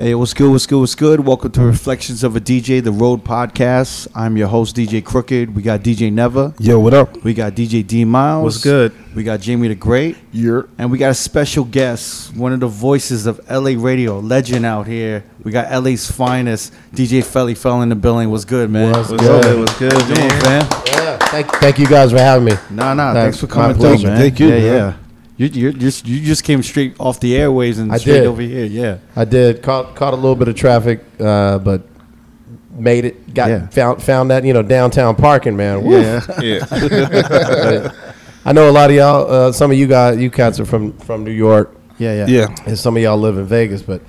Hey, what's good? What's good? What's good? Welcome to Reflections of a DJ, the Road Podcast. I'm your host, DJ Crooked. We got DJ Never. Yo, what up? We got DJ D Miles. What's good? We got Jamie the Great. You're And we got a special guest, one of the voices of LA radio, legend out here. We got LA's finest, DJ Felli Fel in the building. What's good, man? What's What's good? What's good, doing, man? Yeah, thank, thank you guys for having me. Nah, nah. Thanks. Thanks, for coming through, man. Thank you, Yeah, man. yeah. You, you just you just came straight off the airways and I straight did. over here. Yeah. I did caught caught a little bit of traffic, uh, but made it. Got Yeah. found found that you know downtown parking, man. Woo. Yeah. Yeah. I know a lot of y'all. Uh, some of you guys, you cats are from from New York, Yeah, yeah. yeah. and some of y'all live in Vegas, but.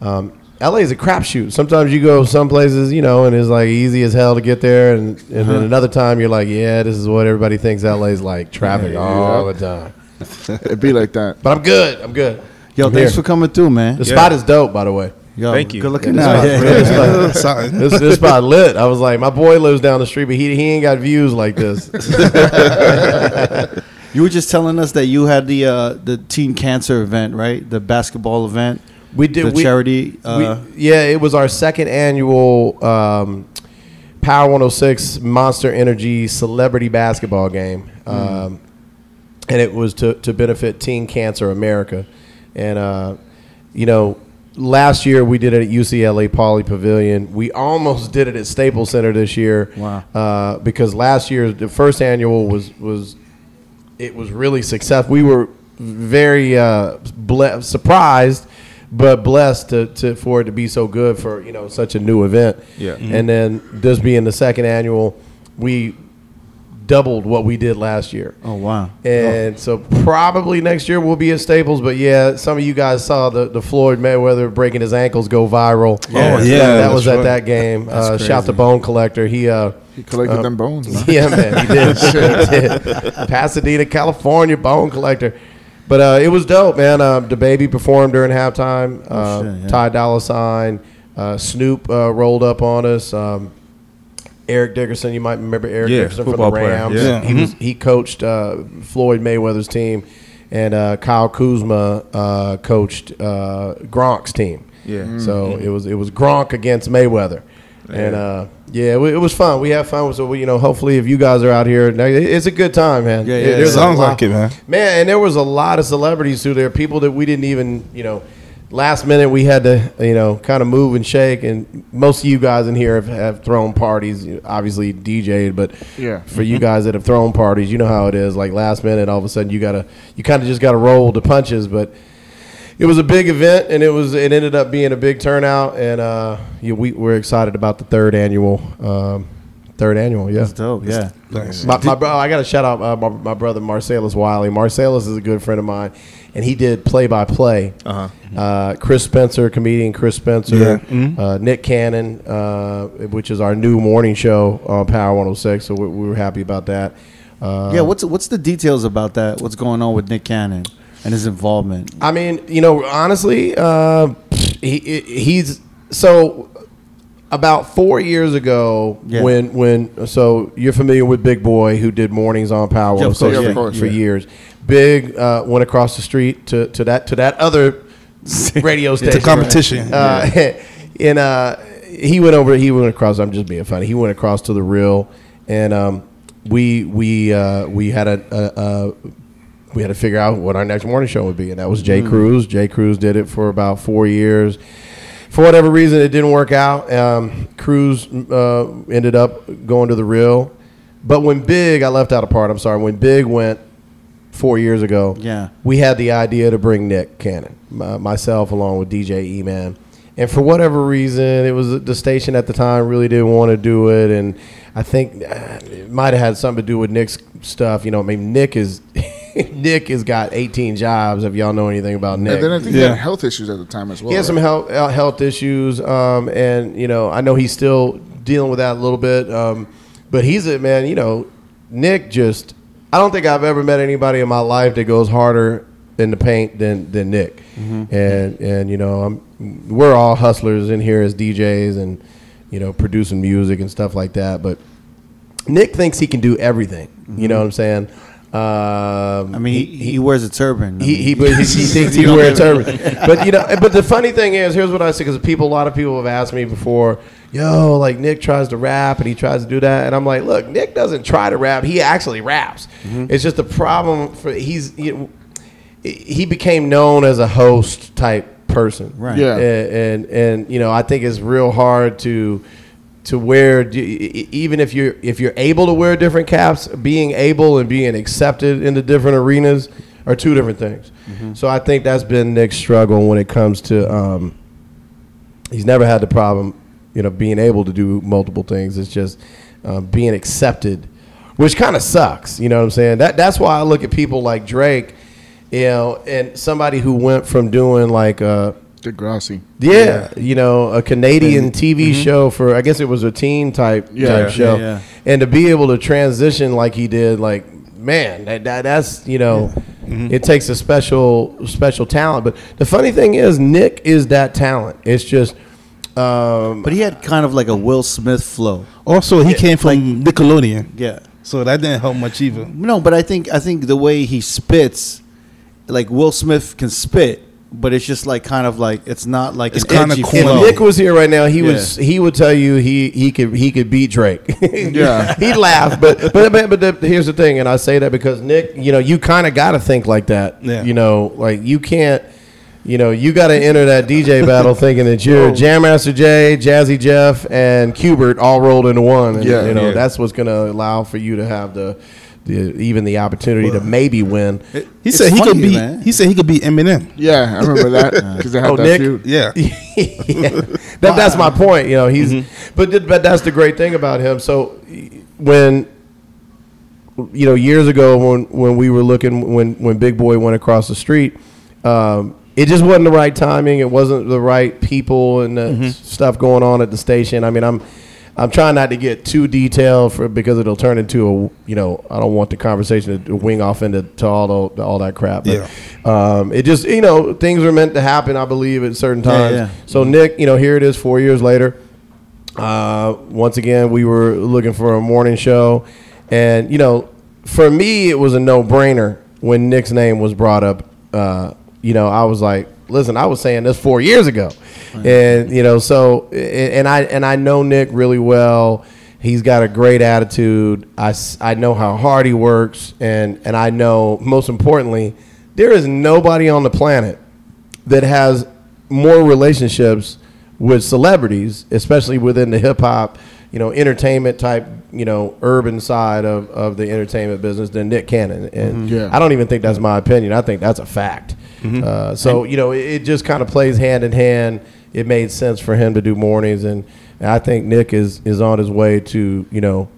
Um, LA is a crapshoot. Sometimes you go some places, you know, and it's like easy as hell to get there, and, and Uh-huh. then another time you're like, yeah, this is what everybody thinks LA is like, traffic all the time. It'd be like that. But I'm good. I'm good. Yo, I'm thanks here. for coming through, man. The Yeah. spot is dope, by the way. Yo, Thank you. Good looking Yeah, out. this Yeah, spot- yeah. yeah, this This this spot lit. I was like, my boy lives down the street, but he he ain't got views like this. You were just telling us that you had the uh, the teen cancer event, right? The basketball event, We did the we, charity. Uh, we- yeah, it was our second annual um, Power 106 Monster Energy Celebrity Basketball game, um, and it was to to benefit Teen Cancer America, and uh, you know. Last year we did it at UCLA Pauley Pavilion. We almost did it at Staples Center this year. Wow. Uh, because last year the first annual was was it was really successful. We were very uh, ble- surprised, but blessed to, to for it to be so good for you know such a new event. Yeah. And then this being the second annual, we doubled what we did last year. oh wow. And so probably next year we'll be at Staples, but yeah, some of you guys saw the, the Floyd Mayweather breaking his ankles go viral. Yeah. Oh, yeah, that was that's at right. that game. That's Uh, shout crazy. to Bone Collector. He uh, He collected them bones, man. yeah, man, he did. he did. Pasadena, California, bone collector. But uh, it was dope, man. Uh, DaBaby performed during halftime. Uh, Oh, shit, yeah. Ty Dolla Sign, uh, Snoop uh, rolled up on us. Um, Eric Dickerson, you might remember Eric Yeah, Dickerson from the football player. Rams. Yeah. He was he coached uh, Floyd Mayweather's team, and uh, Kyle Kuzma uh, coached uh, Gronk's team. Yeah. So it was it was Gronk against Mayweather, and uh, yeah, it, it was fun. We had fun. So we, you know, hopefully, if you guys are out here, it's a good time, man. Yeah, It- yeah, there's Sounds lot- like it, man. Man, and there was a lot of celebrities through there. People that we didn't even, you know, last minute we had to, you know, kind of move and shake. And most of you guys in here have, have thrown parties, obviously DJ'd, but Yeah. for you guys that have thrown parties, you know how it is. Like last minute, all of a sudden you gotta, you kind of just gotta roll the punches. But it was a big event, and it was, it ended up being a big turnout. And uh, yeah, we we're excited about the third annual, um, third annual, yeah. That's dope. Yeah. Nice. My, my bro, I got to shout out uh, my, my brother Marcellus Wiley. Marcellus is a good friend of mine, and he did play by play. Uh-huh. Chris Spencer, comedian Chris Spencer, Yeah. Mhm. uh, Nick Cannon, uh, which is our new morning show on Power 106. So we, we were happy about that. Uh, Yeah. What's what's the details about that? What's going on with Nick Cannon and his involvement? I mean, you know, honestly, uh, he, he- he's so about four years ago Yeah. when when so you're familiar with Big Boy who did mornings on Power Yeah, of course, for, yeah, of course, for yeah. years. Big uh, went across the street to, to that to that other radio station. It's a competition. Uh, and uh, he went over. He went across. I'm just being funny. He went across to the real, and um, we we uh, we had a, a, a we had to figure out what our next morning show would be, and that was J Cruz. J Cruz did it for about four years. For whatever reason, it didn't work out. Um, Cruz uh, ended up going to the real, but when Big, I left out a part. I'm sorry. When Big went four years ago, Yeah. we had the idea to bring Nick Cannon, my, myself along with DJ E Man, and for whatever reason, it was the station at the time really didn't want to do it, and I think uh, it might have had something to do with Nick's stuff. You know, I mean, Nick is Nick has got 18 jobs. If y'all know anything about Nick, And then I think he Yeah. had health issues at the time as well. he has some health uh, health issues, um, and you know I know he's still dealing with that a little bit. Um, but he's a man. You know, Nick just. I don't think I've ever met anybody in my life that goes harder in the paint than than Nick. Mm-hmm. And and you know I'm we're all hustlers in here as DJs and you know producing music and stuff like that. But Nick thinks he can do everything. You know mm-hmm. what I'm saying? Um, I mean, he, he, wears a turban. He, he, but he, he thinks he wears a turban. But you know, but the funny thing is, here's what I say because people, a lot of people have asked me before, yo, like Nick tries to rap and he tries to do that, and I'm like, look, Nick doesn't try to rap; he actually raps. It's just a problem for he's you he became known as a host type person, Right. Yeah. And, and and you know, I think it's real hard to to wear e- even if you're if you're able to wear different caps being able and being accepted into different arenas are two different things. So i think that's been nick's struggle when it comes to um, he's never had the problem you know being able to do multiple things. It's just uh, being accepted which kind of sucks you know what i'm saying? That that's why i look at people like drake you know and somebody who went from doing like uh Degrassi. yeah, you know, a Canadian TV show for I guess it was a teen type Yeah, type yeah, show, yeah. and to be able to transition like he did, like man, that, that that's you know, it takes a special special talent. But the funny thing is, Nick is that talent. It's just. Um, but he had kind of like a Will Smith flow. Also, he came from Nickelodeon, Yeah. so that didn't help much either. No, but I think I think the way he spits, like Will Smith can spit, but it's just like kind of like it's not like It's kinda edgy corny. if. Nick was here right now, he Yeah. was he would tell you he he could he could beat Drake. Yeah. he'd laugh, but but but, but the, here's the thing, and I say that because Nick, you know, you kind of got to think like that. Yeah. You know, like you can't. You know, you got to enter that DJ battle thinking that you're oh. Jam Master Jay, Jazzy Jeff, and Qbert all rolled into one. And, Yeah. you know Yeah. that's what's going to allow for you to have the, the even the opportunity to maybe win. He It's said he could be. man. He said he could be Eminem. Yeah, I remember that because they had Oh, that Nick? feud. Yeah. yeah. that, that's my point. You know, he's but th- but that's the great thing about him. So when you know years ago when when we were looking when when Big Boy went across the street, um, it just wasn't the right timing. It wasn't the right people and the stuff going on at the station. I mean, I'm. I'm trying not to get too detailed for because it'll turn into a you know I don't want the conversation to wing off into to all the, all that crap. But, um, it just you know things are meant to happen. I believe at certain Yeah, times. yeah. So Nick, you know, here it is, four years later. Uh, once again, we were looking for a morning show, and you know, for me, it was a no-brainer when Nick's name was brought up. Uh, you know, I was like, listen, I was saying this four years ago, and you know, so and I and I know Nick really well. He's got a great attitude. I, I know how hard he works, and and I know most importantly, there is nobody on the planet that has more relationships with celebrities, especially within the hip hop, you know, entertainment type, you know, urban side of, of the entertainment business than Nick Cannon. And Yeah. I don't even think that's my opinion. I think that's a fact. Uh, so, you know, it, it just kind of plays hand in hand. It made sense for him to do mornings. And, and I think Nick is, is on his way to, you know,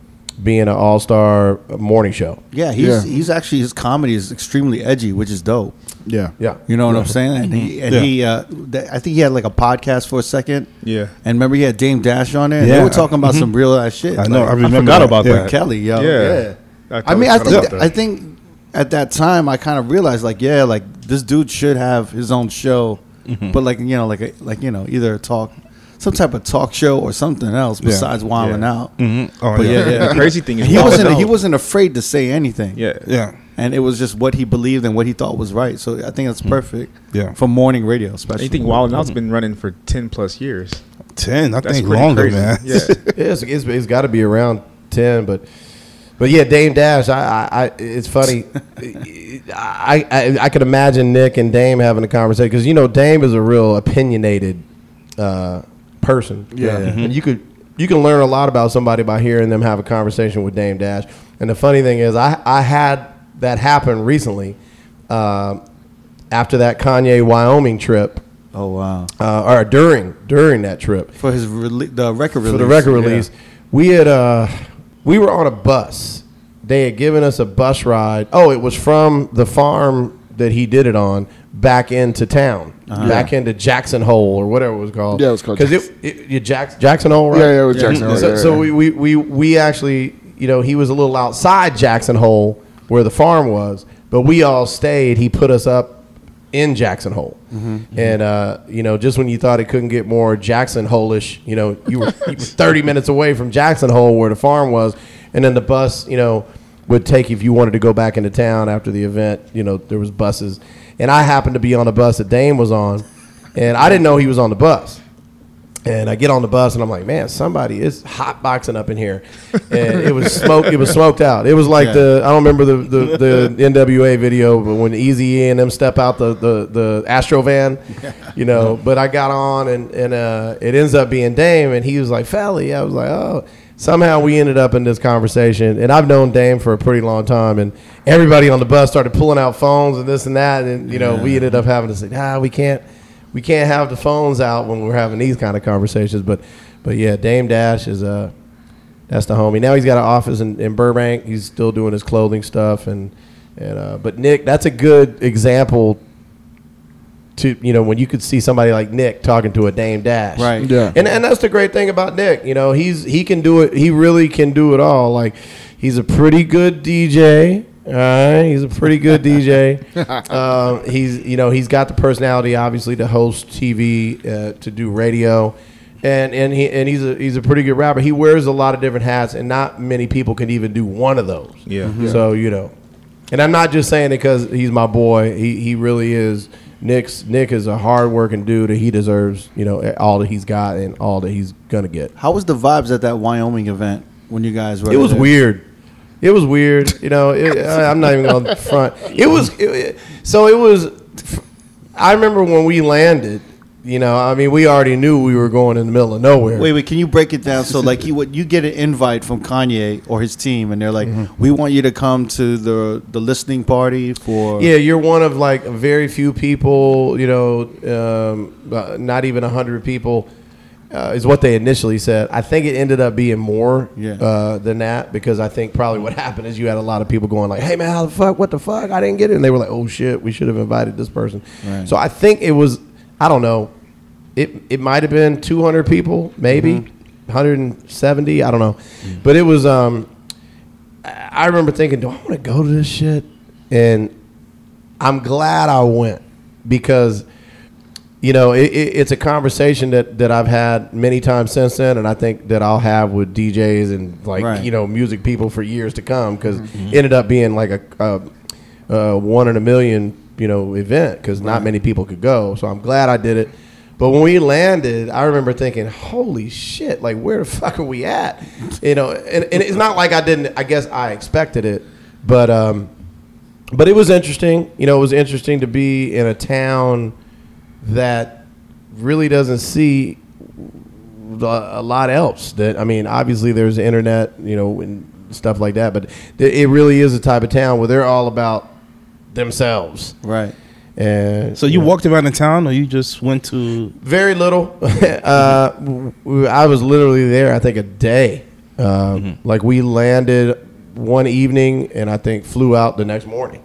being an all star morning show. Yeah, he's Yeah. he's actually his comedy is extremely edgy, which is dope. Yeah. Yeah. You know what I'm saying? And he and Yeah. he uh, th- I think he had like a podcast for a second. Yeah. And remember he had Dame Dash on there. And Yeah. They were talking about some real ass shit. I know. I remember forgot that. about Yeah. that. Kelly, yo. Yeah. I mean, I think I think at that time I kind of realized like, yeah, like this dude should have his own show, Mm-hmm. but like you know, like a, like you know, either a talk, some type of talk show or something else besides wilding Yeah. out. Mhm. Oh, But yeah. yeah, yeah. The crazy thing is he wasn't Out- he wasn't afraid to say anything. Yeah. Yeah. and it was just what he believed and what he thought was right. So I think that's perfect. Yeah. for morning radio, especially. I especially. think Wild Out's been running for ten plus years. Ten. I That's think longer, crazy. man. Yeah. it's, it's, it's got to be around 10 but but yeah dame dash i i, I it's funny. I, I i could imagine nick and dame having a conversation because you know dame is a real opinionated uh person. Yeah. and you could you can learn a lot about somebody by hearing them have a conversation with dame dash. And the funny thing is i i had that happen recently um after that kanye wyoming trip. Oh wow, uh, or during during that trip. For his rele- the record release for the record yeah. release. We had uh, we were on a bus. They had given us a bus ride. Oh, it was from the farm that he did it on back into town, uh-huh. back into Jackson Hole or whatever it was called. Yeah, it was called because it, it, it Jack, Jackson Hole, right? Yeah, yeah, it was Jackson mm-hmm. Hole, So, yeah, so yeah. we, we we we actually, you know, he was a little outside Jackson Hole where the farm was, but we all stayed. He put us up in Jackson Hole, Mm-hmm. and uh, you know, just when you thought it couldn't get more Jackson Hole-ish, you know, you were, you were thirty minutes away from Jackson Hole where the farm was, and then the bus, you know, would take if you wanted to go back into town after the event. You know, there was buses, and I happened to be on the bus that Dame was on, and I didn't know he was on the bus. And I get on the bus and I'm like, man, somebody is hot boxing up in here, and it was smoke. It was smoked out. It was like Yeah. the I don't remember the, the, the NWA video, but when Easy E and them step out the the, the Astro van, you know. But I got on and and uh, it ends up being Dame, and he was like, Felli. I was like, oh. Somehow we ended up in this conversation, and I've known Dame for a pretty long time, and everybody on the bus started pulling out phones and this and that, and you know we ended up having to say, ah, we can't we can't have the phones out when we're having these kind of conversations. But but yeah, Dame Dash is uh that's the homie. Now he's got an office in, in Burbank. He's still doing his clothing stuff and and uh, but Nick, that's a good example to you know when you could see somebody like Nick talking to a Dame Dash. Right. Yeah. And and that's the great thing about Nick. You know, he's he can do it. He really can do it all. Like he's a pretty good DJ. All right, he's a pretty good DJ. um, he's you know he's got the personality obviously to host TV, uh, to do radio, and and he and he's a he's a pretty good rapper. He wears a lot of different hats, and not many people can even do one of those. Yeah. So you know, and I'm not just saying it because he's my boy. He he really is. Nick's Nick is a hardworking dude, and he deserves you know all that he's got and all that he's gonna get. How was the vibes at that Wyoming event when you guys were? It was there? weird. It was weird. You know, it, I, I'm not even going to front. It was it, it- so. It was. I remember when we landed. You know, I mean, we already knew we were going in the middle of nowhere. Wait, wait. Can you break it down? So, like, you would you get an invite from Kanye or his team, and they're like, Mm-hmm. "We want you to come to the the listening party for." Yeah, you're one of like very few people. You know, um, uh, not even a hundred people uh, is what they initially said. I think it ended up being more Yeah. uh, than that because I think probably what happened is you had a lot of people going like, "Hey man, how the fuck? What the fuck? I didn't get it," and they were like, "Oh shit, we should have invited this person." Right. So I think it was. I don't know. It it might have been 200 people, maybe 170. I don't know, but it was. Um, I remember thinking, do I want to go to this shit? And I'm glad I went because you know it, it, it's a conversation that, that I've had many times since then, and I think that I'll have with DJs and like Right. you know music people for years to come because it ended up being like a, a, a one in a million you know event because not many people could go. So I'm glad I did it. But when we landed, I remember thinking, "Holy shit! Like, where the fuck are we at?" You know, and, and it's not like I didn't. I guess I expected it, but um, but it was interesting. You know, it was interesting to be in a town that really doesn't see a lot else. That I mean, obviously there's the internet, you know, and stuff like that, but th- it really is a type of town where they're all about themselves. Right. And So you walked around the town, or you just went to? very little. uh, I was literally there. I think a day. Um, Like we landed one evening, and I think flew out the next morning.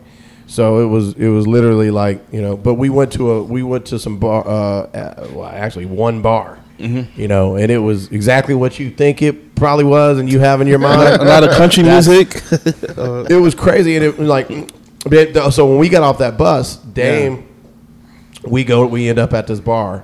So it was it was literally like you know. But we went to a we went to some bar. Uh, uh, well, actually one bar. You know, and it was exactly what you think it probably was, and you have in your mind. A lot of country That's- music. it was crazy, and it was like, so when we got off that bus, Dame, we go, we end up at this bar.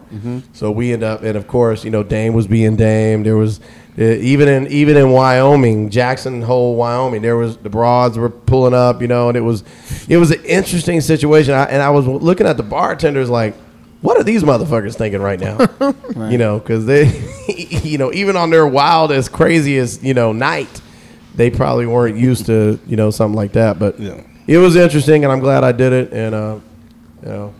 So we end up, and of course, you know, Dame was being Dame. There was uh, even in even in Wyoming, Jackson Hole, Wyoming, there was the broads were pulling up, you know, and it was it was an interesting situation. I, and I was looking at the bartenders like. What are these motherfuckers thinking right now? You know, because they, you know, even on their wildest, craziest, you know, night, they probably weren't used to you know something like that. But Yeah. it was interesting, and I'm glad I did it, and uh, you know,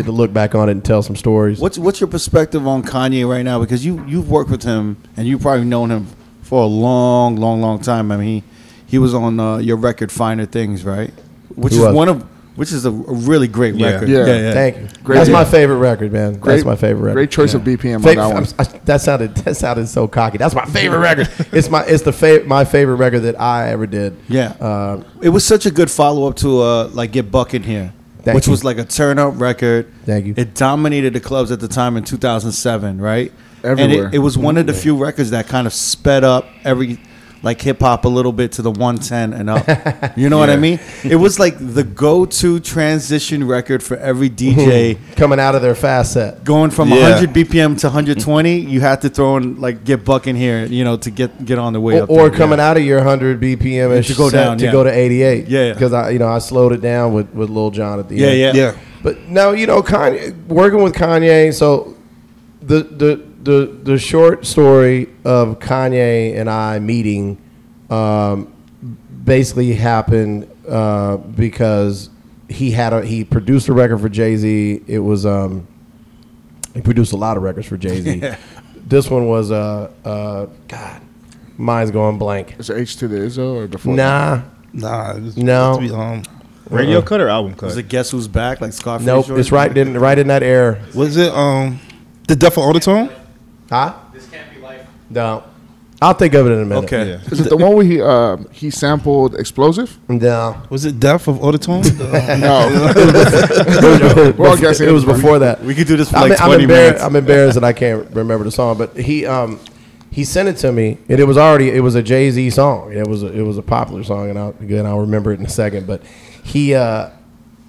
get to look back on it and tell some stories. What's what's your perspective on Kanye right now? Because you you've worked with him and you've probably known him for a long, long, long time. I mean, he he was on uh, your record, Finer Things, right? Which He is was. one of which is a, a really great Yeah. record. Yeah. yeah, Thank you. Great That's my favorite record, man. That's Great- my favorite record. Great choice of BPM Fa- on that one. I'm- I- that sounded that sounded so cocky. That's my favorite record. It's my it's the fa- my favorite record that I ever did. Yeah. Uh, It was such a good follow up to uh like Get Buck in Here, Thank which you. was like a turn up record. Thank you. It dominated the clubs at the time in 2007, right? Everywhere. And it, it was one of the few records that kind of sped up every like hip hop a little bit to the 110 and up. You know what I mean? It was like the go-to transition record for every DJ. Coming out of their fast set. Going from Yeah. 100 BPM to 120, you had to throw in like get buck in here, you know, to get get on the way Or, up. or there. coming out of your 100 BPM and To go down, to yeah. go to 88. Yeah, yeah. Because I, you know, I slowed it down with with Lil Jon at the Yeah, end. yeah, Yeah. But no, you know, Kanye working with Kanye. So the the the the short story of Kanye and I meeting um, basically happened uh, because he had a he produced a record for Jay Z. It was um, he produced a lot of records for Jay Z. this one was uh uh God, mine's going blank. Is it H to the Izzo or before? Nah, Nah, it was No. to be, um, Radio cut or album cut? Was it Guess Who's Back? Like Scarface? nope. Jordan? It's right in right in that air. was it um, the Death of Auto-Tune? Huh? This can't be life. No. I'll think of it in a minute. Okay. Yeah. Is it the one where he uh, he sampled explosive? No. Was it Death of Auto-Tune? No. it all was, guessing. it was before that. We could do this for I'm, like I'm 20 embarrassed. minutes. I'm embarrassed that I can't remember the song, but he um he sent it to me, and it was already it was a Jay Z song. It was a, it was a popular song, and I'll again I'll remember it in a second. But he uh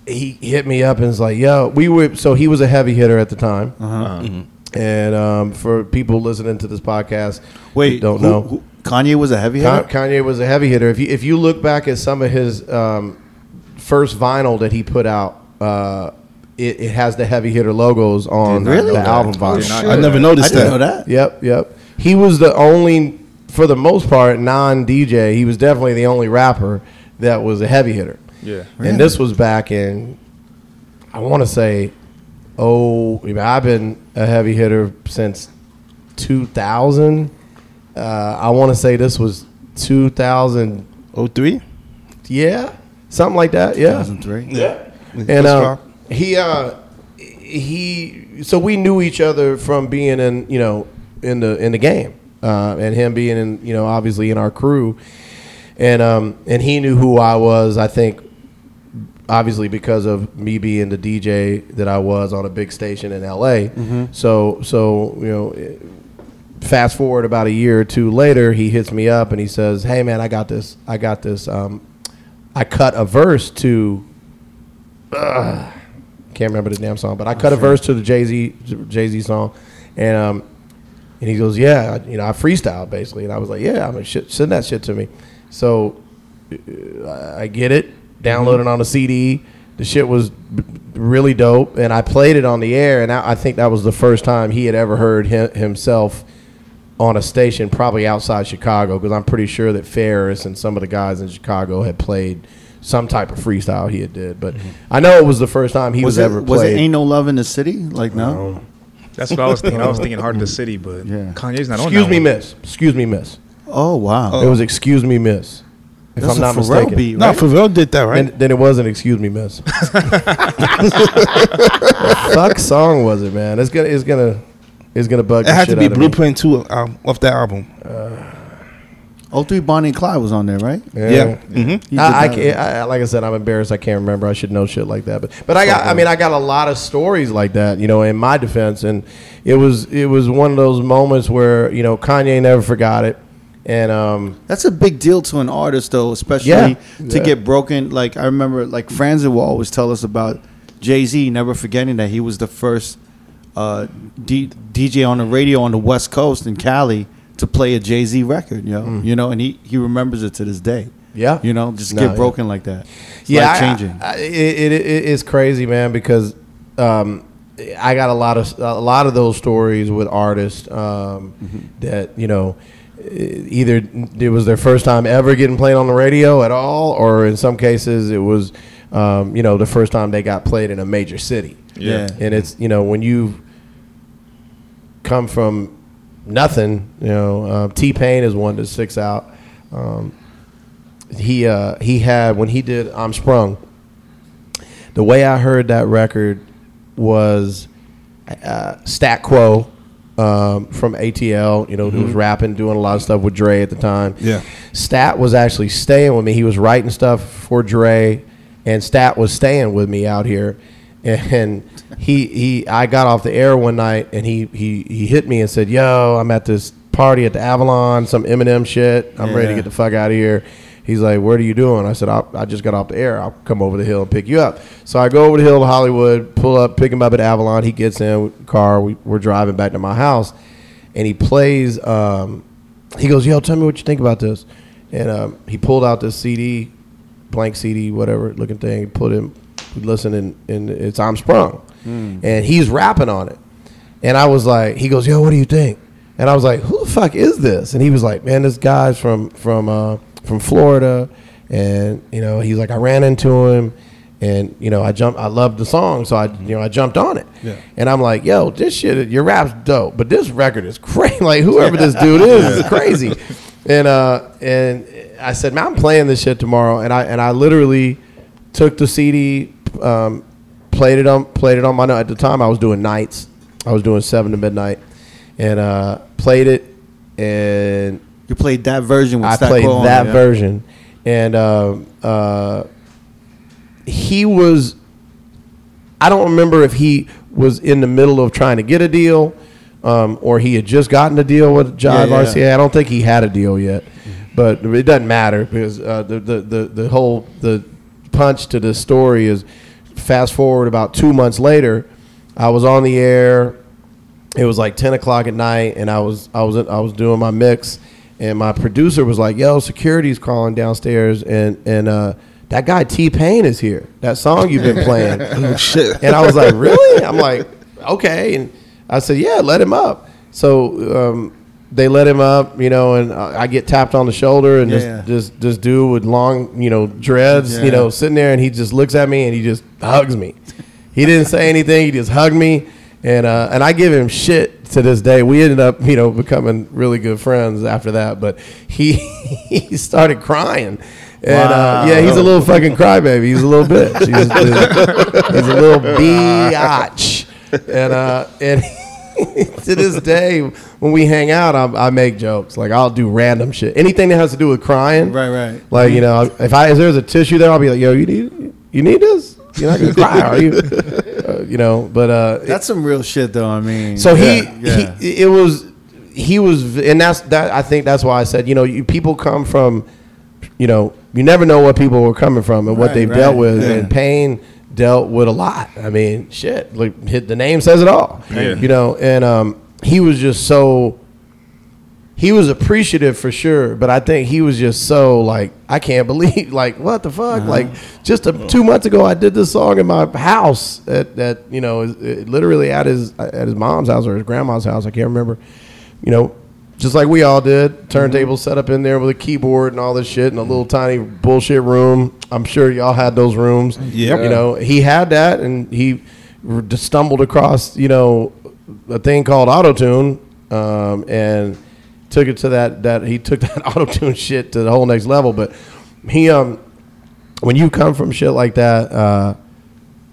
he hit me up and was like, "Yo, we were." So he was a heavy hitter at the time, Uh-huh. And um, for people listening to this podcast, Wait, don't who- know. who- Kanye was a heavy Ka- hitter? Kanye was a heavy hitter. If you if you look back at some of his um, first vinyl that he put out, uh, it, it has the heavy hitter logos on Did- really? the album Did vinyl. not I never that. I noticed didn't that. know that. Yep, yep. He was the only, for the most part, non DJ. He was definitely the only rapper that was a heavy hitter. Yeah. And this was back in, I want to say, oh, I mean, I've been a heavy hitter since 2000. Uh, I want to say this was 2000. Oh three. Yeah, something like that. Yeah, 2003. yeah. And uh, he uh, he so we knew each other from being in you know in the in the game, uh, and him being in you know obviously in our crew, and um and he knew who I was. I think obviously because of me being the DJ that I was on a big station in LA. So so you know. Fast forward about a year or two later, he hits me up and he says, "Hey man, I got this. I got this. Um, I cut a verse to uh, can't remember the damn song, but I cut a verse to the Jay Z Jay Z song, and um, and he goes, yeah, I- you know, I freestyled basically, and I was like, yeah, I'm mean, shit, send that shit to me. So uh, I get it, download it on a CD. The shit was b- really dope, and I played it on the air, and I, I think that was the first time he had ever heard hi- himself on a station, probably outside Chicago, because I'm pretty sure that Ferris and some of the guys in Chicago had played some type of freestyle he had did. But mm-hmm. I know it was the first time he was, Was, it, ever played. was it Ain't No Love in the City? Like, no? That's what I was thinking. I was thinking Heart of the City, but Yeah. Kanye's not on Excuse that me, one. miss. Excuse me, miss. Oh, wow. Oh. It was excuse me, miss. If That's I'm not Pharrell mistaken. beat, No, right? Pharrell did that, right? Then, then it wasn't excuse me, miss. fuck song was it, man? It's gonna it's gonna it's gonna bug it the had to be out of me. Blueprint two um, off that album. Oh, three Bonnie and Clyde was on there, right? Yeah. Mm-hmm. I, I can't. I, like I said, I'm embarrassed. I can't remember. I should know shit like that. But but I got. I mean, I got a lot of stories like that. You know, in my defense, and it was it was one of those moments where you know Kanye never forgot it, and um That's a big deal to an artist, though, especially Yeah. to Yeah. get broken. Like I remember, like Franzen will always tell us about Jay Z, never forgetting that he was the first uh, D- DJ on the radio on the West Coast in Cali to play a Jay Z record. You know, you know, and he he remembers it to this day. Mm. Yeah. you know, just No, get yeah. broken like that. It's yeah, I- changing. I- it, it, it is crazy, man, because um, I got a lot of a lot of those stories with artists um, that you know either it was their first time ever getting played on the radio at all, or in some cases it was um, you know the first time they got played in a major city. Yeah. and it's you know when you come from nothing, you know uh, T Pain is one that sticks out. Um, he uh, he had when he did I'm Sprung. The way I heard that record was uh, Stat Quo um, from ATL. You know, who was rapping, doing a lot of stuff with Dre at the time. Yeah. Stat was actually staying with me. He was writing stuff for Dre, and Stat was staying with me out here. And he he I got off the air one night, and he he he hit me and said, "Yo, I'm at this party at the Avalon, some Eminem shit. I'm ready to get the fuck out of here. He's like, "What are you doing?" I said, I, "I just got off the air. I'll come over the hill and pick you up." So I go over the hill to Hollywood, pull up, pick him up at Avalon. He gets in the car. We, we're driving back to my house, and he plays. Um, he goes, "Yo, tell me what you think about this." And um, he pulled out this CD, blank CD, whatever looking thing. Put him, listen, and, and it's "I'm Sprung," and he's rapping on it. And I was like, he goes, "Yo, what do you think?" And I was like, "Who the fuck is this?" And he was like, "Man, this guy's from from uh, from Florida." And you know, he's like, I ran into him, and you know, I jumped. I loved the song, so I you know I jumped on it. Yeah. And I'm like, "Yo, this shit, your rap's dope, but this record is crazy. Like whoever this dude is is crazy." And uh, and I said, "Man, I'm playing this shit tomorrow." And I and I literally took the CD, um, played it on played it on my at the time I was doing nights. I was doing seven to midnight, and uh, played it, and You played that version with I Stack played that yeah? version, and um, uh, he was. I don't remember if he was in the middle of trying to get a deal, um, or he had just gotten a deal with Jive Yeah, yeah. I don't think he had a deal yet, but it doesn't matter because uh, the, the the the whole the punch to this story is fast forward about two months later. I was on the air it was like 10 o'clock at night and i was i was i was doing my mix and my producer was like yo security's calling downstairs and and uh that guy t-pain is here that song you've been playing Oh shit. and i was like really i'm like okay and i said yeah let him up so um they let him up, you know, and I I get tapped on the shoulder, and Yeah, this, yeah. this this dude with long, you know, dreads, Yeah. you know, sitting there, and he just looks at me and he just hugs me. He didn't say anything. He just hugged me, and uh, and I give him shit to this day. We ended up, you know, becoming really good friends after that. But he he started crying, and uh, yeah, he's a little fucking crybaby. He's a little bitch. He's, he's a little biatch, and uh, and. to this day, when we hang out, I, I make jokes. Like I'll do random shit, anything that has to do with crying. Right, right. Like you know, if I if there's a tissue there, I'll be like, "Yo, you need you need this? You're not gonna cry, are you?" You know, but uh, That's some real shit, though. I mean, so he, yeah, yeah. he it was he was and that's that I think that's why I said you know you people come from you know you never know what people were coming from and what Right, they've right, dealt with yeah. and pain dealt with a lot. I mean, shit, like hit the name says it all. You know, and um, he was just so he was appreciative for sure, but I think he was just so like I can't believe like what the fuck? Uh-huh. like just a, two months ago I did this song in my house at that you know is- literally at his at his mom's house or his grandma's house I can't remember. You know just like we all did turntable set up in there with a keyboard and all this shit in a little tiny bullshit room. I'm sure y'all had those rooms. Yeah. you know he had that and he stumbled across you know a thing called autotune um, and took it to that that he took that auto tune shit to the whole next level. But he um when you come from shit like that uh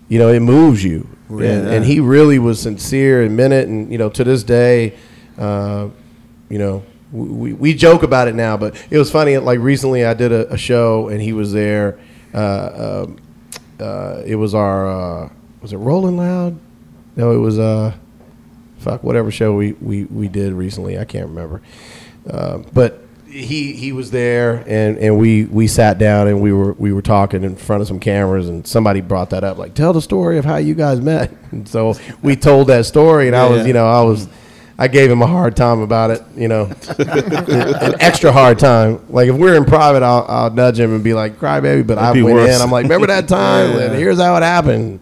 you know it moves you. And, Yeah. and he really was sincere and meant it. And you know to this day uh you know we, we joke about it now. But it was funny like recently i did a, a show and he was there uh, um, uh it was our uh was it rolling loud? No it was uh fuck whatever show we, we, we did recently. I can't remember, uh, but he he was there and, and we, we sat down and we were we were talking in front of some cameras and somebody brought that up like tell the story of how you guys met. And so we told that story and I was yeah. you know I was. I gave him a hard time about it, you know, an extra hard time. Like if we're in private, I'll, I'll nudge him and be like, "Cry baby," but I went worse. in I'm like, "Remember that time? Yeah, yeah. And here's how it happened."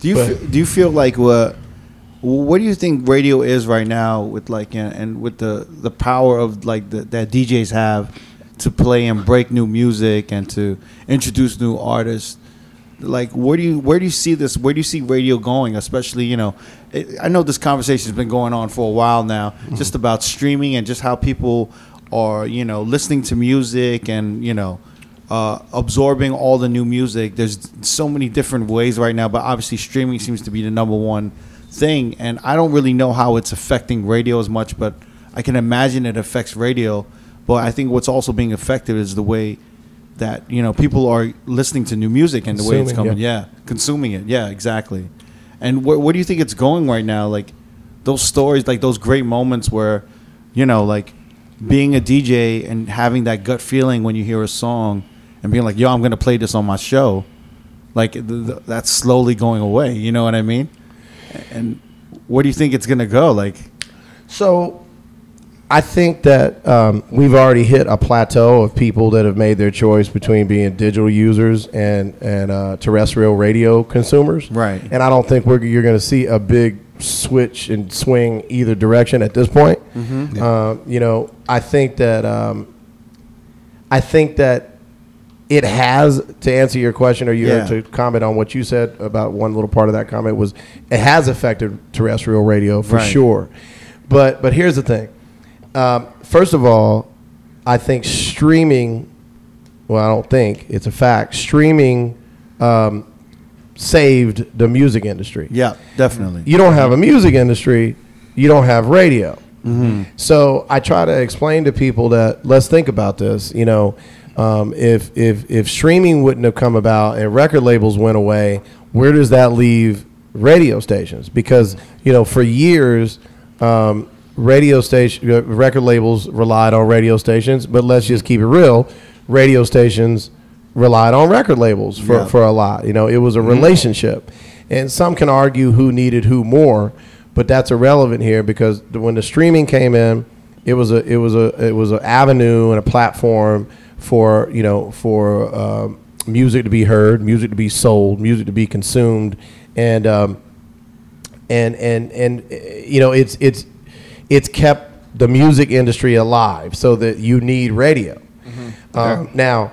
Do you But- fe- do you feel like what what do you think radio is right now with like and, and with the the power of like the, that DJs have to play and break new music and to introduce new artists? Like where do you where do you see this? Where do you see radio going? Especially you know, it, I know this conversation has been going on for a while now, Mm-hmm. just about streaming and just how people are you know listening to music and you know uh, absorbing all the new music. There's so many different ways right now, but obviously streaming seems to be the number one thing. And I don't really know how it's affecting radio as much, but I can imagine it affects radio. But I think what's also being affected is the way that you know people are listening to new music and the way it's coming. Yeah. consuming it. Yeah, exactly. And wh- where do you think it's going right now? Like those stories, like those great moments where you know, like being a DJ and having that gut feeling when you hear a song and being like, "Yo, I'm gonna play this on my show," like th- th- that's slowly going away. You know what I mean? And where do you think it's gonna go? Like, So, I think that um, we've already hit a plateau of people that have made their choice between being digital users and and uh, terrestrial radio consumers. Right. And I don't think we're you're going to see a big switch and swing either direction at this point. Uh, you know, I think that um, I think that it has to answer your question or you Yeah. to comment on what you said about one little part of that comment was it has affected terrestrial radio for Right. sure but but here's the thing um, first of all i think streaming well i don't think it's a fact streaming um, saved the music industry yeah, definitely. you don't have a music industry, you don't have radio. So I try to explain to people that let's think about this. You know, um, if if if streaming wouldn't have come about and record labels went away, where does that leave radio stations? Because you know, for years. Um, Radio station, uh, record labels relied on radio stations, but let's just keep it real. Radio stations relied on record labels for, Yeah. for a lot. You know, it was a relationship. And some can argue who needed who more, but that's irrelevant here because when the streaming came in, it was a it was a it was an avenue and a platform for you know for um, music to be heard, music to be sold, music to be consumed, and um, and and and uh, you know it's it's it's kept the music industry alive so that you need radio. Um, now,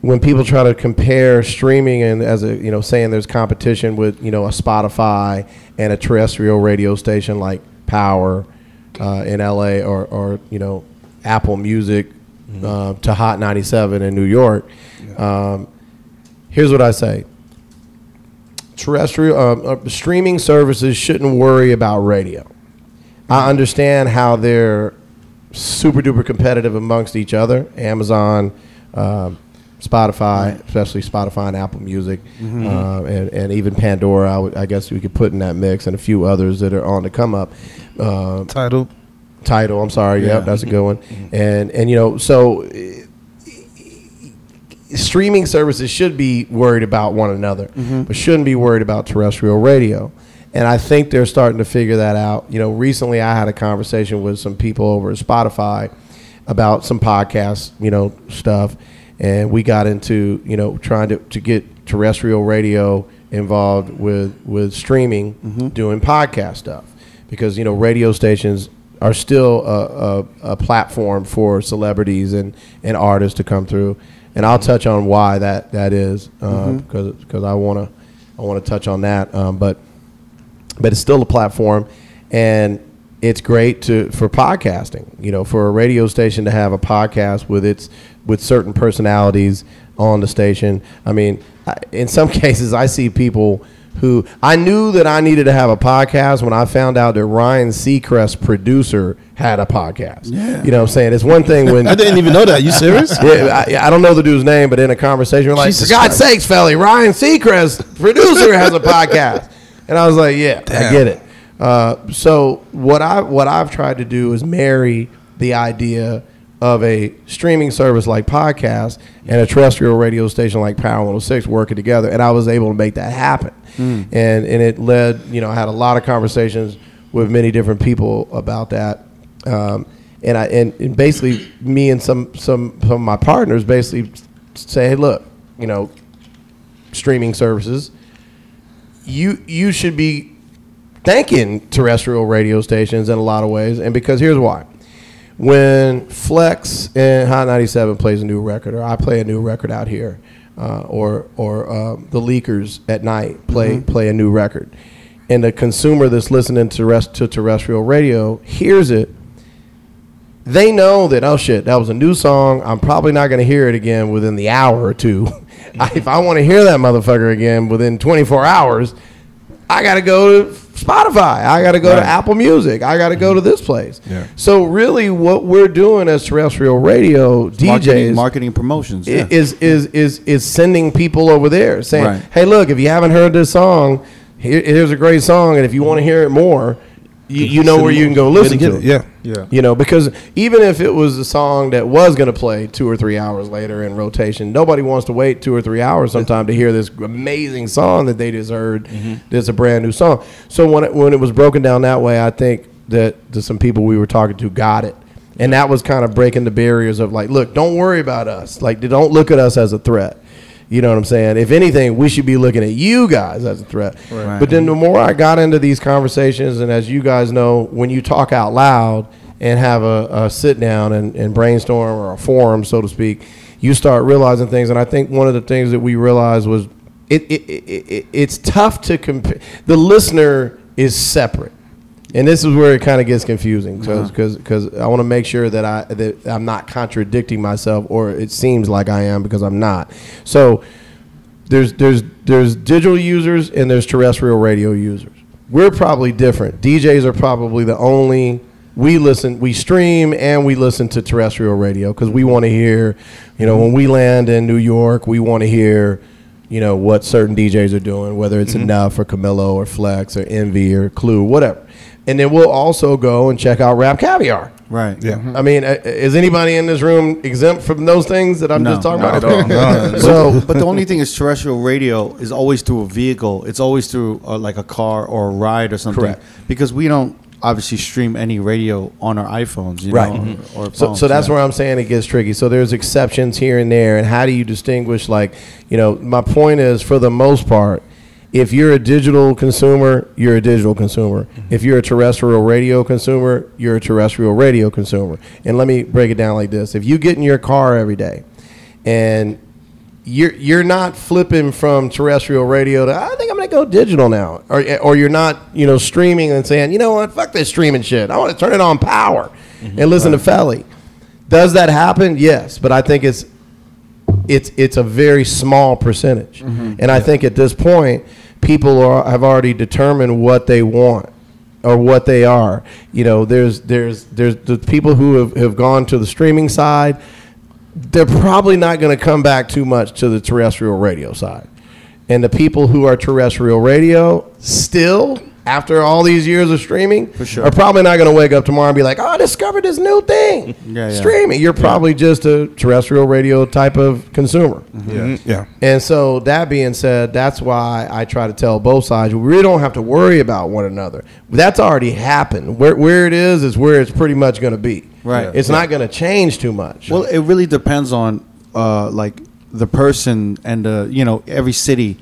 when people try to compare streaming and as a you know saying there's competition with you know a Spotify and a terrestrial radio station like Power uh, in LA or or you know Apple Music uh, to Hot 97 in New York. Um, here's what I say: terrestrial um, uh, streaming services shouldn't worry about radio. I understand how they're super duper competitive amongst each other. Amazon, um, Spotify, especially Spotify and Apple Music, uh, and, and even Pandora. I, guess we could put in that mix, and a few others that are on the come up. Uh, Tidal. Title. I'm sorry. Yeah. Yep, that's a good one. Mm-hmm. Mm-hmm. And and you know, so streaming services should be worried about one another, mm-hmm. but shouldn't be worried about terrestrial radio. And I think they're starting to figure that out. You know, recently I had a conversation with some people over at Spotify about some podcast, you know, stuff, and we got into you know trying to, to get terrestrial radio involved with with streaming, doing podcast stuff, because you know radio stations are still a, a, a platform for celebrities and, and artists to come through, and I'll touch on why that that is because because I want to I want to touch on that, um, but but it's still a platform, and it's great to for podcasting. You know, for a radio station to have a podcast with its with certain personalities on the station. I mean, I, in some cases, I see people who I knew that I needed to have a podcast when I found out that Ryan Seacrest, producer, had a podcast. Yeah. You know what I'm saying? It's one thing when I didn't even know that. You serious? yeah, I, I don't know the dude's name, but in a conversation, we're like, Jesus for God's Christ. sakes, Felli, Ryan Seacrest, producer, has a podcast. And I was like, yeah, I get it. Uh, so what I what I've tried to do is marry the idea of a streaming service like podcast and a terrestrial radio station like Power 106 working together, and I was able to make that happen. And and it led, you know, I had a lot of conversations with many different people about that. Um, and I and, and basically me and some some some of my partners basically say, hey, look, you know, streaming services, you you should be thanking terrestrial radio stations in a lot of ways, and because here's why. When Flex and Hot 97 plays a new record, or I play a new record out here, uh, or or um, the Leakers at night play play a new record, and the consumer that's listening to rest to terrestrial radio hears it, they know that oh shit that was a new song. I'm probably not going to hear it again within the hour or two. If i want to hear that motherfucker again within 24 hours i got to go to spotify i got to go to apple music i got to go to this place Yeah. so really what we're doing as terrestrial radio djs marketing, marketing promotions. Yeah. is is is is sending people over there saying, Right. "Hey, look, if you haven't heard this song, here, here's a great song, and if you want to hear it more, you, you know where you can go listen to it, it. Yeah. Yeah. You know, because even if it was a song that was going to play two or three hours later in rotation, nobody wants to wait two or three hours sometime to hear this amazing song that they just heard. Mm-hmm. That's a brand new song. So when it, when it was broken down that way, I think that, that some people we were talking to got it. And that was kind of breaking the barriers of like, look, don't worry about us. Like, don't look at us as a threat. You know what I'm saying? If anything, we should be looking at you guys as a threat. Right. But then the more I got into these conversations, and as you guys know, when you talk out loud and have a, a sit down and, and brainstorm or a forum, so to speak, you start realizing things. And I think one of the things that we realized was it, it, it, it it's tough to compare. The listener is separate. And this is where it kind of gets confusing because because uh-huh. I want to make sure that I that I'm not contradicting myself or it seems like I am because I'm not. So there's there's there's digital users and there's terrestrial radio users. We're probably different. DJs are probably the only we listen we stream and we listen to terrestrial radio because we want to hear, you know, when we land in New York, we want to hear, you know, what certain DJs are doing, whether it's mm-hmm. enough or Camilo or Flex or Envy or Clue, whatever. And then we'll also go and check out Rap Caviar. Right. Yeah. I mean, uh, is anybody in this room exempt from those things that I'm No, just talking not about? at all. No. So But the only thing is terrestrial radio is always through a vehicle. It's always through uh, like a car or a ride or something. Correct. Because we don't obviously stream any radio on our iPhones, you Right. know, or, or So, phones, so that's yeah. where I'm saying it gets tricky. So there's exceptions here and there, and how do you distinguish? Like, you know, my point is, for the most part, if you're a digital consumer, you're a digital consumer. Mm-hmm. If you're a terrestrial radio consumer, you're a terrestrial radio consumer. And let me break it down like this: If you get in your car every day, and you're you're not flipping from terrestrial radio to I think I'm gonna go digital now, or or you're not you know streaming and saying you know what fuck this streaming shit I want to turn it on power mm-hmm. and listen to Felli. Does that happen? Yes, but I think it's it's it's a very small percentage, mm-hmm. and I think at this point people are have already determined what they want or what they are. You know, there's there's there's the people who have, have gone to the streaming side they're probably not going to come back too much to the terrestrial radio side. And the people who are terrestrial radio still, after all these years of streaming, For sure. are probably not going to wake up tomorrow and be like, oh, I discovered this new thing. Yeah, yeah. Streaming. You're probably just a terrestrial radio type of consumer. Mhm, Yeah. And so that being said, that's why I try to tell both sides we really don't have to worry about one another. That's already happened. Where, where it is is where it's pretty much going to be. Right. It's not going to change too much. Well, it really depends on uh, like the person and the you know every city.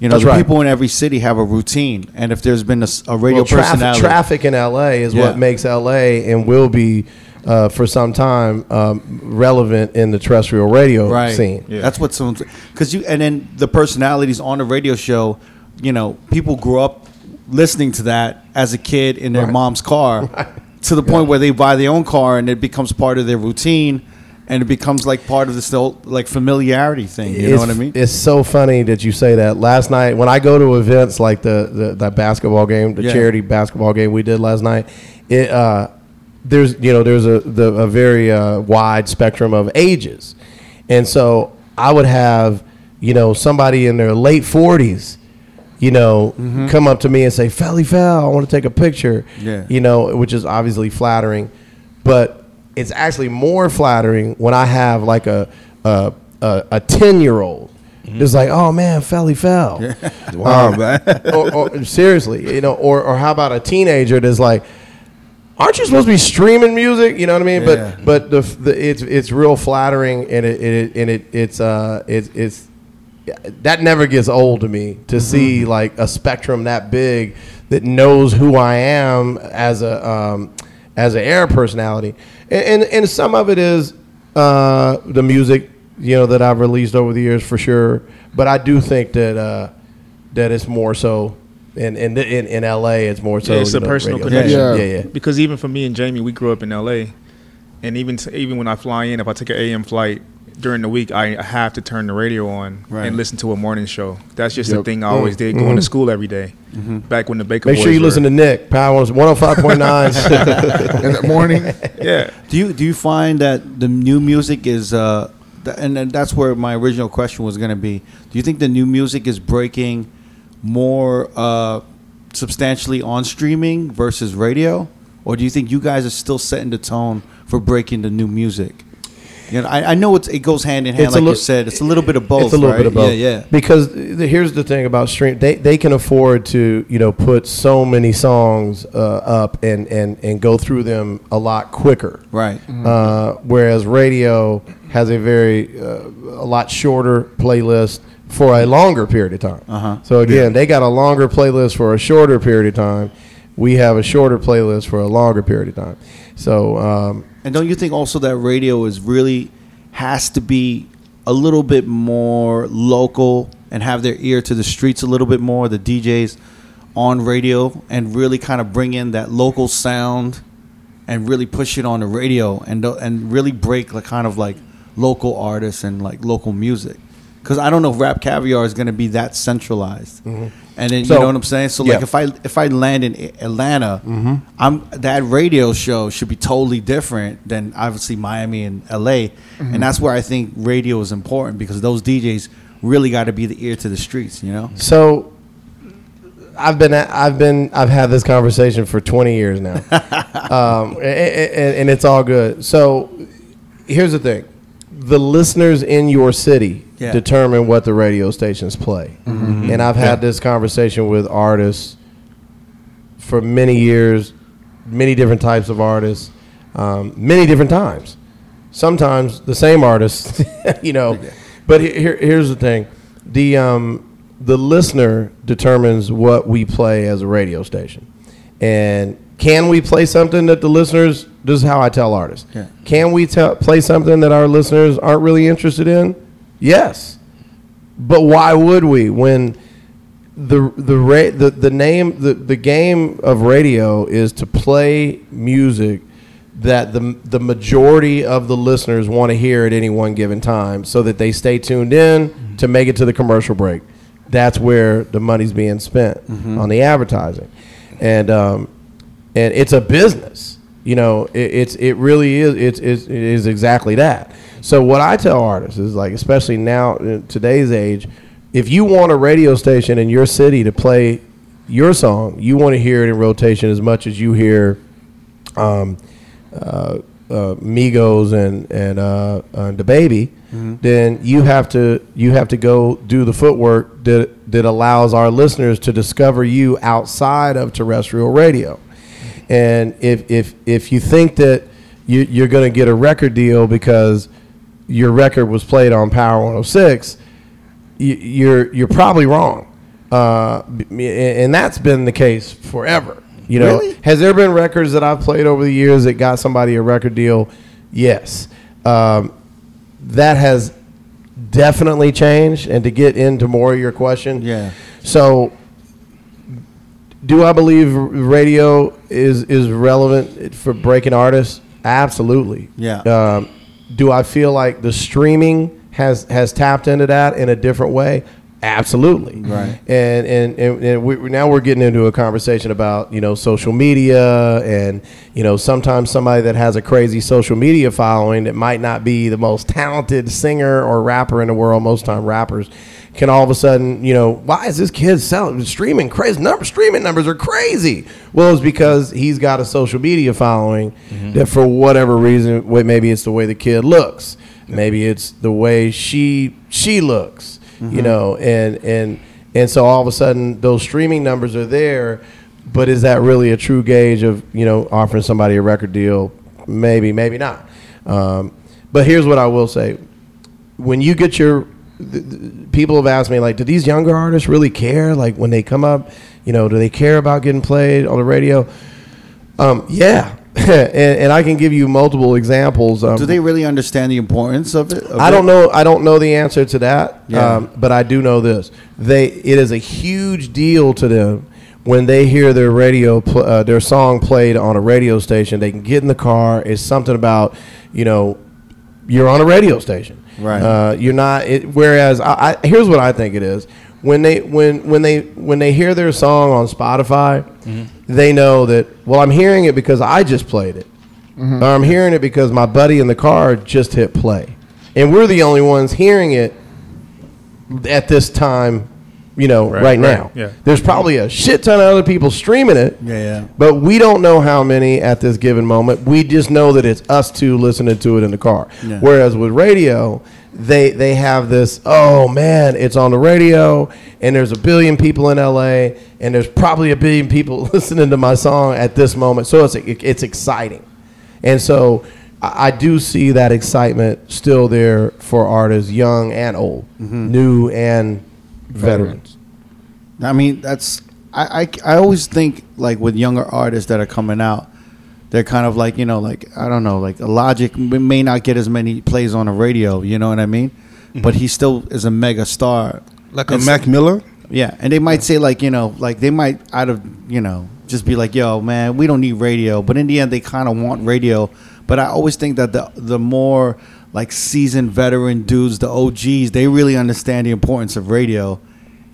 You know, That's the right. people in every city have a routine, and if there's been a radio Well, traffic, personality, traffic in LA is Yeah. what makes LA and will be uh, for some time um, relevant in the terrestrial radio right? scene. Yeah. That's what someone because you and then the personalities on the radio show. You know, people grew up listening to that as a kid in their Right. mom's car, to the point where they buy their own car and it becomes part of their routine, and it becomes like part of this whole like familiarity thing. You know what I mean? It's so funny that you say that. Last night, when I go to events like the the, the basketball game, the Yeah. charity basketball game we did last night, it uh, there's you know there's a the, a very uh, wide spectrum of ages, and so I would have you know somebody in their late forties. You know, Mm-hmm. come up to me and say, "Felli Fel, I want to take a picture." Yeah. You know, which is obviously flattering, but it's actually more flattering when I have like a a a, a ten year old. It's like, oh man, Felli Fel. Wow, man. or, or seriously, you know, or or how about a teenager that's like, aren't you supposed to be streaming music? You know what I mean? Yeah. But but the, the it's it's real flattering and it, it and it it's uh it's it's that never gets old to me to see like a spectrum that big that knows who I am as a um, as an air personality, and, and and some of it is uh, the music you know that I've released over the years for sure. But I do think that uh, that it's more so in in in, in L.A. It's more so Yeah, it's a know, personal radio. connection. Yeah, Yeah. yeah, yeah. Because even for me and Jamie, we grew up in L.A. And even t- even when I fly in, if I take an AM flight during the week, I have to turn the radio on Right. and listen to a morning show. That's just the thing I always did going to school every day. Back when the Baker Make Boys sure you were- listen to Nick Power one hundred five point nine. in the morning. Yeah. Do you do you find that the new music is uh, th- and, and that's where my original question was going to be. Do you think the new music is breaking more uh, substantially on streaming versus radio, or do you think you guys are still setting the tone for breaking the new music? You know, I, I know it's, it goes hand in hand, It's a like you lit- said. It's a little bit of both. It's a little right? bit of both. Yeah, yeah. Because the, here's the thing about stream, they they can afford to you know put so many songs uh, up and and and go through them a lot quicker. Right. Uh, whereas radio has a very uh, a lot shorter playlist for a longer period of time. Uh-huh. So again, they got a longer playlist for a shorter period of time. We have a shorter playlist for a longer period of time. So um, And don't you think also that radio is really has to be a little bit more local and have their ear to the streets a little bit more, the DJs on radio, and really kind of bring in that local sound and really push it on the radio and and really break like kind of like local artists and like local music. Because I don't know if Rap Caviar is going to be that centralized. Mm-hmm. And then So- you know what I'm saying. So yeah. like if I if I land in Atlanta, mm-hmm. I'm that radio show should be totally different than obviously Miami and LA, mm-hmm. and that's where I think radio is important because those DJs really got to be the ear to the streets. You know. So I've been I've been I've had this conversation for 20 years now, um, and, and, and it's all good. So here's the thing: the listeners in your city Yeah. determine what the radio stations play, and I've had this conversation with artists for many years, many different types of artists, um, many different times. Sometimes the same artist, you know. But here, here's the thing: the um, the listener determines what we play as a radio station, and can we play something that the listeners? This is how I tell artists. Yeah. Can we tell, play something that our listeners aren't really interested in? Yes. But why would we when the the ra- the, the name the, the game of radio is to play music that the the majority of the listeners want to hear at any one given time so that they stay tuned in to make it to the commercial break. That's where the money's being spent on the advertising. And um, and it's a business. You know, it, it's it really is. It's, it's it is exactly that. So what I tell artists is like, especially now in today's age, if you want a radio station in your city to play your song, you want to hear it in rotation as much as you hear um, uh, uh, Migos and and uh, uh, DaBaby, then you have to you have to go do the footwork that that allows our listeners to discover you outside of terrestrial radio. And if if if you think that you, you're going to get a record deal because your record was played on Power 106, you, you're you're probably wrong. Uh, and that's been the case forever. You know, Really? has there been records that I've played over the years that got somebody a record deal? Yes. Um, that has definitely changed. And to get into more of your question, Yeah. So, do I believe radio is is relevant for breaking artists? Absolutely. Yeah. Um, do I feel like the streaming has has tapped into that in a different way? Absolutely. Right. And and and, and we, now we're getting into a conversation about you know social media and you know sometimes somebody that has a crazy social media following that might not be the most talented singer or rapper in the world. Most time rappers can all of a sudden you know why is this kid selling streaming crazy numbers? Streaming numbers are crazy. Well, it's because he's got a social media following that for whatever reason, maybe it's the way the kid looks, maybe it's the way she she looks you know, and and and so all of a sudden those streaming numbers are there, but is that really a true gauge of you know offering somebody a record deal? Maybe, maybe not. Um, but here's what I will say: when you get your th- th- people have asked me like, do these younger artists really care? Like when they come up, you know, do they care about getting played on the radio? Um, yeah, and, and I can give you multiple examples. Um, Do they really understand the importance of it? of I don't know. I don't know the answer to that. Yeah. Um, but I do know this: they it is a huge deal to them when they hear their radio pl- uh, their song played on a radio station. They can get in the car. It's something about you know you're on a radio station. Right. Uh, you're not. It, whereas I, I here's what I think it is. When they when when they when they hear their song on Spotify, they know that well I'm hearing it because I just played it. Or I'm hearing it because my buddy in the car just hit play. And we're the only ones hearing it at this time you know, right, Right, right, now. yeah. There's probably a shit ton of other people streaming it. Yeah, yeah. But we don't know how many at this given moment. We just know that it's us two listening to it in the car. Yeah. Whereas with radio, they they have this. Oh man, it's on the radio, and there's a billion people in LA, and there's probably a billion people listening to my song at this moment. So it's it's exciting, and so I, I do see that excitement still there for artists, young and old, mm-hmm. new and veterans. I mean, that's I, I I always think like with younger artists that are coming out, they're kind of like you know like I don't know like Logic may not get as many plays on the radio, you know what I mean? Mm-hmm. But he still is a mega star. Like a Mac Miller. Yeah, and they might say like you know like they might out of you know just be like yo man we don't need radio, but in the end they kind of want radio. But I always think that the the more like seasoned veteran dudes, the OGs, they really understand the importance of radio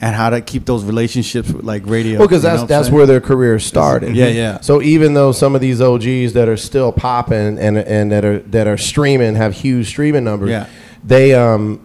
and how to keep those relationships with like radio. Well, because that's that's where their career started. Yeah, yeah. So even though some of these OGs that are still popping and and that are that are streaming have huge streaming numbers, Yeah. they um,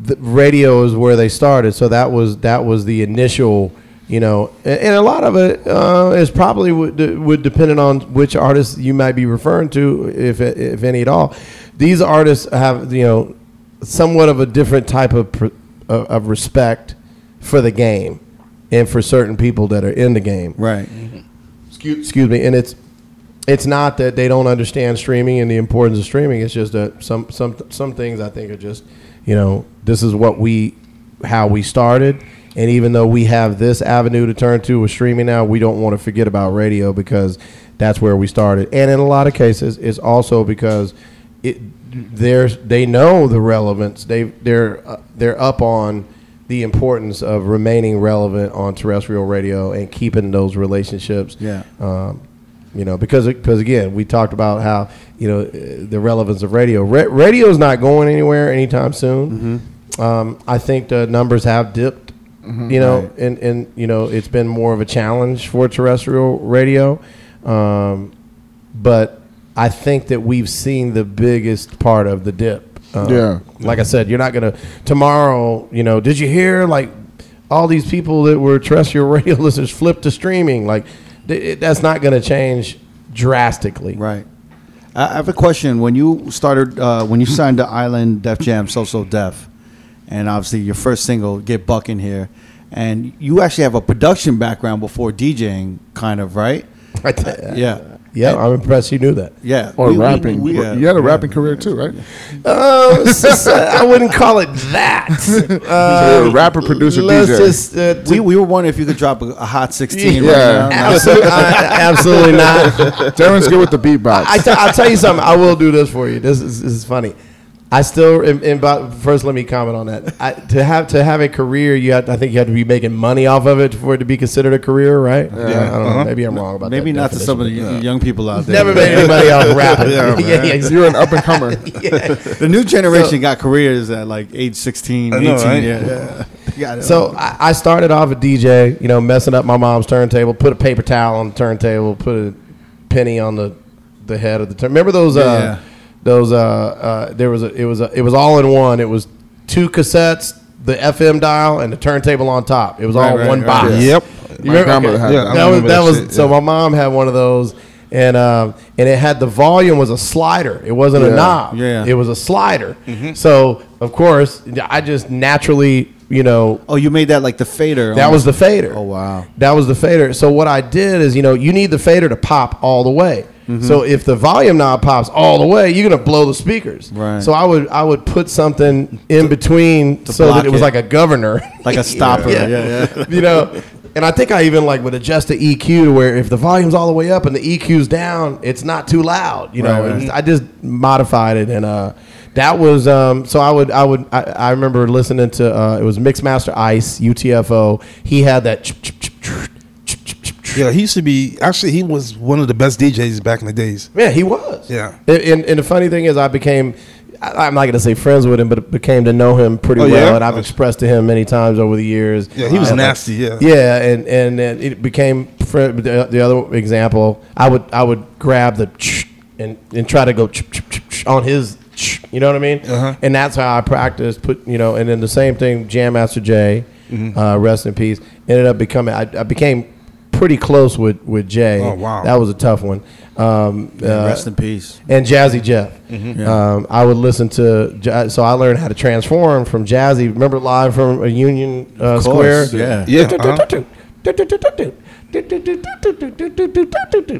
the radio is where they started. So that was that was the initial, you know, and, and a lot of it uh, is probably would would depending on which artist you might be referring to, if if any at all. These artists have you know somewhat of a different type of pr- of, of respect for the game and for certain people that are in the game. Right. excuse, excuse me and it's it's not that they don't understand streaming and the importance of streaming. It's just that some some some things i think are just you know this is what we how we started. And even though we have this avenue to turn to with streaming now we don't want to forget about radio because that's where we started. And in a lot of cases it's also because it there's they know the relevance they they're uh, they're up on the importance of remaining relevant on terrestrial radio and keeping those relationships Yeah. um, you know, because because again, we talked about how you know the relevance of radio. Ra- radio is not going anywhere anytime soon. Um, I think the numbers have dipped. You know, Right. and and you know it's been more of a challenge for terrestrial radio, um, but I think that we've seen the biggest part of the dip. Uh, Yeah. like I said, you're not gonna tomorrow. You know, did you hear like all these people that were terrestrial radio listeners flip to streaming? Like th- that's not gonna change drastically. Right. I have a question. When you started, uh, when you signed the Island Def Jam So So Def, and obviously your first single, Get Buck in Here, and you actually have a production background before DJing, kind of, right? right? Yeah. Yeah, I'm impressed you knew that. Yeah. Or We- we- rapping. we- you had a rapping career too, right? Uh, s- I wouldn't call it that. So you're a rapper, producer, Let's DJ. just uh, to- We, we were wondering if you could drop a, a hot 16 Yeah. right now. absolutely, absolutely not. Darren's good with the beatbox. I t- I'll tell you something. I will do this for you. This is, this is funny. I still, in, in, about, first let me comment on that. I, to have to have a career, you have, I think you have to be making money off of it for it to be considered a career, right? Yeah. I don't. Uh-huh. Maybe I'm wrong about Maybe that. Maybe not to some of the definition. young people out there. Never made anybody off rapping. Yeah, yeah, yeah. You're an up and comer. The new generation got careers at like age 16, I 18. right? Yeah. yeah. So I, I started off a DJ, you know, messing up my mom's turntable, put a paper towel on the turntable, put a penny on the the head of the turn. Remember those? Uh, Yeah. Those. Uh, uh, there was a. It was a. It was all in one. It was two cassettes, the FM dial, and the turntable on top. It was Right, all right, one right, box. yeah. Yep. You My remember? Okay. had Yeah, that. I that was that that was shit, so. yeah. My mom had one of those, and um, and it had the volume was a slider. It wasn't a knob. Yeah. it was a slider. So of course, I just naturally, you know, oh, you made that like the fader. that was the fader. Oh, wow. That was the fader. So what I did is, you know, you need the fader to pop all the way. Mm-hmm. So if the volume knob pops all the way, you're gonna blow the speakers. Right. So I would I would put something in between to so that it was it. like a governor. Like a stopper. Yeah. yeah. yeah. you know. And I think I even like would adjust the EQ to where if the volume's all the way up and the EQ's down, it's not too loud. You know, Right, right. I just modified it, and uh, that was um, so I would I would I, I remember listening to uh, it was Mixmaster Ice UTFO. He had that. Yeah, he used to be. Actually, he was one of the best DJs back in the days. Yeah, he was. Yeah. And, and, the funny thing is, I became. I'm not going to say friends with him, but became to know him pretty oh, well, yeah? and I've oh. expressed to him many times over the years. Yeah, he was uh, nasty. Like, yeah. Yeah, and, and and it became friend. The, the other example, I would I would grab the and and try to go on his you know what I mean? Uh-huh. And that's how I practiced. Put you know, and then the same thing. Jam Master Jay. uh, rest in peace. Ended up becoming I, I became pretty close with with Jay. Oh, wow. that was a tough one. Um, Yeah, uh, rest in peace. and Jazzy Jeff. Um, I would listen to, so I learned how to transform from Jazzy. Remember live from a Union uh, Square? course, yeah. Yeah, uh-huh.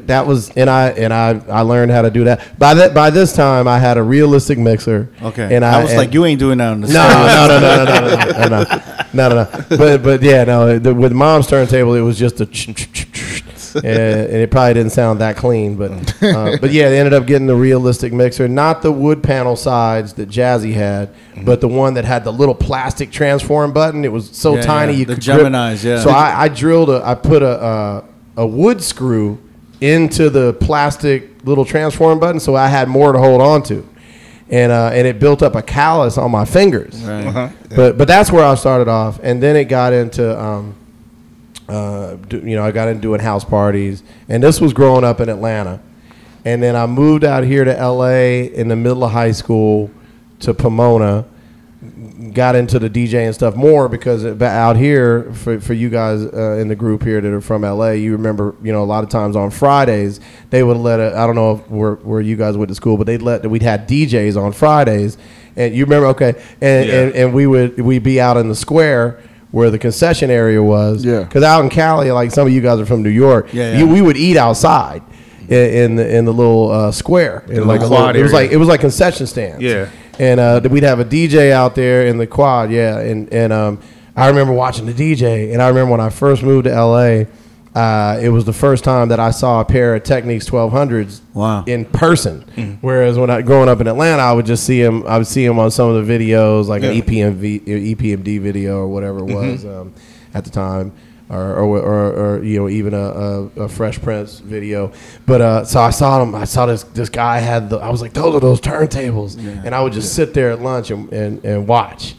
That was, and I and I I learned how to do that. By that by this time, I had a realistic mixer. Okay. and I, I was like, you ain't doing that on the no, no, no, no, no, no, no, no, no, no, no, no. But but yeah, no. The, with mom's turntable, it was just a, and, and it probably didn't sound that clean. But uh, but yeah, they ended up getting the realistic mixer, not the wood panel sides that Jazzy had, but the one that had the little plastic transform button. It was so Yeah, tiny yeah. you The could grip- Geminis, yeah. So I, I drilled a, I put a uh, a wood screw into the plastic little transform button, so I had more to hold on to. And, uh, and it built up a callus on my fingers. Right. Uh-huh. But but that's where I started off, and then it got into um, uh, do, you know I got into doing house parties, and this was growing up in Atlanta, and then I moved out here to L.A. in the middle of high school to Pomona. Got into the DJ and stuff more because it- out here for, for you guys uh, in the group here that are from LA, you remember you know a lot of times on Fridays they would let I don't know if where, where you guys went to school, but they'd let we'd had DJs on Fridays, and you remember okay, and, Yeah. and, and we would we'd be out in the square where the concession area was, Yeah. Because out in Cali, like some of you guys are from New York, Yeah, yeah. You, we would eat outside in, in the in the little uh, square, in like a little little, it was like it was like concession stands, Yeah. and uh, we'd have a DJ out there in the quad, yeah. And and um, I remember watching the DJ, and I remember when I first moved to LA, uh, it was the first time that I saw a pair of Technics 1200s Wow. in person. Whereas when I growing up in Atlanta, I would just see him. I would see him on some of the videos, like an E EPMV, EPMD video or whatever it was um, at the time. Or, or, or, or you know even a, a, a Fresh Prince video, but uh, so I saw him. I saw this this guy had the. I was like, those are those turntables, and I would just sit there at lunch and, and, and watch,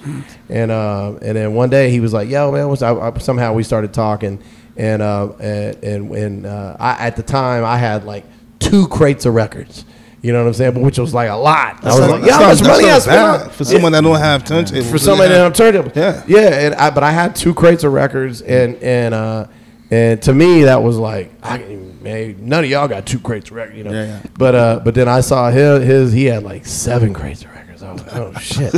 and uh, and then one day he was like, "Yo, man," what's I, I, somehow we started talking, and uh, and and, and uh, I, at the time I had like two crates of records. You know what I'm saying? But which was like a lot. I was not- like, "Yeah, how not- much money I spent for someone that don't have turntables. for somebody that have turntable. Yeah. yeah. And I, but I had two crates of records, and and uh, and to me that was like, I man, none of y'all got two crates of records, you know. Yeah, yeah. But uh, but then I saw his, his he had like seven crates of records. Like, oh shit.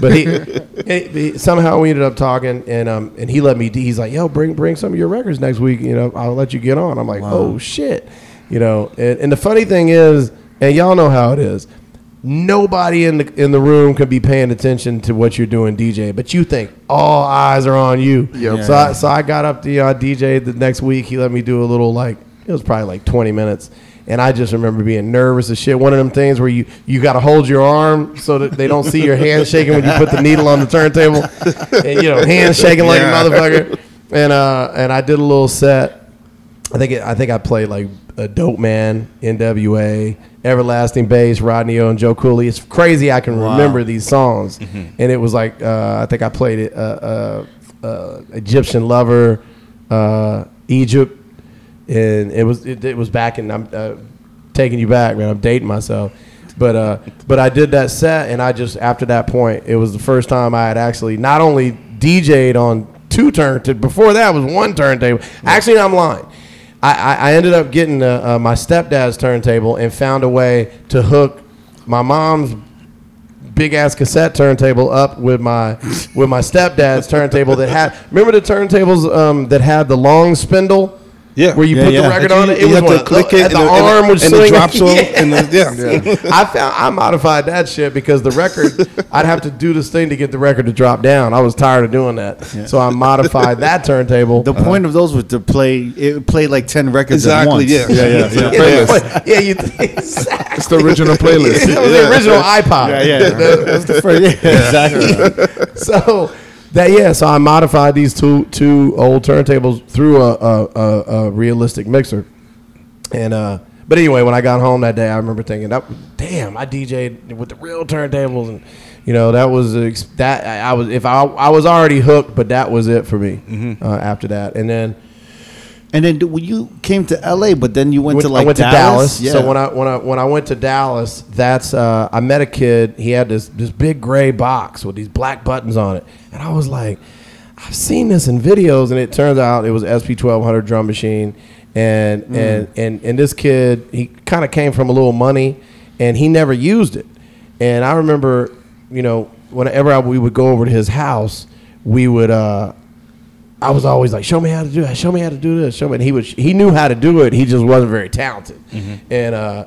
but he, he- somehow we ended up talking, and um, and he let me. He's like, yo, bring bring some of your records next week. You know, I'll let you get on. I'm like, oh shit. You know, and, and the funny thing is, and y'all know how it is nobody in the in the room could be paying attention to what you're doing DJ, but you think all eyes are on you. Yep. So I, so I got up to uh, DJ the next week. He let me do a little like it was probably like 20 minutes. And I just remember being nervous as shit. One of them things where you, you got to hold your arm so that they don't see your hand shaking when you put the needle on the turntable, and you know hands shaking like Yeah. a motherfucker. And uh and I did a little set. I think it, I think I played like a Dope Man, NWA, Everlasting Bass, Rodney O, and Joe Cooley. It's crazy I can remember these songs, and it was like uh, I think I played it. Uh, uh, uh, Egyptian Lover, uh, Egypt, and it was it, it was back and I'm uh, taking you back, man. I'm dating myself. But uh, but I did that set, and I just after that point, it was the first time I had actually not only DJ'd on two turntables. Before that was one turntable. Actually, I'm lying. I, I, ended up getting uh, my stepdad's turntable and found a way to hook my mom's big ass cassette turntable up with my with my stepdad's turntable that had remember the turntables um, that had the long spindle Yeah. where you Yeah, put yeah. the record You- on it you it was have to click uh, it and and the the- and arm the- would and the swing drops off, Yeah. and the- yeah. I found I modified that shit because the record I'd have to do this thing to get the record to drop down. I was tired of doing that, so I modified that turntable. The uh-huh. point of those was to play. It played like ten records at Exactly, once. yeah. Yeah, yeah, yeah. yeah, playlist. yeah, you exactly. It's the original playlist. That was the original iPod. Yeah, yeah. That's the first. Yeah, exactly. so that yeah, so I modified these two two old turntables through a a, a, a realistic mixer, and uh. But anyway, when I got home that day, I remember thinking, "That damn, I DJ'd with the real turntables, and you know that was that I I was if I I was already hooked, but that was it for me Mm-hmm. uh, after that. And then And then when you came to L.A., but then you went, went- to like I went Dallas. to Dallas. So when I when I when I went to Dallas, that's uh, I met a kid. He had this this big gray box with these black buttons on it, and I was like, I've seen this in videos, and it turns out it was SP twelve hundred drum machine, and and and and this kid he kind of came from a little money, and he never used it, and I remember, you know, whenever I, we would go over to his house, we would. uh I was always like, "Show me how to do that. Show me how to do this. Show me." And he was he knew how to do it. He just wasn't very talented. And uh,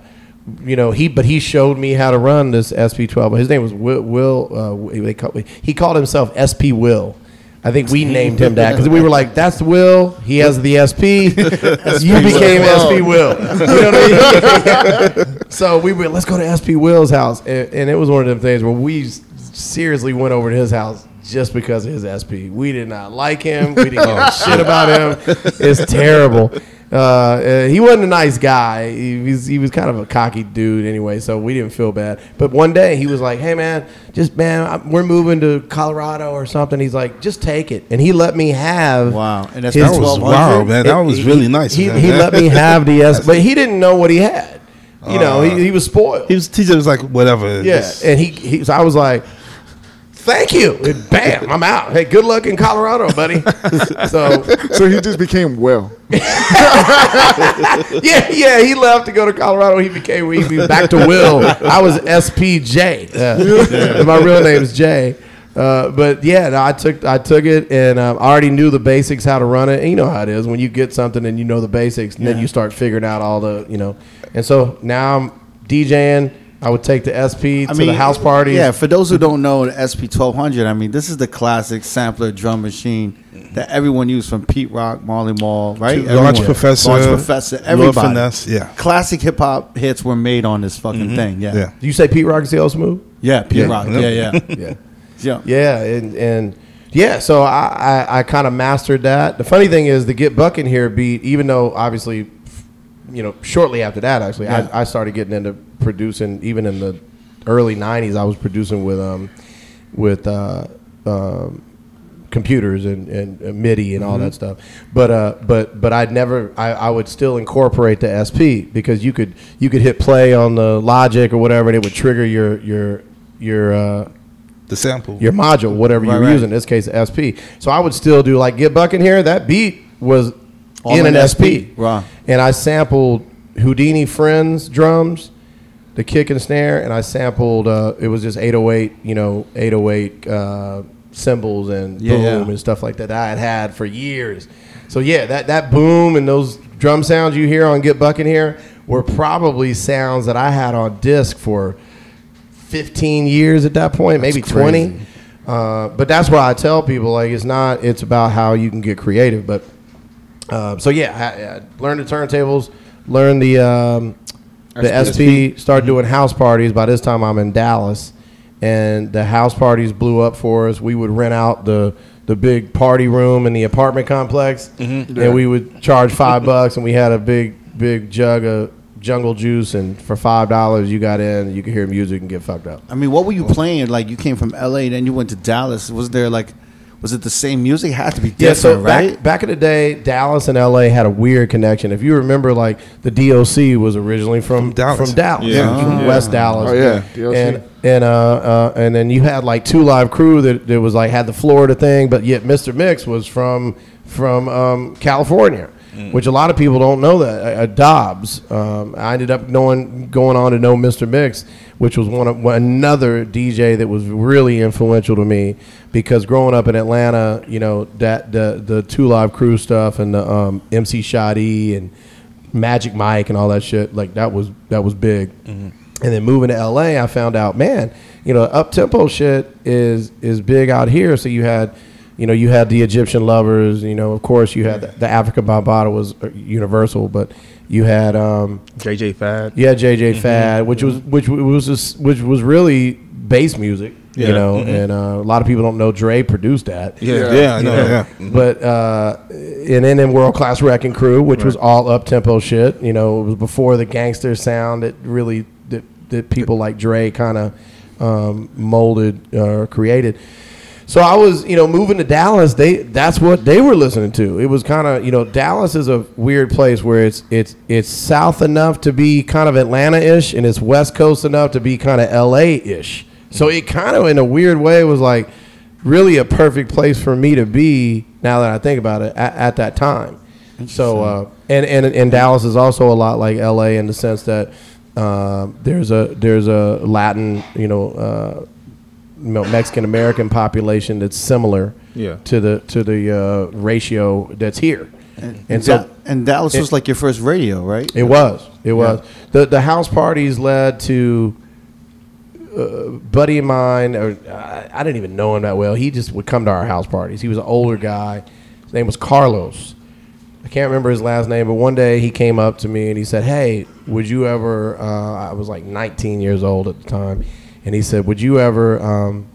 you know, he but he showed me how to run this SP twelve. His name was Will. Will uh, they call, he called himself SP Will. I think we named him that because we were like, "That's Will. He has the SP. you became SP Will." You know I mean? so we were, let's go to SP Will's house, and, and it was one of them things where we seriously went over to his house just because of his SP. We did not like him. We didn't give a shit about him. It's terrible. Uh, uh, he wasn't a nice guy. He was, he was kind of a cocky dude anyway, so we didn't feel bad. But one day he was like, "Hey man, just man, I- we're moving to Colorado or something." He's like, "Just take it," and he let me have. Wow. And that's his- That was wow, man. That was really nice. He, he let me have the S, but he didn't know what he had. You know, he, he was spoiled. He was. He was like whatever. Yeah, and he, he so I was like, "Thank you," and bam, I'm out. Hey, good luck in Colorado, buddy. so So he just became Will. yeah, yeah, he left to go to Colorado. He became he be back to Will. I was SPJ. Uh, My real name is Jay. Uh, but yeah, no, I took I took it and um, I already knew the basics how to run it. And you know how it is when you get something and you know the basics, and then you start figuring out all the you know. And so now I'm DJing. I would take the SP to the house party. Yeah, for those who don't know, the SP twelve hundred. I mean, this is the classic sampler drum machine that everyone used from Pete Rock, Marley Marl, right? To Launch Everyone. Professor, Large Professor, Lord everybody. Finesse, yeah. classic hip hop hits were made on this fucking mm-hmm. thing. Yeah, Yeah. yeah, Do you say Pete Rock is the smooth? Pete Yeah. Pete Rock. Yeah. Yeah, yeah, Yeah. yeah. Yeah, and and yeah, so I I, I kind of mastered that. The funny thing is the Get Buck in here beat, even though obviously, you know, shortly after that, actually, Yeah. I, I started getting into producing. Even in the early '90s, I was producing with um with uh, um, computers and, and uh, MIDI and all that stuff. But uh, but but I'd never I, I would still incorporate the SP because you could you could hit play on the Logic or whatever and it would trigger your your your uh, the sample. your module, whatever Right, you're right. using. In this case, SP. So I would still do like Get Buck in here. That beat was All in an SP. SP, Wow. and I sampled Whodini Friends drums, the kick and snare, and I sampled. Uh, it was just 808, you know, 808 uh, cymbals and Yeah, boom yeah. and stuff like that. I had had for years. So yeah, that that boom and those drum sounds you hear on Get Buck in here were probably sounds that I had on disc for 15 years at that point, maybe 20. Uh, but that's why I tell people like it's not. It's about how you can get creative. But uh, so yeah, I, I learned the turntables, learned the um, the SP, started doing house parties. By this time, I'm in Dallas, and the house parties blew up for us. We would rent out the the big party room in the apartment complex, mm-hmm. and we would charge five bucks, and we had a big big jug of jungle juice, and for five dollars, you got in, you could hear music and get fucked up. I mean, what were you playing? Like, you came from LA, then you went to Dallas. Was there like, was it the same music? It had to be Yeah, different, so right? back, back in the day, Dallas and LA had a weird connection. If you remember, like the DOC was originally from From Dallas. from Dallas, Yeah. from Yeah. West Dallas. Oh, yeah, DOC. and and uh, uh, and then you had like Two Live Crew that, that was like had the Florida thing, but yet Mr. Mix was from from um, California. Which a lot of people don't know that. Uh, Dobbs, um, I ended up knowing, going on to know Mr. Mix, which was one of another DJ that was really influential to me because growing up in Atlanta, you know that the the Two Live Crew stuff and the um, MC Shy D and Magic Mike and all that shit, like that was that was big. And then moving to LA, I found out, man, you know, up tempo shit is is big out here. So you had, you know, you had the Egyptian lovers. You know, of course, you had the, the Afrika Bambaataa was uh, universal, but you had um, JJ Fad. yeah, JJ Fad, which was which was just, which was really bass music, you Yeah. know, and uh, a lot of people don't know Dre produced that. yeah, Yeah. yeah, I know, yeah. But uh, and then in World Class Wrecking Crew, which was all up tempo shit, you know, it was before the gangster sound that really that, that people like Dre kind of um, molded or created. So I was, you know, moving to Dallas. They that's what they were listening to. It was kind of, you know, Dallas is a weird place where it's it's it's south enough to be kind of Atlanta-ish, and it's west coast enough to be kind of L.A.-ish. So it kind of, in a weird way, was like really a perfect place for me to be. Now that I think about it, at, at that time. So uh, and, and and Dallas is also a lot like L.A. in the sense that uh, there's a there's a Latin you know. Uh, you know, Mexican American population that's similar Yeah. to the to the uh, ratio that's here, And, and so Da- and Dallas it- was like your first radio, right? it was. It was. The the house parties led to a buddy of mine, or I, I didn't even know him that well. He just would come to our house parties. He was an older guy. His name was Carlos. I can't remember his last name, but one day he came up to me and he said, "Hey, would you ever?" Uh, I was like 19 years old at the time, and he said, "Would you ever, um,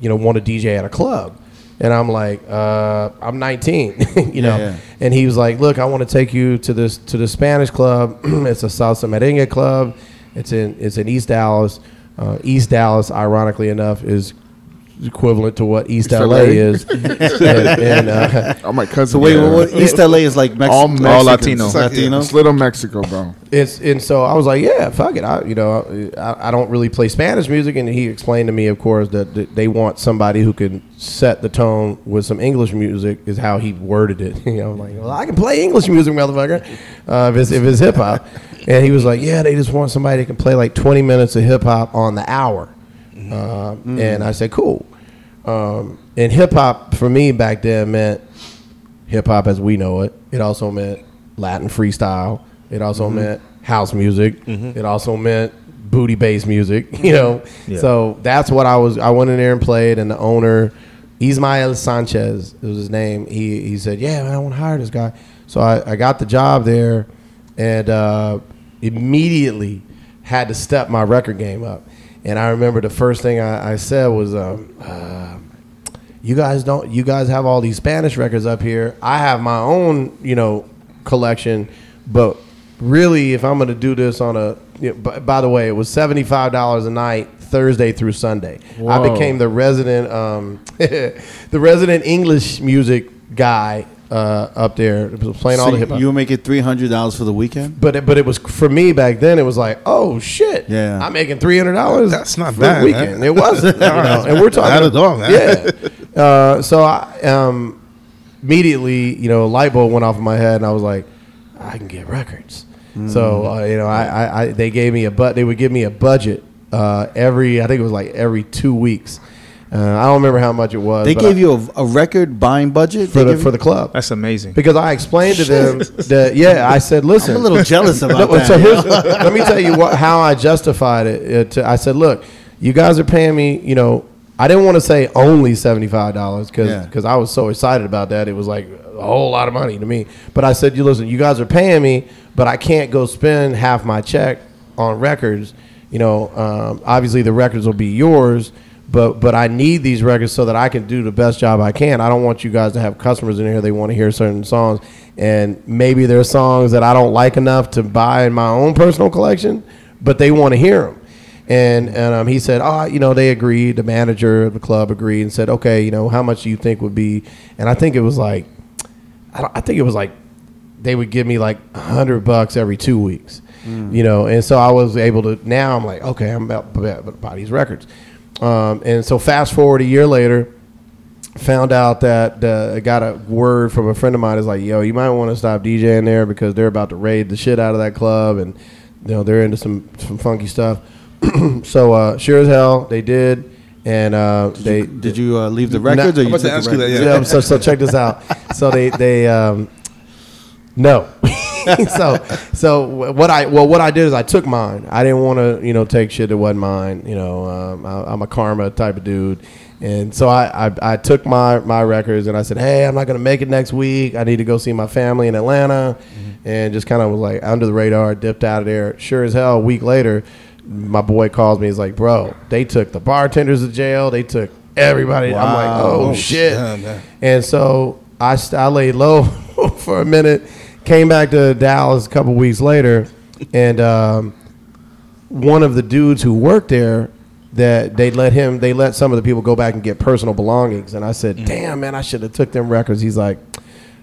you know, want to DJ at a club?" And I'm like, uh, "I'm 19, you know." Yeah. And he was like, "Look, I want to take you to this to the Spanish club. it's a salsa merengue club. It's in it's in East Dallas. Uh, East Dallas, ironically enough, is equivalent to what East, East LA, LA. is. and, and, uh, Oh my cousin. So wait, yeah. what, what, East LA is like Mex- all Mexicans, Mexicans. Latino. It's like- Latino. It's little Mexico, bro. it's and so I was like, yeah, fuck it. I you know I, I don't really play Spanish music, and he explained to me, of course, that, that they want somebody who can set the tone with some English music. Is how he worded it. you know, I'm like, well, I can play English music, motherfucker, uh, if it's if it's hip hop. And he was like, yeah, they just want somebody that can play like 20 minutes of hip hop on the hour. Uh, And I said, cool. Um, and hip hop for me back then meant hip hop as we know it. It also meant Latin freestyle. It also meant house music. It also meant booty bass music. You know, Yeah. so that's what I was. I went in there and played, and the owner, Ismael Sanchez, was his name. He he said, "Yeah, man, I want to hire this guy." So I, I got the job there, and uh, immediately had to step my record game up. And I remember the first thing I, I said was, um, uh, you guys don't you guys have all these spanish records up here. I have my own you know collection. But really if i'm going to do this on a you know, by, by the way it was $75 a night thursday through sunday. I became the resident um, the resident english music guy uh, up there was playing all the hip hop you were making three hundred dollars for the weekend. but it, but it was for me back then. It was like, oh shit, Yeah. I'm making three hundred dollars. That's not for bad, The weekend. man. It wasn't, you know, and we're talking Not at all, man. Yeah. Uh, so I um, immediately, you know, a light bulb went off in my head, and I was like, I can get records. So uh, you know, I, I, I they gave me a but they would give me a budget uh, every I think it was like every two weeks. Uh, I don't remember how much it was. They gave I- you a, a record buying budget for the for the club That's amazing. because I explained to them that yeah, I said, listen, I'm a little jealous about no, that. So you here's, let me tell you what, how I justified it. uh, to, I said, look, you guys are paying me. You know, I didn't want to say only seventy five dollars because Yeah. I was so excited about that. It was like a whole lot of money to me. But I said, you listen, you guys are paying me, but I can't go spend half my check on records. You know, um, obviously the records will be yours. But, but I need these records so that I can do the best job I can. I don't want you guys to have customers in here. They want to hear certain songs, and maybe there's songs that I don't like enough to buy in my own personal collection, but they want to hear them. And and um, he said, oh, you know, they agreed. The manager of the club agreed and said, okay, you know, how much do you think would be? And I think it was like, I, don't, I think it was like they would give me like a hundred bucks every two weeks, you know. And so I was able to. Now I'm like, okay, I'm about about, about these records. Um, and so fast forward a year later, found out that uh, got a word from a friend of mine. Is like, yo, you might want to stop DJing there because they're about to raid the shit out of that club, and you know they're into some some funky stuff. so uh, sure as hell, they did, and uh, they Did you uh, leave the Nah, records or I'm you about took to ask the you that, records? yeah. yeah. So, so check this out. So they they um, no. so so what I well what I did is I took mine. I didn't want to you know take shit that wasn't mine. You know um, I, I'm a karma type of dude, and so I, I I took my my records and I said, hey, I'm not gonna make it next week. I need to go see my family in Atlanta, and just kind of was like under the radar, dipped out of there. Sure as hell, a week later. My boy calls me. He's like, "Bro, they took the bartenders to jail. They took everybody." I'm like, "Oh, Oh, shit!" man. And so I, I laid low for a minute, came back to Dallas a couple weeks later, and um, one of the dudes who worked there that they let him they let some of the people go back and get personal belongings and I said, "Damn, man, I should have took them records." He's like,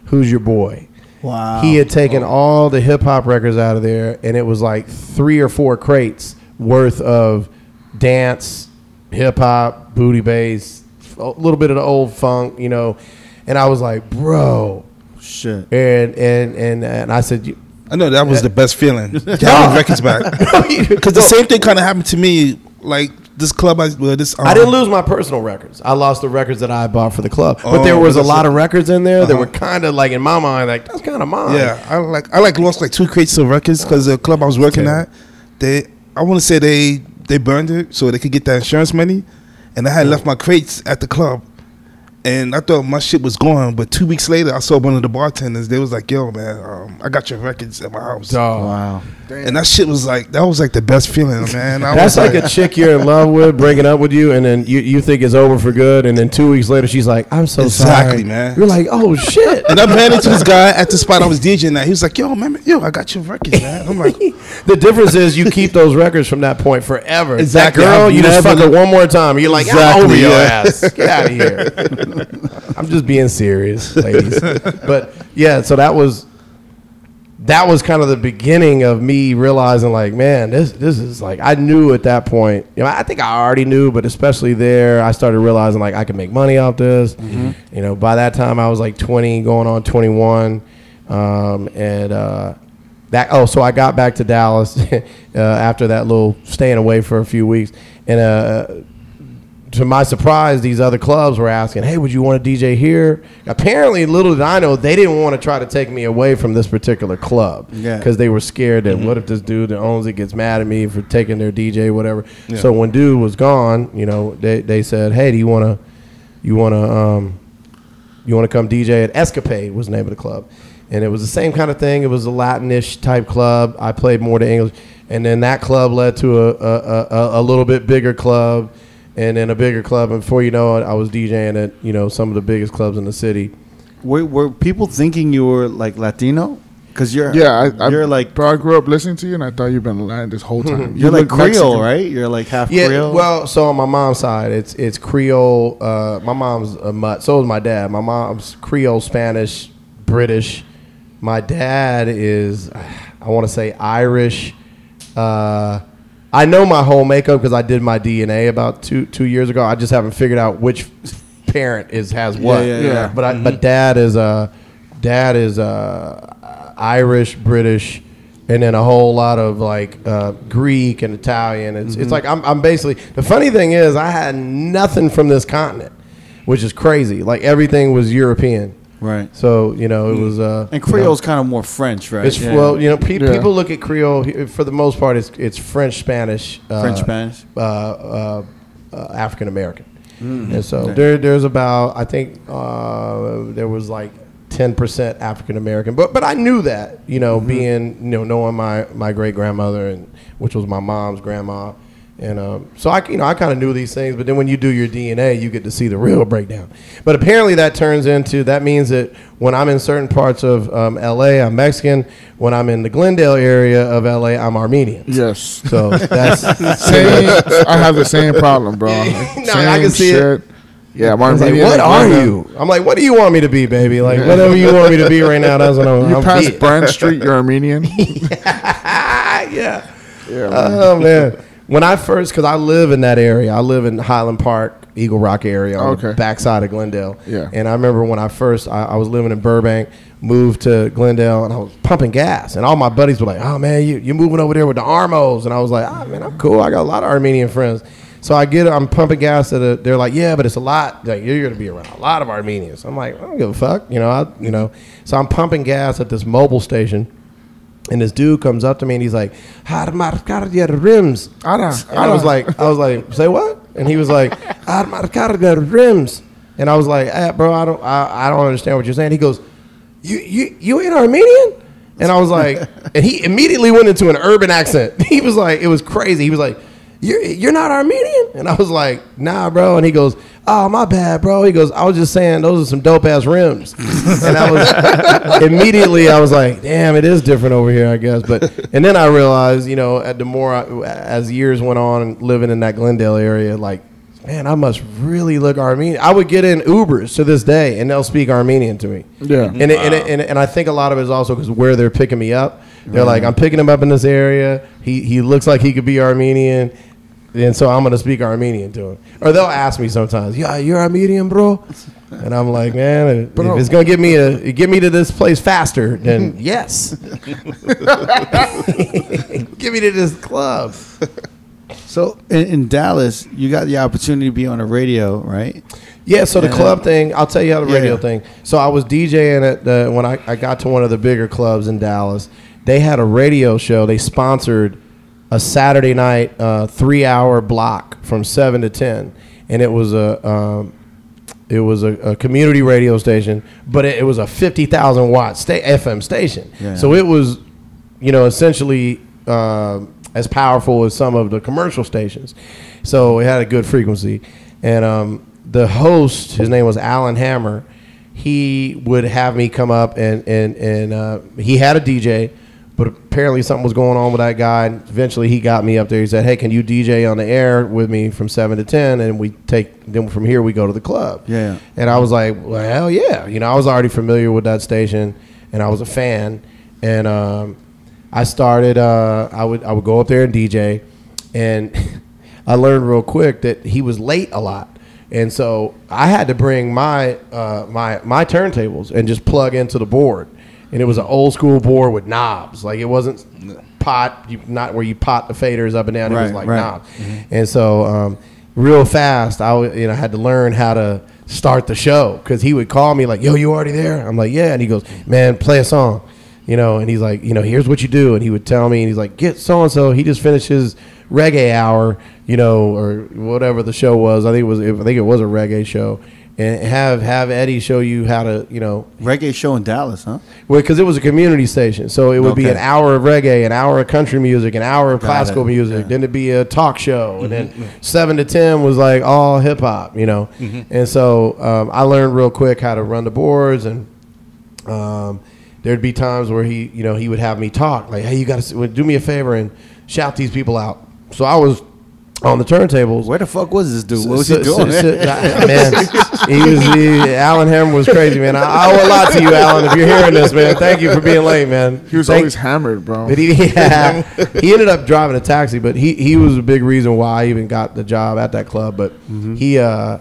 "Who's your boy?" Wow. He had taken all the hip hop records out of there, and it was like three or four crates worth of dance, hip hop, booty bass, a little bit of the old funk, you know. And I was like, bro, Shit. and and and and I said, I know that was the best feeling. Having records back. Because the same thing kind of happened to me. Like this club, I well, this. Um, I didn't lose my personal records. I lost the records that I bought for the club, but Oh, there was a lot it. of records in there that Uh-huh. were kind of like in my mind, like that's kind of mine. Yeah, I like I like lost like two crates of records because the club I was working Okay. at, they I want to say they they burned it so they could get that insurance money, and I had left my crates at the club, and I thought my shit was gone. But two weeks later, I saw one of the bartenders. They was like, "Yo, man, um, I got your records at my house," Dog. Wow. and that shit was like that was like the best feeling, man. I That's was like a chick you're in love with breaking up with you, and then you, you think it's over for good, and then two weeks later she's like, "I'm so Exactly, sorry." man. You're like, "Oh shit!" And I ran into this guy at the spot I was DJing at. He was like, "Yo, man, yo, I got your records, man." I'm like, the difference is you keep those records from that point forever. Exactly. That girl, I've you just fuck her one more time. You're like, Exactly, I'm over your ass. Get out of here. I'm just being serious, ladies. But yeah, so that was that was kind of the beginning of me realizing, like, man, this this is like I knew at that point. You know, I think I already knew, but especially there, I started realizing like I could make money off this. You know, by that time I was like 20, going on 21, um, and. uh that oh so I got back to Dallas uh, after that little staying away for a few weeks and uh, to my surprise these other clubs were asking hey would you want to DJ here? Apparently little did I know they didn't want to try to take me away from this particular club Yeah. because they were scared that what if this dude that owns it gets mad at me for taking their DJ whatever? So when dude was gone you know they, they said hey do you want to you want to um, you want to come DJ at Escapade? was the name of the club, and it was the same kind of thing. It was a Latinish type club. I played more to English, and then that club led to a a, a, a little bit bigger club, and then a bigger club. And before you know it, I was DJing at you know some of the biggest clubs in the city. Were, were people thinking you were like Latino? Because you're Yeah, I, I, you're like bro. I grew up listening to you, and I thought you've been lying this whole time. You you're like Creole, Mexican. right? You're like half Yeah, Creole. well, so on my mom's side, it's it's Creole. Uh, my mom's a mutt. So is my dad. My mom's Creole, Spanish, British. My dad is, I want to say Irish. Uh, I know my whole makeup because I did my DNA about two two years ago. I just haven't figured out which parent is has what. yeah, yeah. But I, but dad is uh, dad is uh, Irish, British, and then a whole lot of like uh, Greek and Italian. It's it's like I'm I'm basically the funny thing is I had nothing from this continent, which is crazy. Like everything was European. Right. So you know it was uh, And you know, Creole's kind of more French, right? it's Yeah. well, you know, pe- Yeah. people look at Creole for the most part. It's it's French, Spanish, uh, French, Spanish. uh, uh, uh, African American, Mm-hmm. and so there there's about I think uh, there was like ten percent African American, but but I knew that you know Mm-hmm. being you know knowing my my great grandmother and which was my mom's grandma. And um, so I, you know, I kind of knew these things, but then when you do your DNA, you get to see the real breakdown. But apparently, that turns into that means that when I'm in certain parts of um, LA, I'm Mexican. When I'm in the Glendale area of LA, I'm Armenian. Yes. So that's Same. I have the same problem, bro. No, same I can see it. Yeah, I was like, what are Glendale. you? I'm like, what do you want me to be, baby? Like, whatever you want me to be right now, that's what I'm. You I'm pass. Brand Street, you're Armenian. Ah, yeah. Yeah, man. Oh man. When I first, because I live in that area, I live in Highland Park, Eagle Rock area on the backside of Glendale. Yeah. And I remember when I first, I, I was living in Burbank, moved to Glendale, and I was pumping gas, and all my buddies were like, "Oh man, you you moving over there with the Armos?" And I was like, "Ah man, I'm cool. I got a lot of Armenian friends." So I get, I'm pumping gas at a, they're like, yeah, but it's a lot. Like you're gonna be around a lot of Armenians. I'm like, I don't give a fuck, you know. I, you know. So I'm pumping gas at this mobile station, and this dude comes up to me and he's like, "Harmarkardia rims." Ara, And I was like, I was like, say what? And he was like, "Harmarkardia rims." And I was like, eh, bro, I don't, I, I don't understand what you're saying. He goes, you, you, you ain't Armenian? And I was like, and he immediately went into an urban accent. He was like, it was crazy. He was like, you're, you're not Armenian? And I was like, nah, bro. And he goes, oh, my bad, bro. He goes, I was just saying those are some dope ass rims. and I was immediately, I was like, damn, it is different over here, I guess. But, and then I realized, you know, at the more, I, as years went on living in that Glendale area, like, man, I must really look Armenian. I would get in Ubers to this day and they'll speak Armenian to me. Yeah. And, it, and, it, and, and I think a lot of it is also because where they're picking me up. They're like, I'm picking him up in this area. He, he looks like he could be Armenian. And so I'm gonna speak Armenian to him, or they'll ask me sometimes, "Yeah, you're Armenian, bro," and I'm like, "Man, if it's gonna get me a get me to this place faster, then yes, get me to this club." So in, in Dallas, you got the opportunity to be on the radio, right? Yeah, so the Yeah. Uh, club thing, I'll tell you how the Yeah. radio thing. So I was DJing at the, when I, I got to one of the bigger clubs in Dallas. They had a radio show. They sponsored a Saturday night uh, three hour block from seven to ten, and it was a um, it was a, a community radio station, but it, it was a fifty thousand watt sta- FM station. Yeah. So it was, you know, essentially uh, as powerful as some of the commercial stations. So it had a good frequency, and um, the host, his name was Alan Hammer. He would have me come up and and and uh, he had a DJ, apparently something was going on with that guy. And eventually, he got me up there. He said, "Hey, can you DJ on the air with me from seven to ten, and we take then from here we go to the club." Yeah. And I was like, well, hell yeah. You know, I was already familiar with that station and I was a fan. And um, I started, uh, I, would, I would go up there and DJ. And I learned real quick that he was late a lot. And so I had to bring my, uh, my, my turntables and just plug into the board. And it was an old school board with knobs. Like it wasn't pot, you, not where you pot the faders up and down. it was like right. knobs. And so, um, real fast, I you know had to learn how to start the show because he would call me like, "Yo, you already there?" I'm like, "Yeah," and he goes, "Man, play a song," you know, and he's like, "You know, here's what you do," and he would tell me, and he's like, "Get so and so." He just finished his reggae hour, you know, or whatever the show was. I think it was, I think it was a reggae show. And have have Eddie show you how to, you know, Reggae show in Dallas, huh? well, because it was a community station, so it would be an hour of reggae, an hour of country music, an hour of Got classical it. music. Yeah. Then it'd be a talk show, and then seven to ten was like all hip hop, you know. And so um, I learned real quick how to run the boards, and um, there'd be times where he, you know, he would have me talk like, "Hey, you got to do me a favor and shout these people out." So I was on the turntables. Where the fuck was this dude? What was So- he doing? so- man, he was he, Alan Hammer was crazy, man. I, I owe a lot to you, Alan. If you're hearing this, man, thank you for being late, man. He was Thank- always hammered, bro. But he, yeah, he ended up driving a taxi, but he, he was a big reason why I even got the job at that club. But he uh,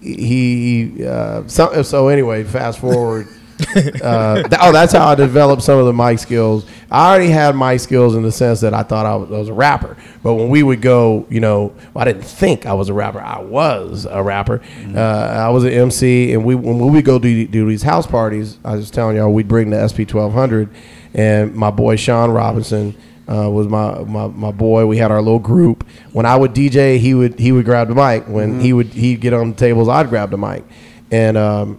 he uh, so, so anyway, fast forward. uh, th- oh, that's how I developed some of the mic skills. I already had mic skills in the sense that I thought I was, I was a rapper. But when we would go, you know, well, I didn't think I was a rapper. I was a rapper. Uh, I was an MC, and we when we would go do, do these house parties, I was telling y'all, we'd bring the SP twelve hundred, and my boy Sean Robinson. Uh, was my, my my boy. We had our little group. When I would DJ, he would he would grab the mic. When he would he'd get on the tables, I'd grab the mic. And um,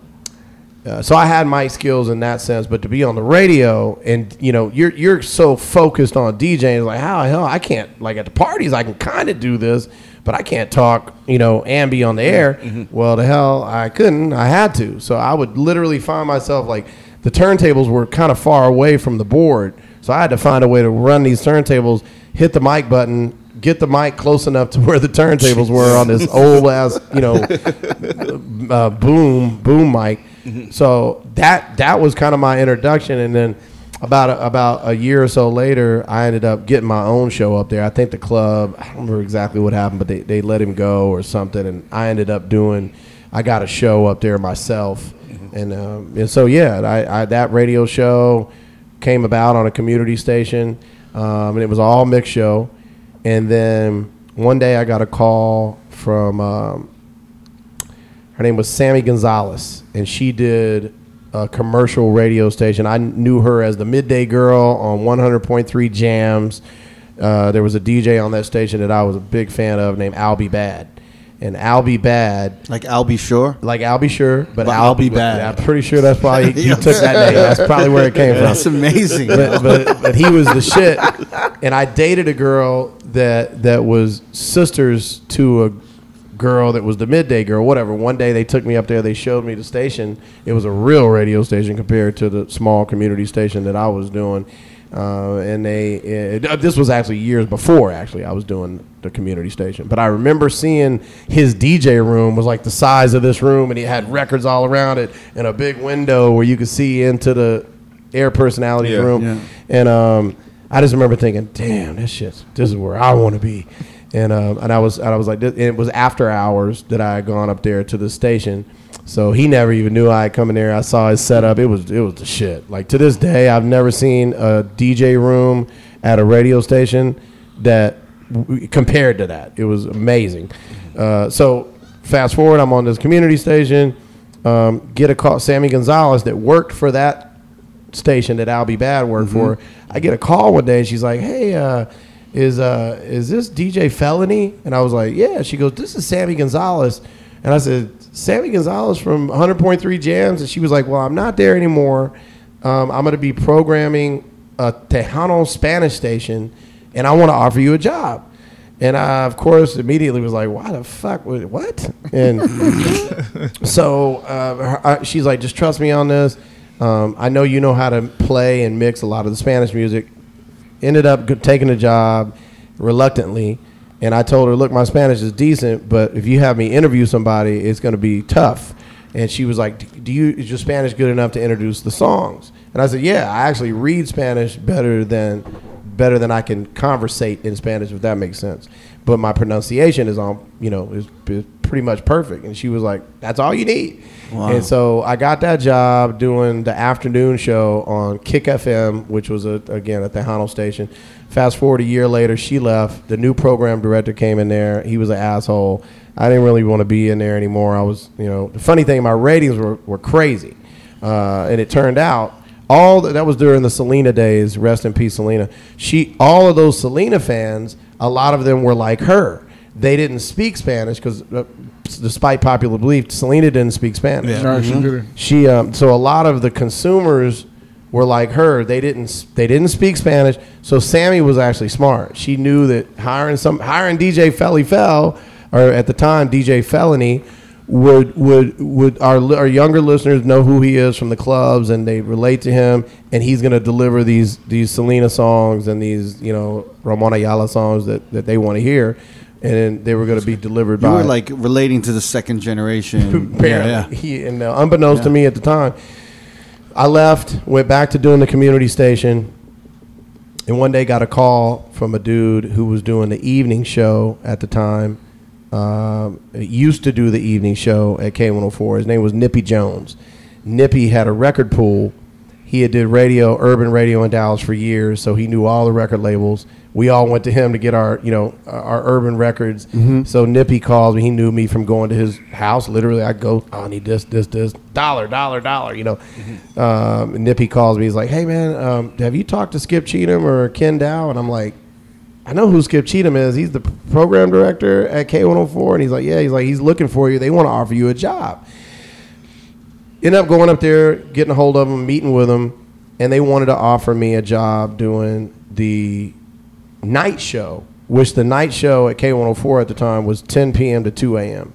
uh, so I had my skills in that sense, but to be on the radio and you know you're you're so focused on DJing, like how the hell I can't like at the parties I can kind of do this, but I can't talk you know and be on the air. Well, the hell I couldn't. I had to. So I would literally find myself like the turntables were kind of far away from the board, so I had to find a way to run these turntables, hit the mic button. Get the mic close enough to where the turntables were on this old ass, you know, uh, boom boom mic. So that that was kind of my introduction, and then about a, about a year or so later, I ended up getting my own show up there. I think the club, I don't remember exactly what happened, but they, they let him go or something, and I ended up doing. I got a show up there myself, and um, and so yeah, I, I that radio show came about on a community station, um, and it was all mixed show, and then one day I got a call from. Um, her name was Sammy Gonzalez, and she did a commercial radio station. I knew her as the midday girl on 100.3 Jams. Uh, there was a DJ on that station that I was a big fan of named Albie Bad. And Albie Bad, like I'll be sure. like I'll be sure, but, But I'll Albie Bad. I'm pretty sure that's probably you took that name. That's probably where it came from That's amazing. but, but, but he was the shit. And I dated a girl that that was sisters to a girl that was the midday girl, whatever. One day they took me up there, they showed me the station. It was a real radio station compared to the small community station that I was doing. Uh, and they, uh, this was actually years before. Actually, I was doing the community station, but I remember seeing his DJ room was like the size of this room, and he had records all around it, and a big window where you could see into the air personality Yeah. room. Yeah. And um, I just remember thinking, damn, this shit, this is where I want to be. And um, and I was and I was like, it was after hours that I had gone up there to the station. So he never even knew I had come in there. I saw his setup. It was it was the shit. Like to this day, I've never seen a DJ room at a radio station that w- compared to that. It was amazing. Uh, so fast forward, I'm on this community station. Um, get a call, Sammy Gonzalez that worked for that station that Be Bad worked for. I get a call one day and she's like, "Hey, uh, is uh, is this DJ Felony?" And I was like, "Yeah." She goes, "This is Sammy Gonzalez," and I said, "Sammy Gonzalez from 100.3 Jams," and she was like, "Well, I'm not there anymore. Um, I'm going to be programming a Tejano Spanish station, and I want to offer you a job." And I, of course, immediately was like, "Why the fuck? would- What?" And so uh, her, uh, she's like, "Just trust me on this. Um, I know you know how to play and mix a lot of the Spanish music." Ended up taking a job reluctantly, and I told her, "Look, my Spanish is decent, but if you have me interview somebody, it's going to be tough." And she was like, "Do you is your Spanish good enough to introduce the songs?" And I said, "Yeah, I actually read Spanish better than better than I can conversate in Spanish, if that makes sense. But my pronunciation is on, you know, is, is pretty much perfect." And she was like, "That's all you need." Wow. And so I got that job doing the afternoon show on Kick FM, which was a, again at the Tejano station. Fast forward a year later, she left. The new program director came in there. He was an asshole. I didn't really want to be in there anymore. I was, you know, the funny thing, my ratings were, were crazy. Uh, and it turned out all that, that was during the Selena days. Rest in peace, Selena. She, all of those Selena fans, a lot of them were like her. They didn't speak Spanish because, uh, despite popular belief, Selena didn't speak Spanish. Yeah. No, she. She, um, so a lot of the consumers were like her. They didn't, they didn't speak Spanish. So Sammy was actually smart. She knew that hiring some, hiring DJ Felli Fel, or at the time DJ Felony, would would would our our younger listeners know who he is from the clubs and they relate to him and he's going to deliver these these Selena songs and these you know Ramon Ayala songs that, that they want to hear and then they were going to be delivered You by were like relating to the second generation. Yeah, yeah. He, and uh, unbeknownst to me at the time, I left, went back to doing the community station, and one day got a call from a dude who was doing the evening show at the time. Um, used to do the evening show at K104. His name was Nippy Jones. Nippy had a record pool. He had did radio, urban radio in Dallas for years, so he knew all the record labels. We all went to him to get our, you know, our urban records. So Nippy calls me. He knew me from going to his house. Literally, I go, oh, I need this, this, this, dollar, dollar, dollar. You know, um, Nippy calls me. He's like, Hey man, um, have you talked to Skip Cheatham or Ken Dow? And I'm like, I know who Skip Cheatham is. He's the program director at K104. And he's like, yeah, he's like, he's looking for you. They want to offer you a job. End up going up there, getting a hold of him, meeting with him, and they wanted to offer me a job doing the night show, which the night show at K104 at the time was 10 p.m. to 2 a.m.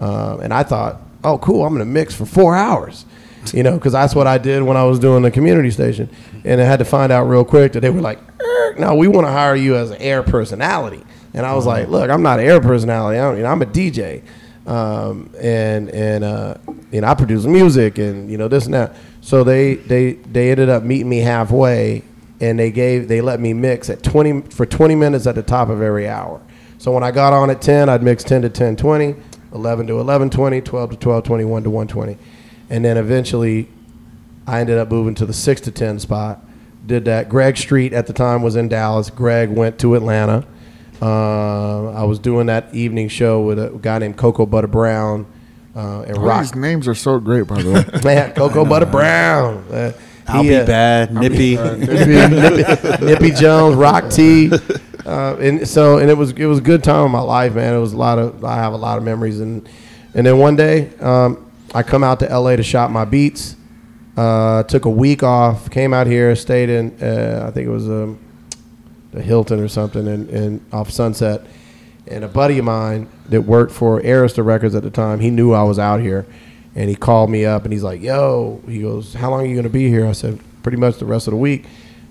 Um, and I thought, oh, cool, I'm going to mix for four hours, you know, because that's what I did when I was doing the community station. And I had to find out real quick that they were like, "Er, no, we want to hire you as an air personality. And I was like, look, I'm not an air personality. I'm, you know, I'm a DJ. Um, and and uh, you know, I produce music and you know this and that. So they they they ended up meeting me halfway, and they gave they let me mix at 20 for 20 minutes at the top of every hour. So when I got on at 10, I'd mix 10 to 10 20, 11 to 11 20, 12 to 12 20, 1 to 120. And then eventually I ended up moving to the 6 to 10 spot. Did that. Greg Street at the time was in Dallas. Greg went to Atlanta. Uh, I was doing that evening show with a guy named Coco Butter Brown uh, and All Rock. these names are so great, by the way. Man, Coco Butter Brown. Uh, I'll he, be uh, bad, nippy. Nippy, Nippy Jones, Rock T, uh, and so and it was it was a good time of my life, man. It was a lot of I have a lot of memories, and and then one day um, I come out to L.A. to shop my beats. Uh, took a week off, came out here, stayed in uh, I think it was um, the Hilton or something, in, in off Sunset. And a buddy of mine that worked for Arista Records at the time, he knew I was out here, and he called me up and he's like, "Yo," he goes, "How long are you gonna be here?" I said, "Pretty much the rest of the week."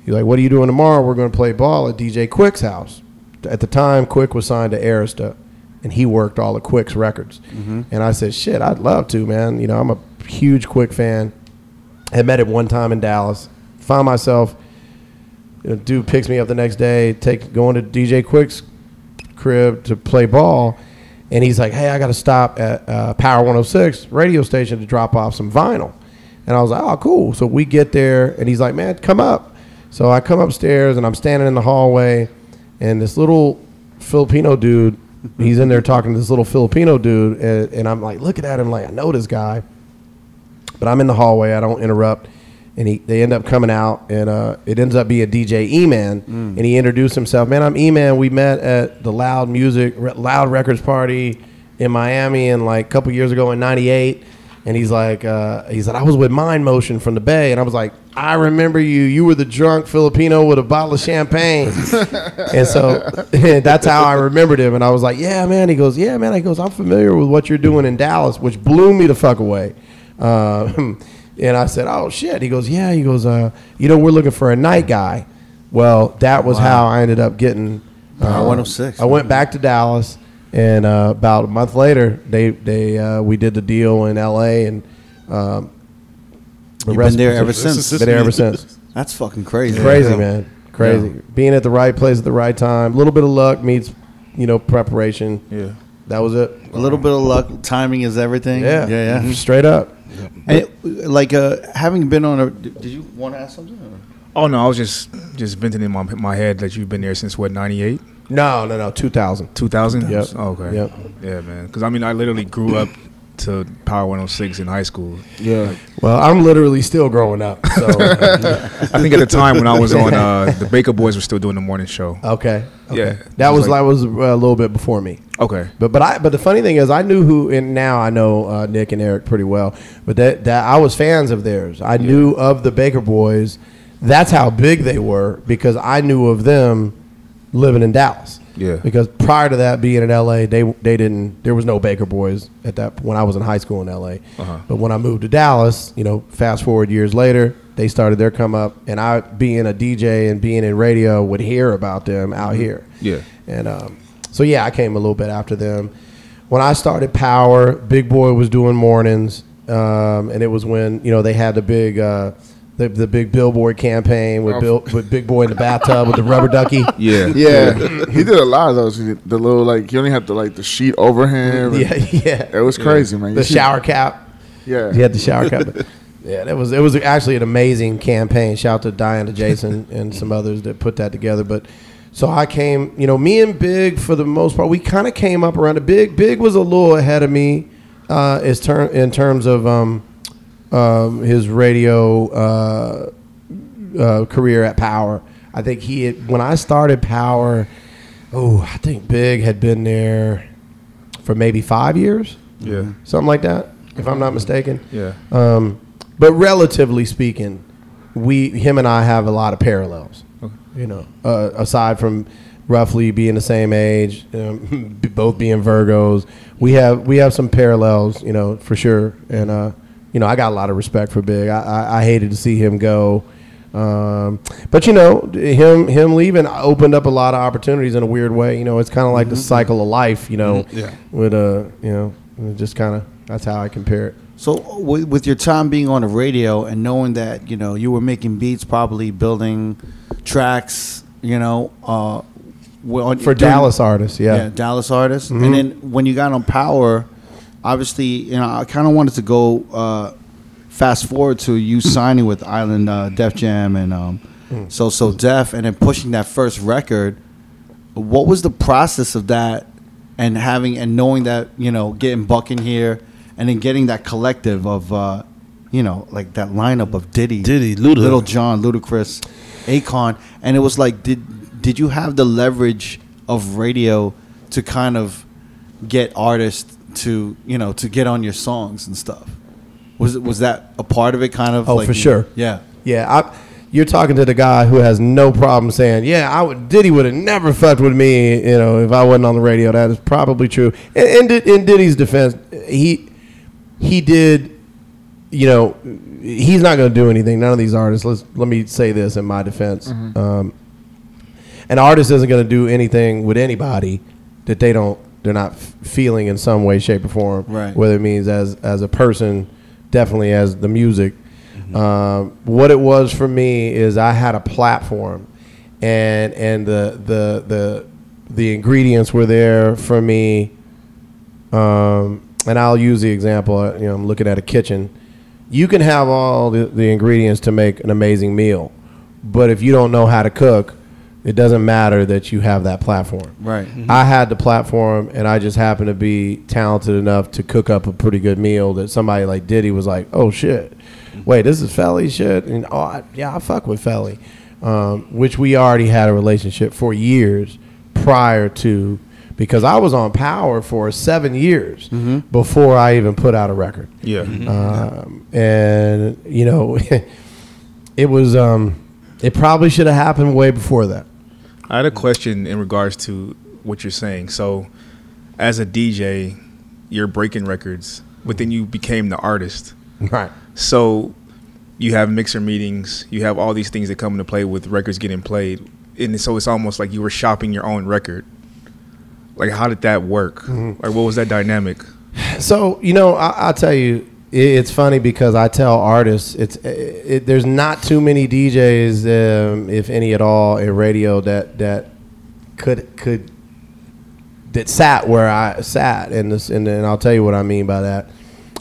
He's like, "What are you doing tomorrow?" We're gonna play ball at DJ Quik's house. At the time, Quik was signed to Arista, and he worked all of Quick's records. And I said, "Shit, I'd love to, man. You know, I'm a huge Quick fan. Had met him one time in Dallas. Found myself." You know, dude picks me up the next day, take going to DJ Quik's crib to play ball, and he's like, "Hey, I got to stop at uh, Power 106 radio station to drop off some vinyl." And I was like, "Oh, cool." So we get there, and he's like, "Man, come up." So I come upstairs, and I'm standing in the hallway, and this little Filipino dude, he's in there talking to this little Filipino dude, and, and I'm like looking at him like I know this guy, but I'm in the hallway. I don't interrupt. And he, they end up coming out, and uh, it ends up being DJ E-Man, and he introduced himself. Man, I'm E-Man. We met at the Loud Music, Loud Records party in Miami, and like a couple years ago in '98. And he's like, uh, he said, I was with Mind Motion from the Bay, and I was like, I remember you. You were the drunk Filipino with a bottle of champagne, and so that's how I remembered him. And I was like, Yeah, man. He goes, Yeah, man. He goes, I'm familiar with what you're doing in Dallas, which blew me the fuck away. Uh, and I said, "Oh shit!" He goes, "Yeah." He goes, uh, "You know, we're looking for a night guy." Well, that was how I ended up getting uh, 106, I went back to Dallas, and uh, about a month later, they they uh, we did the deal in L.A. and um, the You've been there ever since. Been there ever since. That's fucking crazy. Crazy man, crazy. Yeah. Being at the right place at the right time. A little bit of luck meets, you know, preparation. Yeah. That was it. A little bit of luck. Timing is everything. Yeah, yeah, yeah. Straight up. And it- like uh, having been on a. Did you want to ask something? or- Oh no, I was just just venting in my my head that you've been there since what '98, No, no, no. Two thousand. 2000. Yep. Oh, okay. Yep. Yeah, man. Because I mean, I literally grew up to Power 106 in high school. Yeah. Well, I'm literally still growing up. So I think at the time when I was on, uh, the Baker Boys were still doing the morning show. okay, okay. Yeah. that was was like- was uh, a little bit before me. Okay. But but I but the funny thing is I knew who and now I know uh, Nick and Eric pretty well. But that that I was fans of theirs. I knew of the Baker Boys. That's how big they were because I knew of them living in Dallas. Yeah. Because prior to that being in LA, they they didn't there was no Baker Boys at that when I was in high school in LA. Uh-huh. But when I moved to Dallas, you know, fast forward years later, they started their come up and I being a DJ and being in radio would hear about them out here. Yeah. And um, so yeah, I came a little bit after them. When I started Power, Big Boy was doing mornings, um, and it was when you know they had the big uh, the, the big billboard campaign with Bill with Big Boy in the bathtub with the rubber ducky. Yeah. Yeah, he did a lot of those. He did The little like you only have to like the sheet over him. Yeah, yeah. it was crazy, man. You The see- shower cap. Yeah, He had the shower cap. Yeah, that was it was actually an amazing campaign. Shout out to Diana Jason and some others that put that together. But so I came, you know, me and Big for the most part, we kind of came up around it. Big Big was a little ahead of me uh, as ter- in terms of um, um, his radio uh, uh, career at Power. I think he had, when I started Power, oh, I think Big had been there for maybe five years, Yeah. something like that, if I'm not mistaken. Yeah. Um, but relatively speaking, we him and I have a lot of parallels. Okay. You know, uh, aside from roughly being the same age, um, both being Virgos, we have we have some parallels. You know, for sure. And uh, you know, I got a lot of respect for Big. I, I, I hated to see him go. Um, but you know, him him leaving opened up a lot of opportunities in a weird way. You know, it's kind of like the cycle of life. You know, Yeah. with uh, you know, just kind of that's how I compare it. So with, with your time being on the radio and knowing that you know you were making beats, probably building tracks, you know, uh, on- For Dallas artists, yeah. yeah, Dallas artists. Mhm. And then when you got on Power, obviously, you know, I kind of wanted to go uh, fast forward to you signing with Island uh, Def Jam and um, so so Def, and then pushing that first record. What was the process of that, and having and knowing that you know getting Buck in here, and then getting that collective of. Uh, you know, like that lineup of Diddy, Diddy, Luda. Lil Jon, Ludacris, Akon, and it was like, did did you have the leverage of radio to kind of get artists to you know to get on your songs and stuff? Was was that a part of it? Kind of. Oh, like, for sure. Yeah. Yeah, I, you're talking to the guy who has no problem saying, "Yeah, I would." Diddy would have never fucked with me, you know, if I wasn't on the radio. That is probably true. And, and in Diddy's defense, he he did, you know, he's not going to do anything. None of these artists. Let's let me say this in my defense. Um, an artist isn't going to do anything with anybody that they don't they're not feeling in some way shape or form Right. whether it means as as a person definitely as the music um, what it was for me is i had a platform and and the the the the ingredients were there for me. Um, and I'll use the example. uh, You know, I'm looking at a kitchen. You can have all the, the ingredients to make an amazing meal, but if you don't know how to cook, it doesn't matter that you have that platform. Right. I had the platform, and I just happened to be talented enough to cook up a pretty good meal that somebody like Diddy was like, "Oh shit, wait, this is Felli shit," and oh I, yeah, I fuck with Felli, um, which we already had a relationship for years prior to, because I was on Power for seven years before I even put out a record, Yeah. um, and you know, it was um, it probably should have happened way before that. I had a question in regards to what you're saying. So, as a DJ, you're breaking records, but then you became the artist. Right. So, you have mixer meetings, you have all these things that come into play with records getting played, and so it's almost like you were shopping your own record. Like, how did that work? Mm-hmm. Like, what was that dynamic? So you know, I, I'll tell you, it's funny because I tell artists, it's it, it, there's not too many DJs, um, if any at all, in radio that that could could that sat where I sat, and this, and, and I'll tell you what I mean by that.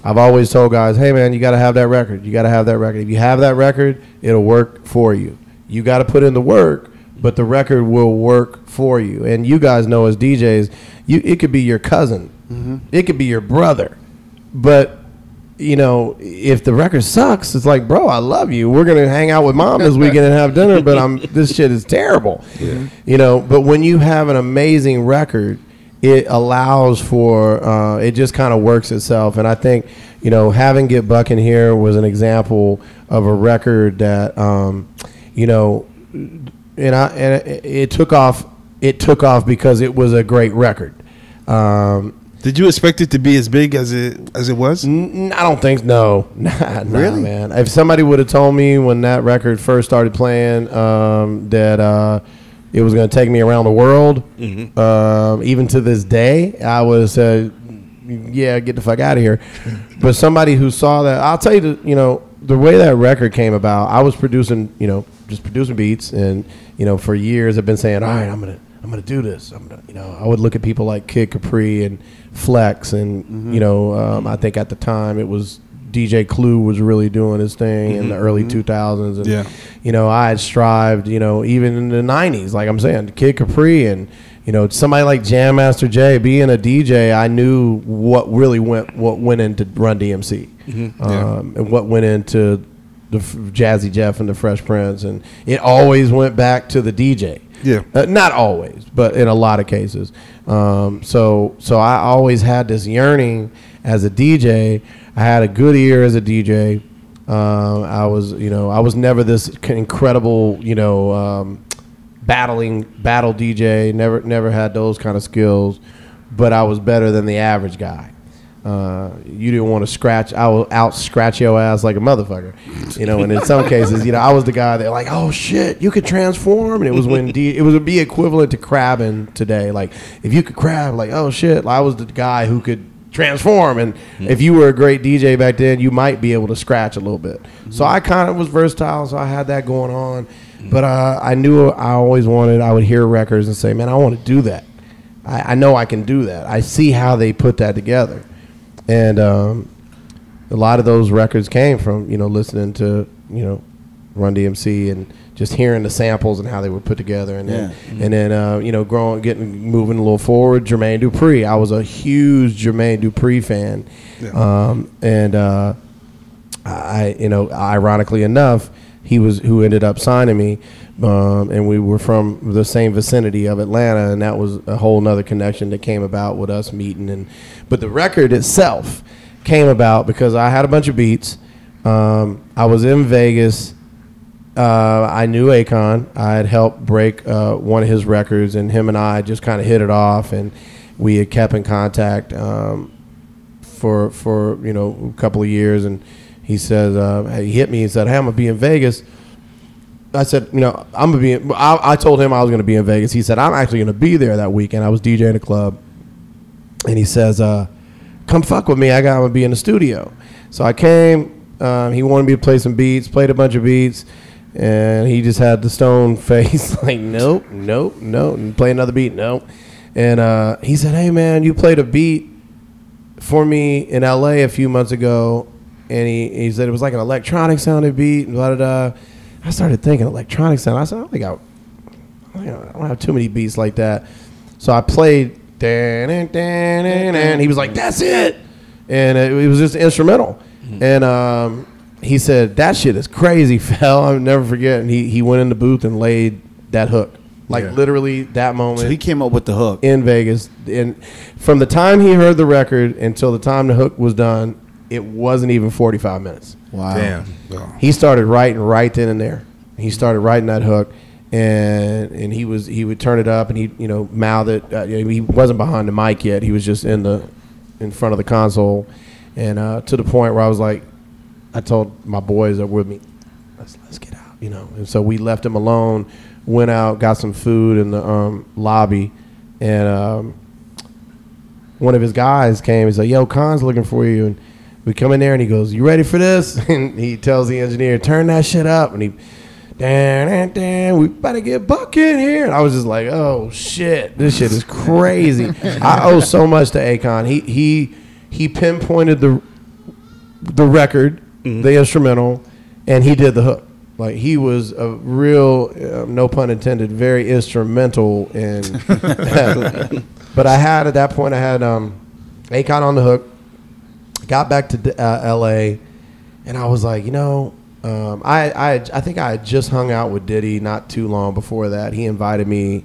I've always told guys, hey man, you got to have that record. You got to have that record. If you have that record, it'll work for you. You got to put in the work, but the record will work for you. And you guys know as DJs, you it could be your cousin, it could be your brother, but you know, if the record sucks, it's like, bro, I love you. We're gonna hang out with mom this weekend and have dinner, but I'm this shit is terrible. You know, but when you have an amazing record, it allows for uh, it just kind of works itself. And I think, you know, having Get Buck in here was an example of a record that, um, you know, and I and it, it took off. It took off because it was a great record. Um, Did you expect it to be as big as it as it was? N- I don't think no. Nah, really, man. If somebody would have told me when that record first started playing um, that uh, it was going to take me around the world, um, even to this day, I was, said, "Yeah, get the fuck out of here." but somebody who saw that, I'll tell you, the, you know, the way that record came about. I was producing, you know, just producing beats, and you know, for years I've been saying, "All right, I'm gonna." I'm gonna do this. I'm gonna, you know, I would look at people like Kid Capri and Flex, and you know, um, I think at the time it was DJ Clue was really doing his thing in the early 2000s, and Yeah. you know, I had strived, you know, even in the 90s, like I'm saying, Kid Capri and you know, somebody like Jam Master Jay, being a DJ, I knew what really went what went into Run DMC, um, and what went into the F- Jazzy Jeff and the Fresh Prince, and it always went back to the DJ. Yeah. Uh, not always, but in a lot of cases. Um, so so I always had this yearning as a DJ. I had a good ear as a DJ. Um, I was you know I was never this incredible you know um, battling battle DJ. Never never had those kind of skills, but I was better than the average guy. Uh, you didn't want to scratch. I will out scratch your ass like a motherfucker, you know. And in some cases, you know, I was the guy that like, oh shit, you could transform. And it was when D, it was would be equivalent to crabbing today. Like if you could crab, like oh shit, I was the guy who could transform. And if you were a great DJ back then, you might be able to scratch a little bit. So I kind of was versatile. So I had that going on. But uh, I knew I always wanted. I would hear records and say, man, I want to do that. I, I know I can do that. I see how they put that together, and um, a lot of those records came from you know listening to you know Run DMC and just hearing the samples and how they were put together, and then and then uh, you know growing, getting moving a little forward. Jermaine Dupri, I was a huge Jermaine Dupri fan, um, and uh, I you know ironically enough, he was who ended up signing me. Um, and we were from the same vicinity of Atlanta, and that was a whole nother connection that came about with us meeting. And but the record itself came about because I had a bunch of beats. Um, I was in Vegas. Uh, I knew Akon. I had helped break uh, one of his records, and him and I just kind of hit it off, and we had kept in contact um, for for you know a couple of years. And he says uh, he hit me and said, "Hey, I'm gonna be in Vegas." I said, you know, I'm gonna be. In, I, I told him I was gonna be in Vegas. He said, I'm actually gonna be there that weekend. I was DJing a club, and he says, uh, "Come fuck with me. I got to be in the studio." So I came. Um, he wanted me to play some beats. Played a bunch of beats. And he just had the stone face, like, nope, nope, nope. And play another beat, nope. And uh, he said, hey, man, you played a beat for me in LA a few months ago. And he, he said it was like an electronic sounding beat, and blah, blah, blah. I started thinking electronic sound. I said, I don't think I, I don't have too many beats like that. So I played, dan, dan, dan, dan, dan. he was like, that's it. And it, it was just instrumental. And um, he said, that shit is crazy, fell. I'll never forget. And he, he went in the booth and laid that hook. Like Yeah. literally that moment So he came up with the hook. in Vegas. And from the time he heard the record until the time the hook was done, it wasn't even 45 minutes. Wow. Damn. He started writing right then and there. He started writing that hook, and and he was he would turn it up and he you know mouth it. Uh, you he wasn't behind the mic yet. He was just in the in front of the console, and uh, to the point where I was like, I told my boys that were with me, let's let's get out, you know. And so we left him alone, went out, got some food in the um, lobby, and um, one of his guys came. He's like, "Yo, Kon's looking for you." And we come in there, and he goes, "You ready for this?" And he tells the engineer, "Turn that shit up." And he, dan, dan, dan, we better get Buck in here. And I was just like, "Oh shit, this shit is crazy." I owe so much to Akon. He he he pinpointed the the record, the instrumental, and he did the hook. Like he was a real, uh, no pun intended, very instrumental in. but I had at that point, I had um, Akon on the hook. Got back to uh, L.A. and I was like, you know, um, I, I I think I had just hung out with Diddy not too long before that. He invited me.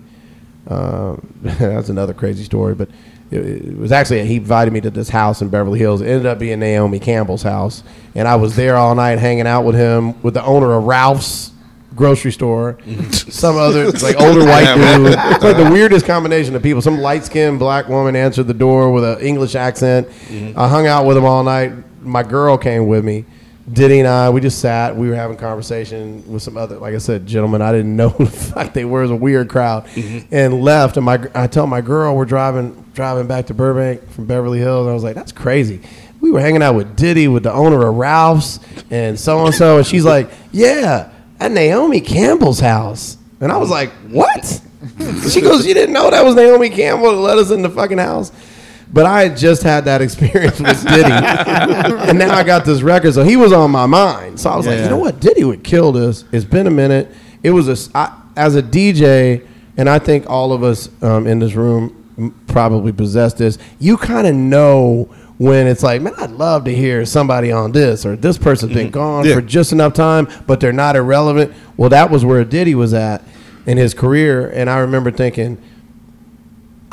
Um, that's another crazy story, but it, it was actually he invited me to this house in Beverly Hills. It ended up being Naomi Campbell's house, and I was there all night hanging out with him with the owner of Ralph's grocery store, some other like older white dude. It's like the weirdest combination of people. Some light skinned black woman answered the door with an English accent. Mm-hmm. I hung out with him all night. My girl came with me. Diddy and I, we just sat. We were having conversation with some other, like I said, gentlemen. I didn't know who the fuck they were. It was a weird crowd, mm-hmm. and left. And my, I tell my girl we're driving driving back to Burbank from Beverly Hills. I was like, that's crazy. We were hanging out with Diddy, with the owner of Ralph's, and so and so. And she's like, yeah, at Naomi Campbell's house. And I was like, what? She goes, you didn't know that was Naomi Campbell that let us in the fucking house. But I had just had that experience with Diddy, and now I got this record, so he was on my mind. So I was like, you know what, Diddy would kill this. It's been a minute. It was a I, as a DJ, and I think all of us um, in this room probably possess this. You kind of know when it's like, man, I'd love to hear somebody on this, or this person's been mm-hmm. gone Yeah. for just enough time, but they're not irrelevant. Well, that was where Diddy was at in his career, and I remember thinking.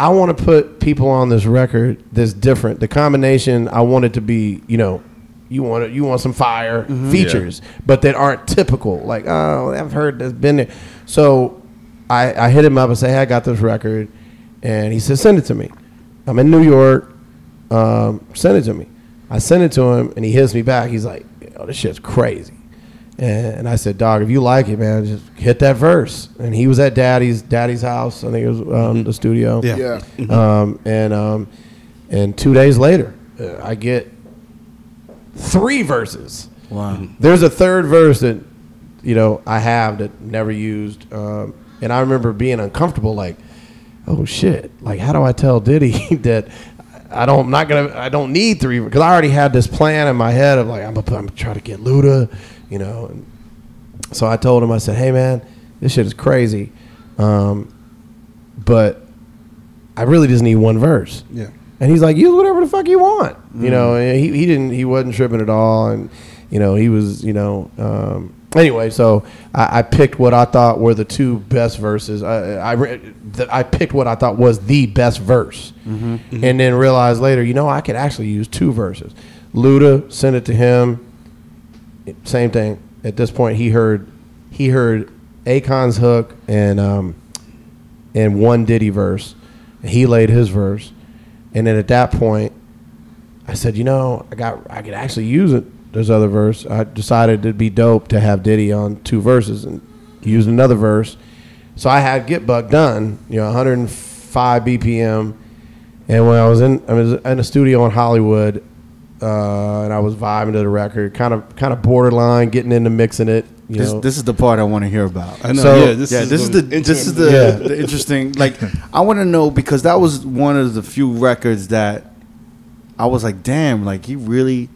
I want to put people on this record that's different. The combination I want it to be, you know, you want it, you want some fire mm-hmm. features, but that aren't typical. Like, oh, I've heard that's been there. So I, I hit him up and say, hey, I got this record, and he said, send it to me. I'm in New York. Um, send it to me. I sent it to him, and he hits me back. He's like, oh, this shit's crazy. And, and I said, dog, if you like it, man, just hit that verse. And he was at Daddy's Daddy's house. I think it was um, the studio. Yeah. Yeah. Um, and um, and two days later, uh, I get three verses. Wow. There's a third verse that you know I have that never used, um, and I remember being uncomfortable. Like, oh shit! Like, how do I tell Diddy that I don't I'm not gonna I don't need three because I already had this plan in my head of like I'm gonna, I'm gonna try to get Luda, you know. And so I told him I said, hey man, this shit is crazy, um, but I really just need one verse. Yeah. And he's like, use whatever the fuck you want. You know, and he, he didn't, he wasn't tripping at all. And, you know, he was, you know, um, anyway, so I, I picked what I thought were the two best verses. I, I, I picked what I thought was the best verse. And then realized later, you know, I could actually use two verses. Luda, sent it to him. Same thing. At this point, he heard, he heard Akon's hook and, um, and one Diddy verse. He laid his verse. And then at that point, I said, you know, I got I could actually use it. There's other verse. I decided it'd be dope to have Diddy on two verses and use another verse. So I had Get Buck done, you know, 105 BPM. And when I was in I was in a studio in Hollywood, uh, and I was vibing to the record, kind of kind of borderline, getting into mixing it, you This, know, this is the part I want to hear about. I know. So- yeah, this yeah, is this is the this is the, Yeah. the interesting. Like, I want to know because that was one of the few records that I was like, damn, like he really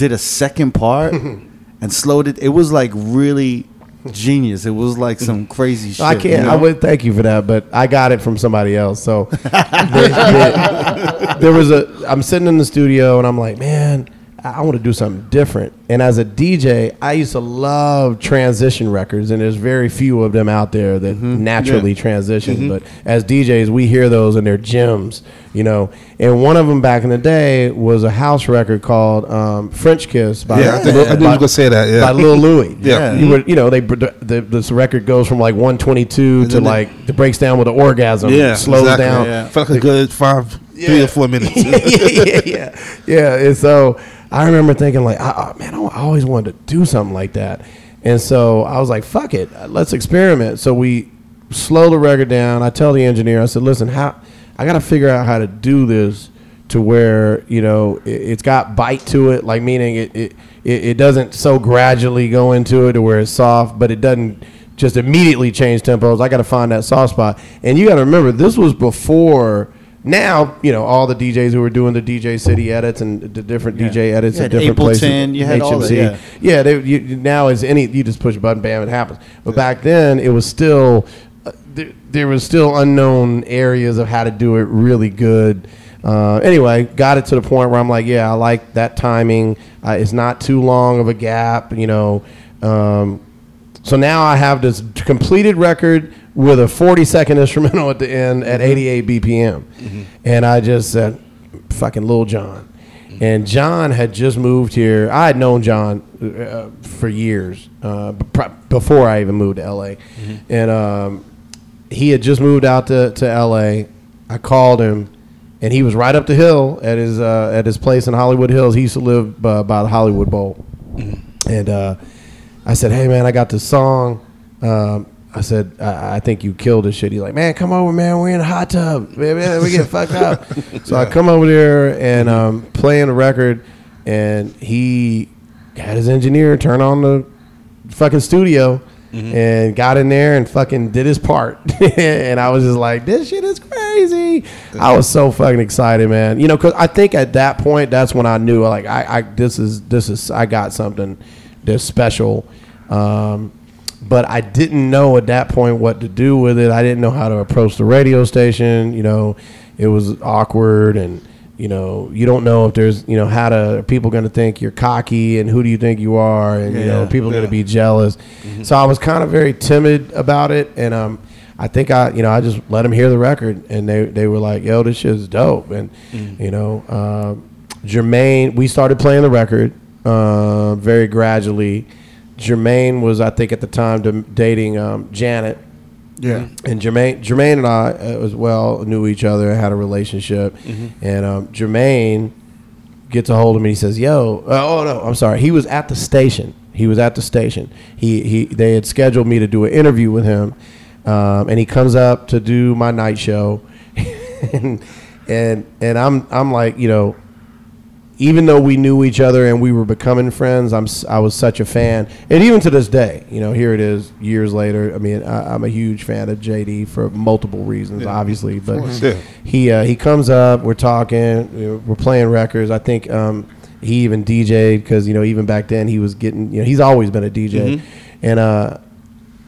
did a second part and slowed it. It was like really genius. It was like some crazy shit. I can't. you I would thank you for that, but I got it from somebody else. So there, there- there was a. I'm sitting in the studio and I'm like, man, I, want to do something different. And as a DJ, I used to love transition records, and there's very few of them out there that naturally transition. But as DJs, we hear those and they're gems, you know. And one of them back in the day was a house record called um, French Kiss by Yeah, I, think, I knew you by- were say that. Yeah, by Lil Louis. Yeah. you, would, you know they the, this record goes from like 122 to like it breaks down with an orgasm, yeah, slows exactly. down. Yeah. Felt like a good five, three or four minutes. yeah, yeah, yeah, yeah. And so I remember thinking like, oh, man, I, always wanted to do something like that. And so I was like, fuck it, uh, let's experiment. So we slow the record down. I tell the engineer, I said, listen, how I got to figure out how to do this to where you know it, it's got bite to it, like meaning it it it doesn't so gradually go into it to where it's soft, but it doesn't just immediately change tempos. I got to find that soft spot. And you got to remember, this was before. Now you know all the DJs who were doing the DJ City edits and the different DJ edits at had different Ableton, places. you had all that, yeah. yeah. They, you, now is any you just push a button, bam, it happens. But back then it was still uh, there, there was still unknown areas of how to do it really good. Uh, anyway, got it to the point where I'm like, yeah, I like that timing. Uh, it's not too long of a gap, you know. Um, so now I have this completed record with a 40 second instrumental at the end at 88 BPM. And I just said, fucking Lil Jon. And Jon had just moved here. I had known Jon uh, for years uh, before I even moved to LA. And um, he had just moved out to, to LA. I called him, and he was right up the hill at his uh, at his place in Hollywood Hills. He used to live uh, by the Hollywood Bowl. And uh, I said, "Hey man, I got this song." Um, I said, I, "I think you killed this shit." He's like, "Man, come over, man. We're in a hot tub. Man, man, we get fucked up." So I come over there and um, playing the record, and he had his engineer turn on the fucking studio. And got in there and fucking did his part, and I was just like, "This shit is crazy." I was so fucking excited, man. You know, because I think at that point, that's when I knew, like, I, I this is this is I got something that's special. Um, but I didn't know at that point what to do with it. I didn't know how to approach the radio station. You know, it was awkward, and you know, you don't know if there's, you know, how to are people going to think you're cocky, and who do you think you are, and you know, Yeah, people are going to be jealous. So I was kind of very timid about it, and um, I think I, you know, I just let them hear the record, and they they were like, "Yo, this shit is dope," and you know, um, Jermaine, we started playing the record uh, very gradually. Jermaine was, I think, at the time dating um, Janet, Yeah. and Jermaine, Jermaine and I uh, as well knew each other, had a relationship, and um, Jermaine gets a hold of me. He says, "Yo, uh, oh no, I'm sorry. He was at the station. He was at the station. He he. They had scheduled me to do an interview with him, um, and he comes up to do my night show, and and and I'm I'm like, you know, even though we knew each other and we were becoming friends, I'm I was such a fan, and even to this day, you know, here it is years later. I mean, I, I'm a huge fan of JD for multiple reasons, obviously, but Yeah. he uh, he comes up, we're talking, we're playing records. I think um, he even DJ'd because you know even back then he was getting, you know, he's always been a DJ, and uh,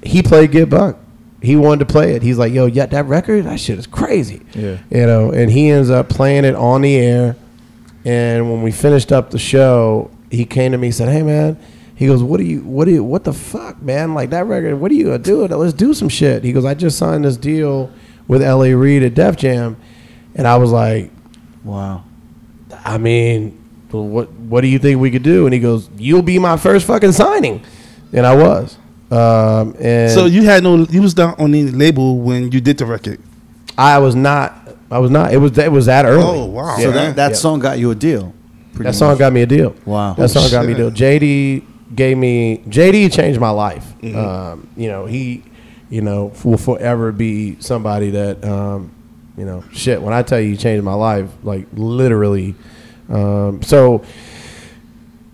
he played Get Buck. He wanted to play it. He's like, "Yo, yeah, that record, that shit is crazy." Yeah. you know, and he ends up playing it on the air. And when we finished up the show, he came to me and said, "Hey, man." He goes, "What do you? What do you? What the fuck, man? Like that record? What are you gonna do? Let's do some shit." He goes, "I just signed this deal with L.A. Reid at Def Jam," and I was like, Wow. "I mean, what what do you think we could do?" And he goes, "You'll be my first fucking signing," and I was. Um, and So you had no, you was not on any label when you did the record. I was not. I was not. It was. It was that early. Oh wow! So that, that Yeah. song got you a deal. That song much. got me a deal. Wow. That song got me a deal. JD gave me JD changed my life. Mm-hmm. Um, you know, he you know, will forever be somebody that um, you know, shit, when I tell you he changed my life, like literally. Um, so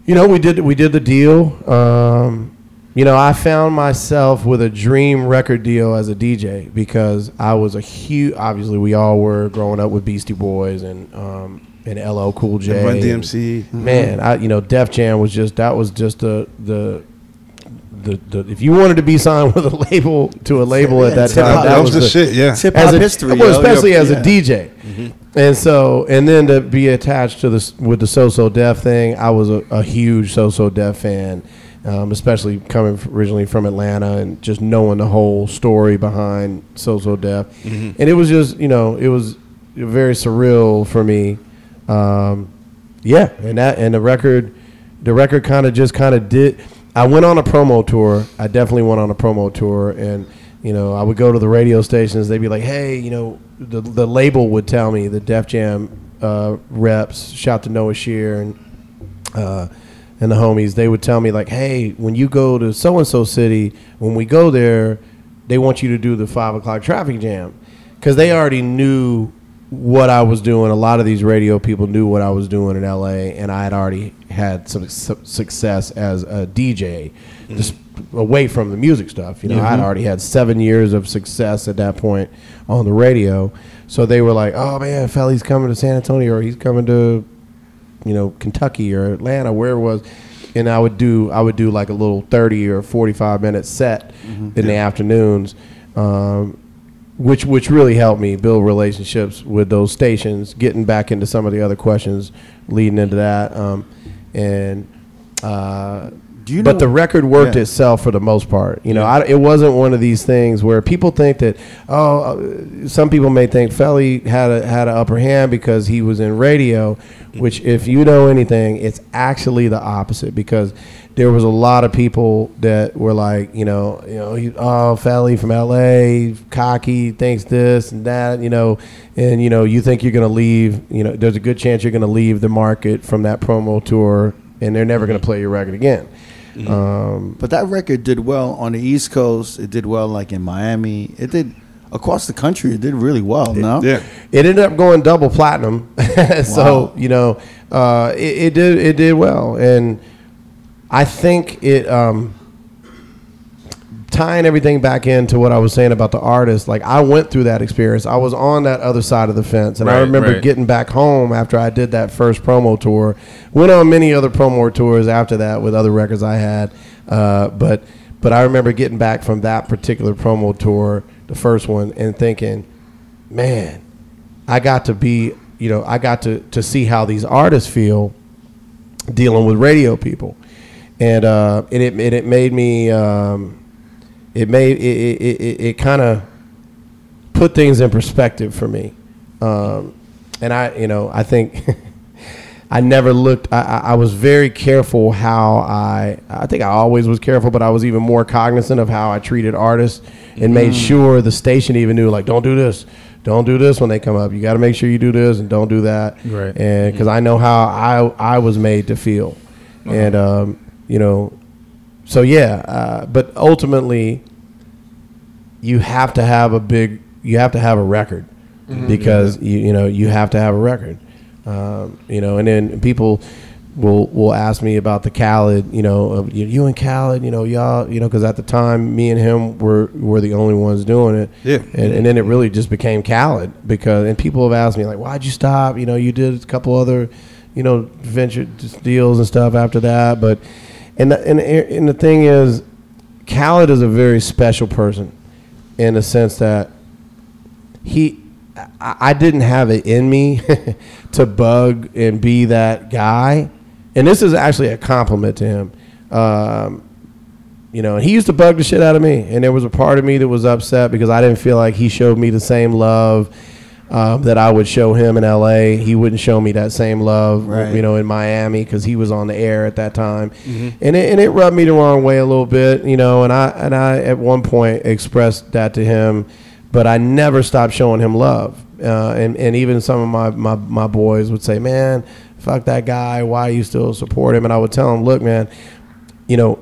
you know, we did we did the deal. Um, You know, I found myself with a dream record deal as a DJ because I was a huge. Obviously, we all were growing up with Beastie Boys and um, and LL Cool J, Run and- DMC. Man, I you know, Def Jam was just that was just the the. The, the, if you wanted to be signed with a label to a label at that time, that, That was, was the shit, yeah. It's hip as hop a, history. well, especially Yo, as yeah. a DJ. And so, and then to be attached to this with the So So Def thing, I was a, a huge So So Def fan, um, especially coming originally from Atlanta and just knowing the whole story behind So So Def. And it was just, you know, it was very surreal for me. Um, yeah, and that and the record, the record kind of just kind of did. I went on a promo tour. I definitely went on a promo tour, and you know, I would go to the radio stations. They'd be like, "Hey, you know, the the label would tell me the Def Jam uh, reps, shout to Noah Shear and uh, and the homies. They would tell me like, "Hey, when you go to so and so city, when we go there, they want you to do the five o'clock traffic jam," because they already knew what I was doing. A lot of these radio people knew what I was doing in LA, and I had already had some su- success as a DJ, just away from the music stuff. You know, I'd mm-hmm. already had seven years of success at that point on the radio. So they were like, "Oh man, Felli's coming to San Antonio, or he's coming to, you know, Kentucky or Atlanta, wherever it was." And I would do, I would do like a little thirty or forty-five minute set in the afternoons. Um, which which really helped me build relationships with those stations. Getting back into some of the other questions leading into that, um, and uh, Do you but know- the record worked Yeah. itself for the most part. You know, I, it wasn't one of these things where people think that oh, uh, some people may think Felli had a had an upper hand because he was in radio, which if you know anything, it's actually the opposite because there was a lot of people that were like, you know, you know, he, oh, Felli from L.A., cocky, thinks this and that, you know, and you know, you think you're gonna leave, you know, there's a good chance you're gonna leave the market from that promo tour, and they're never gonna play your record again. Um, But that record did well on the East Coast. It did well, like in Miami. It did across the country. It did really well. no, Yeah. It ended up going double platinum, so Wow. you know uh, it, it did it did well, and I think it um, tying everything back into what I was saying about the artist. Like I went through that experience. I was on that other side of the fence, and I remember right. getting back home after I did that first promo tour. Went on many other promo tours after that with other records I had, uh, but but I remember getting back from that particular promo tour, the first one, and thinking, man, I got to be, you know, I got to to see how these artists feel dealing with radio people, and uh, and it and it made me, um, it made it it, it, it kind of put things in perspective for me, um, and I, you know, I think. I never looked. I, I was very careful how I. I think I always was careful, but I was even more cognizant of how I treated artists and made sure the station even knew, like, don't do this, don't do this when they come up. You got to make sure you do this and don't do that. Right. And because I know how I I was made to feel, and um, you know, so yeah. Uh, but ultimately, you have to have a big. You have to have a record because you you know you have to have a record. Um, you know, and then people will will ask me about the Khaled. You know, of you, you and Khaled. You know, y'all. You know, because at the time, me and him were were the only ones doing it. Yeah. And, and then it really just became Khaled because and people have asked me like, why'd you stop? You know, you did a couple other, you know, venture deals and stuff after that, but and the, and and the thing is, Khaled is a very special person in the sense that he I, I didn't have it in me to bug and be that guy. And this is actually a compliment to him. Um, you know and he used to bug the shit out of me. And there was a part of me that was upset because i didn't feel like he showed me the same love um, that I would show him in LA. He wouldn't show me that same love, Right. you know, in Miami because he was on the air at that time, and it, and it rubbed me the wrong way a little bit, you know. And I and I at one point expressed that to him, but I never stopped showing him love. Uh, and and even some of my, my my boys would say, "Man, fuck that guy. Why you still support him?" And I would tell him, "Look, man, you know,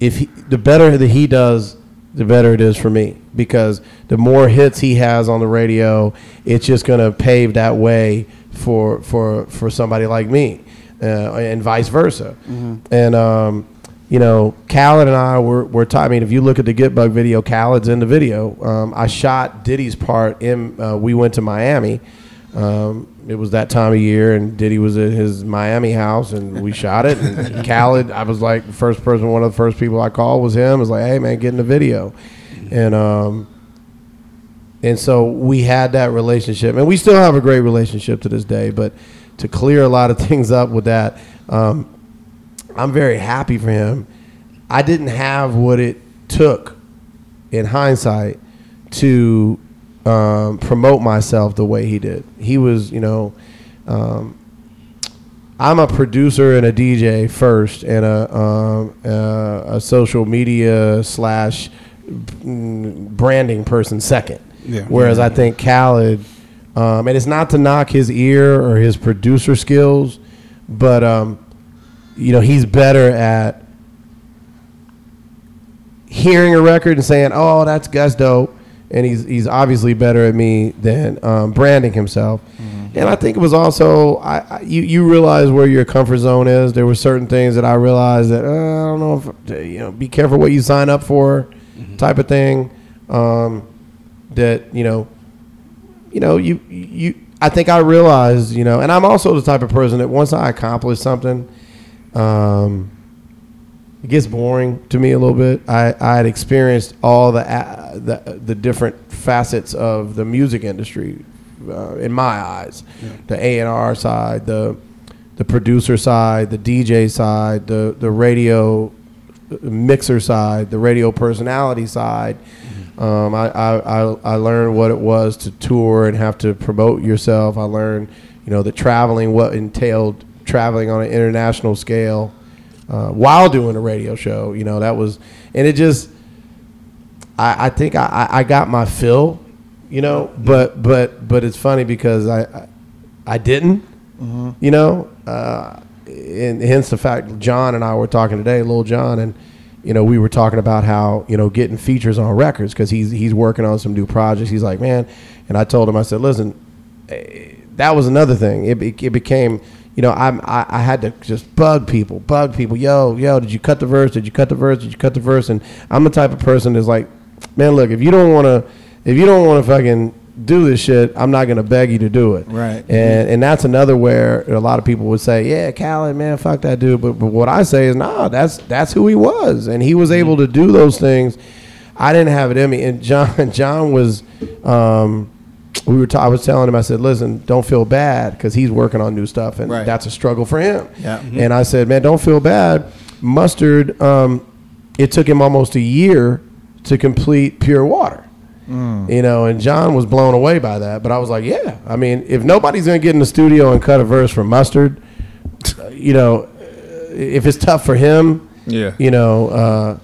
if he, the better that he does, the better it is for me because the more hits he has on the radio, it's just going to pave that way for for for somebody like me, uh, and vice versa. And um, you know, Khaled and I were, were taught. I mean, if you look at the Get Buck video, Khaled's in the video. Um, I shot Diddy's part in. Uh, we went to Miami. Um, it was that time of year, and Diddy was at his Miami house, and we shot it. And Khaled, I was like the first person, one of the first people I called was him. I was like, "Hey, man, get in the video," and um, and so we had that relationship, and we still have a great relationship to this day. But to clear a lot of things up with that, um, I'm very happy for him. I didn't have what it took, in hindsight, to um, promote myself the way he did. He was, you know, um, I'm a producer and a DJ first, and a um, uh, a social media slash branding person second. Yeah. Whereas I think Khaled, um, and it's not to knock his ear or his producer skills, but um, you know he's better at hearing a record and saying, "Oh, that's that's dope," and he's he's obviously better at me than um, branding himself. And I think it was also I, I you you realize where your comfort zone is. There were certain things that I realized that uh, I don't know if you know be careful what you sign up for, type of thing. Um, that you know, you know you you. I think I realized you know, and I'm also the type of person that once I accomplish something, um, it gets boring to me a little bit. I, I had experienced all the, uh, the the different facets of the music industry uh, in my eyes, the A and R side, the the producer side, the DJ side, the the radio mixer side, the radio personality side. Um, I, I, I, I learned what it was to tour and have to promote yourself. I learned, you know, the traveling, what entailed traveling on an international scale uh, while doing a radio show. You know, that was, and it just, I, I think I, I- got my fill, you know, but but but it's funny because I I, I didn't, you know, uh, and hence the fact Jon and I were talking today, Lil Jon, and you know we were talking about how you know getting features on records because he's he's working on some new projects. He's like, man, and I told him I said, listen, eh, that was another thing. It, be- it became, you know, I'm, I, I had to just bug people, bug people. Yo, yo, did you cut the verse? Did you cut the verse? Did you cut the verse? And I'm the type of person that's like, man, look, if you don't want to, if you don't want to fucking do this shit, I'm not gonna beg you to do it. Right. And and that's another where a lot of people would say, yeah, Khaled, man, fuck that dude. But but what I say is, nah, that's that's who he was, and he was able to do those things. I didn't have it in me, and Jon Jon was. Um, we were. T- I was telling him. I said, "Listen, don't feel bad because he's working on new stuff, and Right. that's a struggle for him." Yeah. And I said, "Man, don't feel bad." Mustard. Um, it took him almost a year to complete Pure Water. You know, and Jon was blown away by that. But I was like, "Yeah, I mean, if nobody's gonna get in the studio and cut a verse for Mustard, uh, you know, uh, if it's tough for him, Yeah. you know, uh,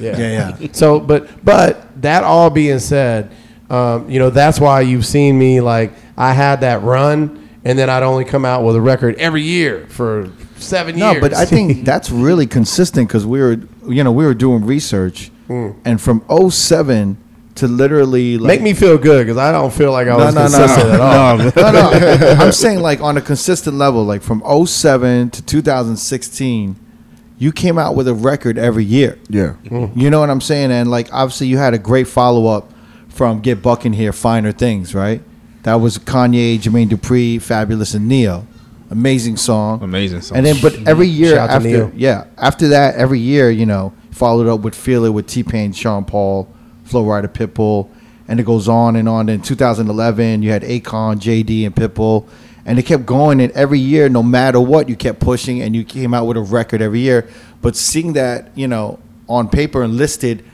yeah, Yeah, yeah. So, but but that all being said, um, you know, that's why you've seen me like I had that run, and then I'd only come out with a record every year for seven No, years. but I think that's really consistent because we were, you know, we were doing research, and from 07 to literally like, make me feel good because I don't feel like I No, was no, no, consistent no. at all. no, no. I'm saying like on a consistent level, like from 07 to 2016, you came out with a record every year. Yeah. You know what I'm saying? And like obviously you had a great follow up from Get Buck in Here, Finer Things, right? That was Kanye, Jermaine Dupri, Fabolous, and Ne-Yo. Amazing song. Amazing song. And then, but every year Shout after, yeah, after that, every year, you know, followed up with Feel It with T Pain, Sean Paul, Flo Rida, Pitbull, and it goes on and on. In 2011, you had Akon, JD, and Pitbull, and it kept going. And every year, no matter what, you kept pushing, and you came out with a record every year. But seeing that, you know, on paper and listed, s-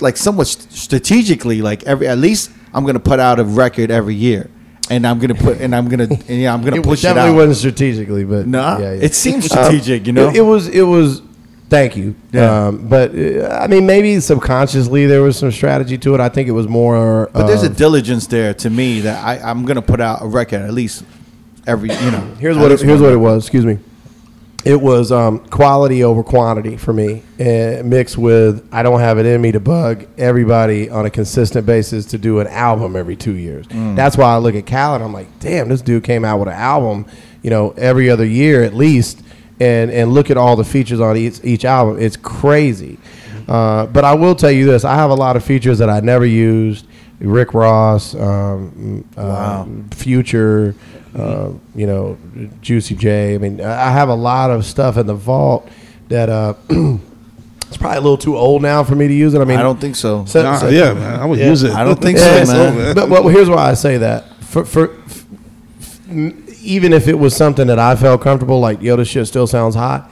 like somewhat strategically, like every at least I'm gonna put out a record every year, and I'm gonna put and I'm gonna and yeah, I'm gonna It push it definitely out. wasn't strategically, but Nah, yeah, yeah. it seems strategic, you know. It, it was. It was. Thank you. Yeah. Um, but uh, I mean, maybe subconsciously there was some strategy to it. I think it was more. But there's a diligence there to me that I, I'm gonna put out a record at least every you know. Here's what it, here's what it was. Excuse me. It was um, quality over quantity for me, and mixed with I don't have it in me to bug everybody on a consistent basis to do an album every two years. That's why I look at Khaled. I'm like, damn, this dude came out with an album, you know, every other year at least, and and look at all the features on each each album. It's crazy. Uh, but I will tell you this: I have a lot of features that I never used. Rick Ross, um, uh, Future, uh, you know, Juicy J. I mean, I I have a lot of stuff in the vault that uh, it's probably a little too old now for me to use it. I mean, I don't think so. so- Nah, so- yeah, man, I would Yeah. use it. I don't think yeah, so, man. But, but here's why I say that. For, for f- f- even if it was something that I felt comfortable, like yo, this shit still sounds hot.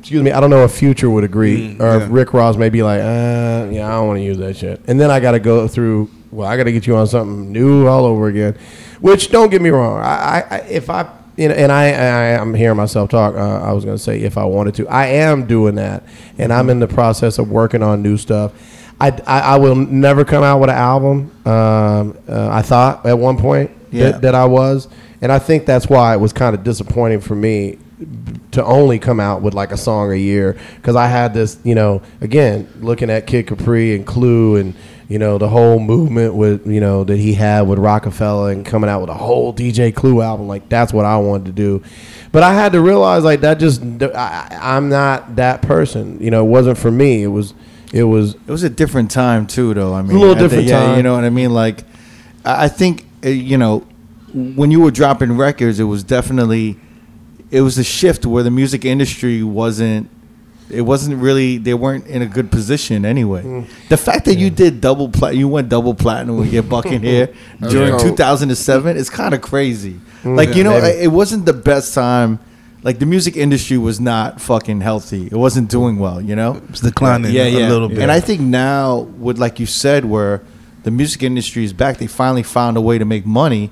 Excuse me, I don't know if Future would agree, or yeah. if Rick Ross may be like, uh, yeah, I don't want to use that shit. And then I got to go through. Well, I got to get you on something new all over again. Which don't get me wrong. I, I, if I you know, and I, I I'm hearing myself talk. Uh, I was gonna say if I wanted to, I am doing that, and I'm in the process of working on new stuff. I, I, I will never come out with an album. Um, uh, I thought at one point Yeah. that, that I was, and I think that's why it was kind of disappointing for me to only come out with like a song a year because I had this, you know, again looking at Kid Capri and Clue and you know the whole movement with you know that he had with Roc-A-Fella and coming out with a whole DJ Clue album like that's what I wanted to do, but I had to realize like that just I, I'm not that person, you know, it wasn't for me. It was it was It was a different time too, though. I mean, a little at the- different yeah, time. You know what I mean? Like, I I think uh, you know when you were dropping records, it was definitely it was a shift where the music industry wasn't. It wasn't really. They weren't in a good position anyway. Mm. The fact that you did double plat, you went double platinum with Get Buck in here during 2007 is kind of crazy. Like you know, Mm. maybe. it wasn't the best time. Like the music industry was not fucking healthy. It wasn't doing well. You know, It's declining yeah, a yeah. little bit. And I think now, with like you said, where the music industry is back, they finally found a way to make money.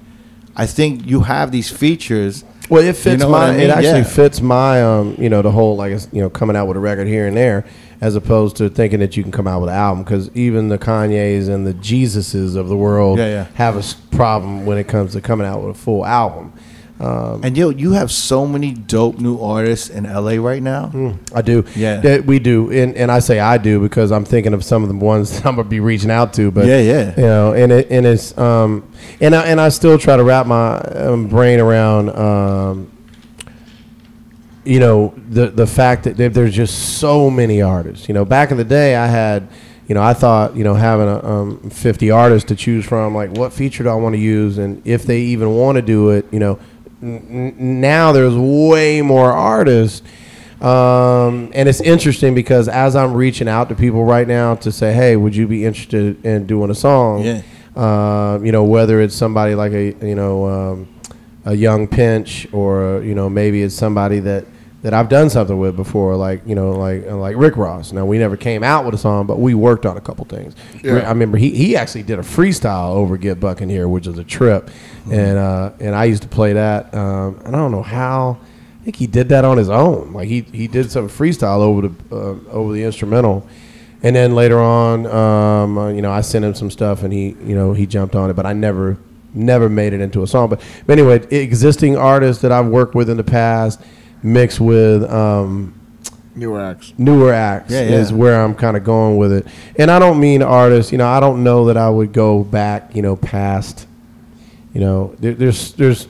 I think you have these features. Well, it fits know my. I mean? It actually Yeah. fits my. Um, you know, the whole like you know coming out with a record here and there, as opposed to thinking that you can come out with an album. Because even the Kanyes and the Jesuses of the world Yeah, yeah. have a problem when it comes to coming out with a full album. Um, And yo, you have so many dope new artists in LA right now. I do. Yeah. That we do, and and I say I do because I'm thinking of some of the ones that I'm gonna be reaching out to. But Yeah, yeah. you know, and it and it's um, and I and I still try to wrap my um, brain around um, you know, the the fact that there's just so many artists. You know, back in the day, I had. You know, I thought you know having a, um, 50 artists to choose from, like what feature do I want to use, and if they even want to do it, you know, now there's way more artists um, and it's interesting because as I'm reaching out to people right now to say, hey, would you be interested in doing a song? Yeah. Um, you know, whether it's somebody like a you know um, a young pinch or you know maybe it's somebody that that I've done something with before, like you know like uh, like Rick Ross. Now we never came out with a song, but we worked on a couple things. Yeah. I remember he, he actually did a freestyle over Get Buck in here, which was a trip, and uh, and I used to play that. Um, and I don't know how. I think he did that on his own. Like he, he did some freestyle over the uh, over the instrumental, and then later on, um, uh, you know, I sent him some stuff, and he you know he jumped on it, but I never never made it into a song. But, but anyway, existing artists that I've worked with in the past, mixed with um, Newer acts. newer acts Yeah, yeah. is where I'm kind of going with it. And I don't mean artists, you know, I don't know that I would go back, you know, past, you know, there, there's there's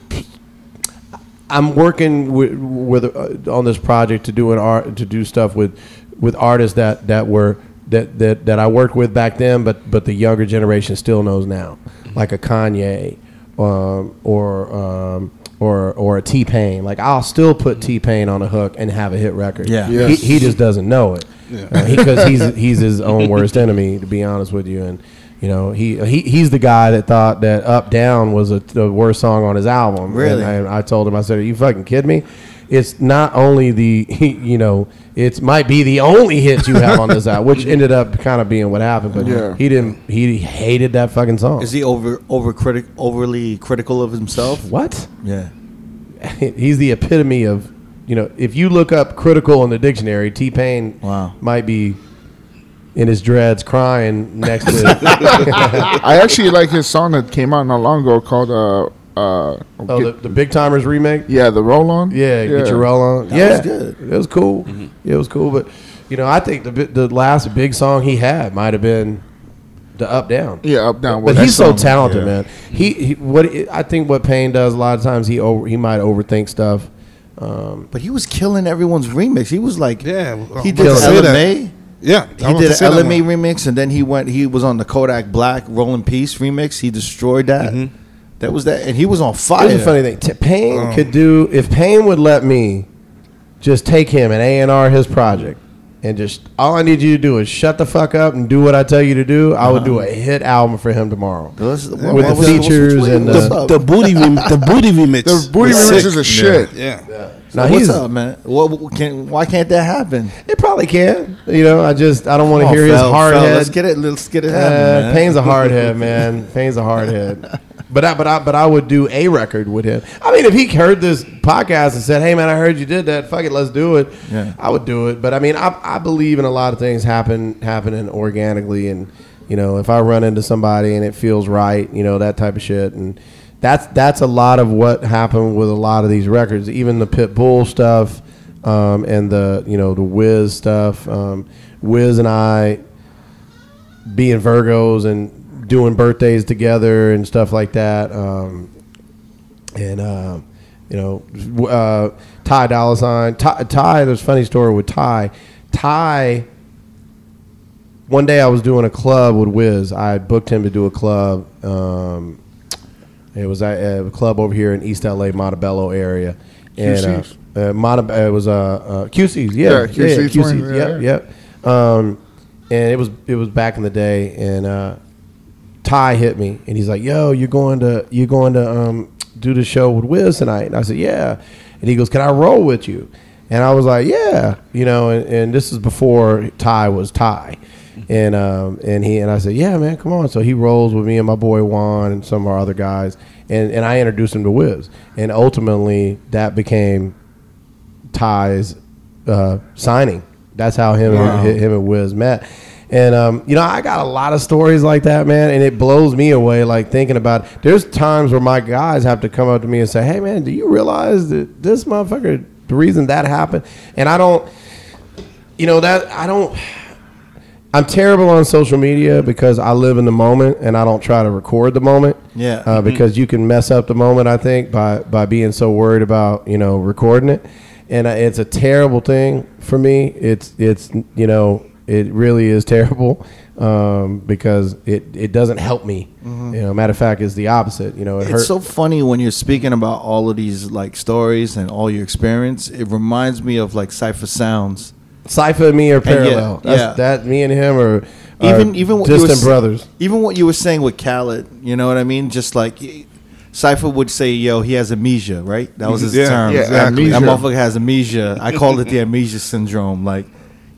I'm working with, with uh, on this project to do an art to do stuff with with artists that that were that that that I worked with back then, but but the younger generation still knows now, like a Kanye, um, or um, or or a T Pain. Like I'll still put T Pain on a hook and have a hit record. Yeah. Yeah. he, he just doesn't know it because uh, he's he's his own worst enemy. To be honest with you, and you know he, he he's the guy that thought that Up Down was a, the worst song on his album. Really? And I, I told him I said, "Are you fucking kidding me?" It's not only the you know it might be the only hit you have on this album, which ended up kind of being what happened. But Yeah. he didn't. He hated that fucking song. Is he over over critic overly critical of himself? what? Yeah. he's the epitome of you know if you look up critical in the dictionary t pain Wow. might be in his dreads crying next to I actually like his song that came out not long ago called uh uh oh, the, the Big Tymers remake yeah the roll on yeah, get your roll on That yeah was good. it was cool yeah, it was cool but you know i think the bi- the last big song he had might have been the up down yeah up down but with he's so talented, Yeah. man. He, he what I think what Pain does a lot of times he over he might overthink stuff Um, But he was killing everyone's remix. He was like, Yeah, he did about to. Ella Mai. Yeah, He did an Ella Mai remix, and then he went. He was on the Kodak Black Roll in Peace remix. He destroyed that. Mm-hmm. That was that, and he was on fire. Here's the funny thing: T- Pain Um, could do if Pain would let me just take him and A and R his project, and just all I need you to do is shut the fuck up and do what I tell you to do. I would do a hit album for him tomorrow. Let's- With the features and the- The booty, rem- the booty remix. The booty was remix is a shit. Yeah. Now what's he's up, man? What, what can, why can't that happen? it probably can. You know, I just I don't want to Come on, hear his Fel, hard Fel, head. Let's get it. Let's get it Uh, happening. man. Pain's a hard head, man. Pain's a hard head. But I, but I, but I would do a record with him. I mean, if he heard this podcast and said, "Hey, man, I heard you did that. Fuck it, let's do it." Yeah. I would do it. But I mean, I, I believe in a lot of things happen happening organically, and you know, if I run into somebody and it feels right, you know, that type of shit, and that's that's a lot of what happened with a lot of these records, even the Pitbull stuff, um, and the you know the Wiz stuff. Um, Wiz and I being Virgos and doing birthdays together and stuff like that. Um, and uh, you know, uh, Ty Dolla Sign. Ty, Ty, there's a funny story with Ty. Ty. One day I was doing a club with Wiz. I booked him to do a club. Um, it was at a club over here in East LA, Montebello area. And QC's? uh, uh, Monte- it was uh, uh, QC's, yeah, Yeah, QC's one, QC's, yeah, yep, yeah. yep. Um, and it was it was back in the day, and uh, Ty hit me, and he's like, "Yo, you're going to you're going to um, do the show with Wiz tonight?" And I said, "Yeah," and he goes, "Can I roll with you?" And I was like, "Yeah," you know, and, and this is before Ty was Ty, and um, and he and I said, "Yeah, man, come on." So he rolls with me and my boy Juan and some of our other guys, and and I introduced him to Wiz, and ultimately that became Ty's uh, signing. That's how him and, him and Wiz met. And um, you know, I got a lot of stories like that, man, and it blows me away. Like thinking about, there's times where my guys have to come up to me and say, "Hey, man, do you realize that this motherfucker, the reason that happened?" And I don't, you know, that I don't. I'm terrible on social media because I live in the moment and I don't try to record the moment. Yeah. Uh, because you can mess up the moment, I think, by by being so worried about you know recording it, and uh, it's a terrible thing for me. It's it's you know it really is terrible um, because it it doesn't help me. You know, matter of fact, it's the opposite. You know, it It's hurts. so funny when you're speaking about all of these like stories and all your experience. It reminds me of like Cipha Sounds. Cipha and me are yeah, parallel. That's, yeah. That me and him are, Even are even what you were distant brothers. Even what you were saying with Khaled, you know what I mean? Just like Cipher would say, "Yo, he has amnesia," right? That was his Yeah, term. yeah, Exactly. That motherfucker has amnesia. I call it the amnesia syndrome. Like,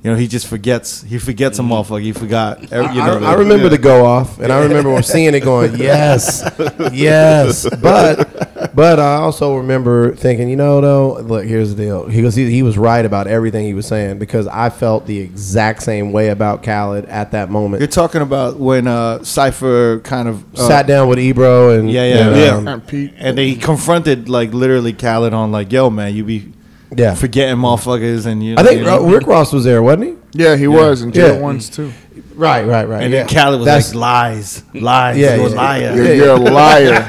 you know, he just forgets. He forgets a motherfucker. He forgot. every- You I, know, I like- remember the go off, and I remember seeing it going, yes, yes. But, but I also remember thinking, you know, though, look, here's the deal. He goes, he, he was right about everything he was saying because I felt the exact same way about Khaled at that moment. You're talking about when uh, Cipha kind of uh, Sat down with Ebro and Yeah, yeah, and, yeah. um, And Pete. and they confronted like literally Khaled on like, "Yo, man, you be yeah. forgetting motherfuckers," and you. I think you know, Rick Ross was there, wasn't he? Yeah, he was, and Yeah. Jail ones too. Right, right, right. And yeah. then Khaled was That's- like, "Lies, lies, Yeah, you're a liar." You're, you're a liar.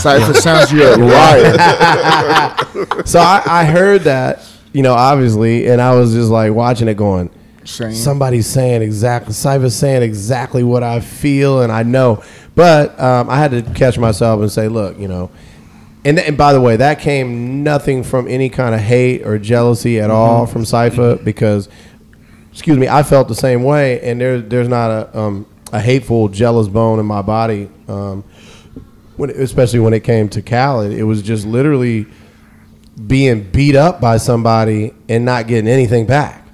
Cipha sounds you're a liar. so I, I heard that, you know, obviously, and I was just like watching it going, Same. somebody's saying exactly, Cipha's saying exactly what I feel and I know. But um, I had to catch myself and say, look, you know, and, and by the way, that came nothing from any kind of hate or jealousy at all from Cipha because, excuse me, I felt the same way, and there, there's not a, um, a hateful, jealous bone in my body. Um, when, especially when it came to Khaled, it was just literally being beat up by somebody and not getting anything back.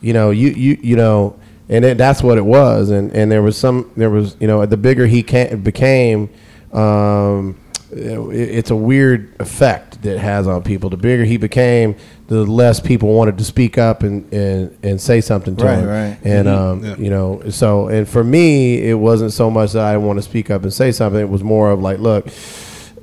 You know, you you you know, and it, that's what it was. And and there was some there was you know the bigger he became, um, it's a weird effect that has on people. The bigger he became, the less people wanted to speak up and and, and say something to Right, him. right. And um, Yeah. you know, so and for me, it wasn't so much that I want to speak up and say something. It was more of like, look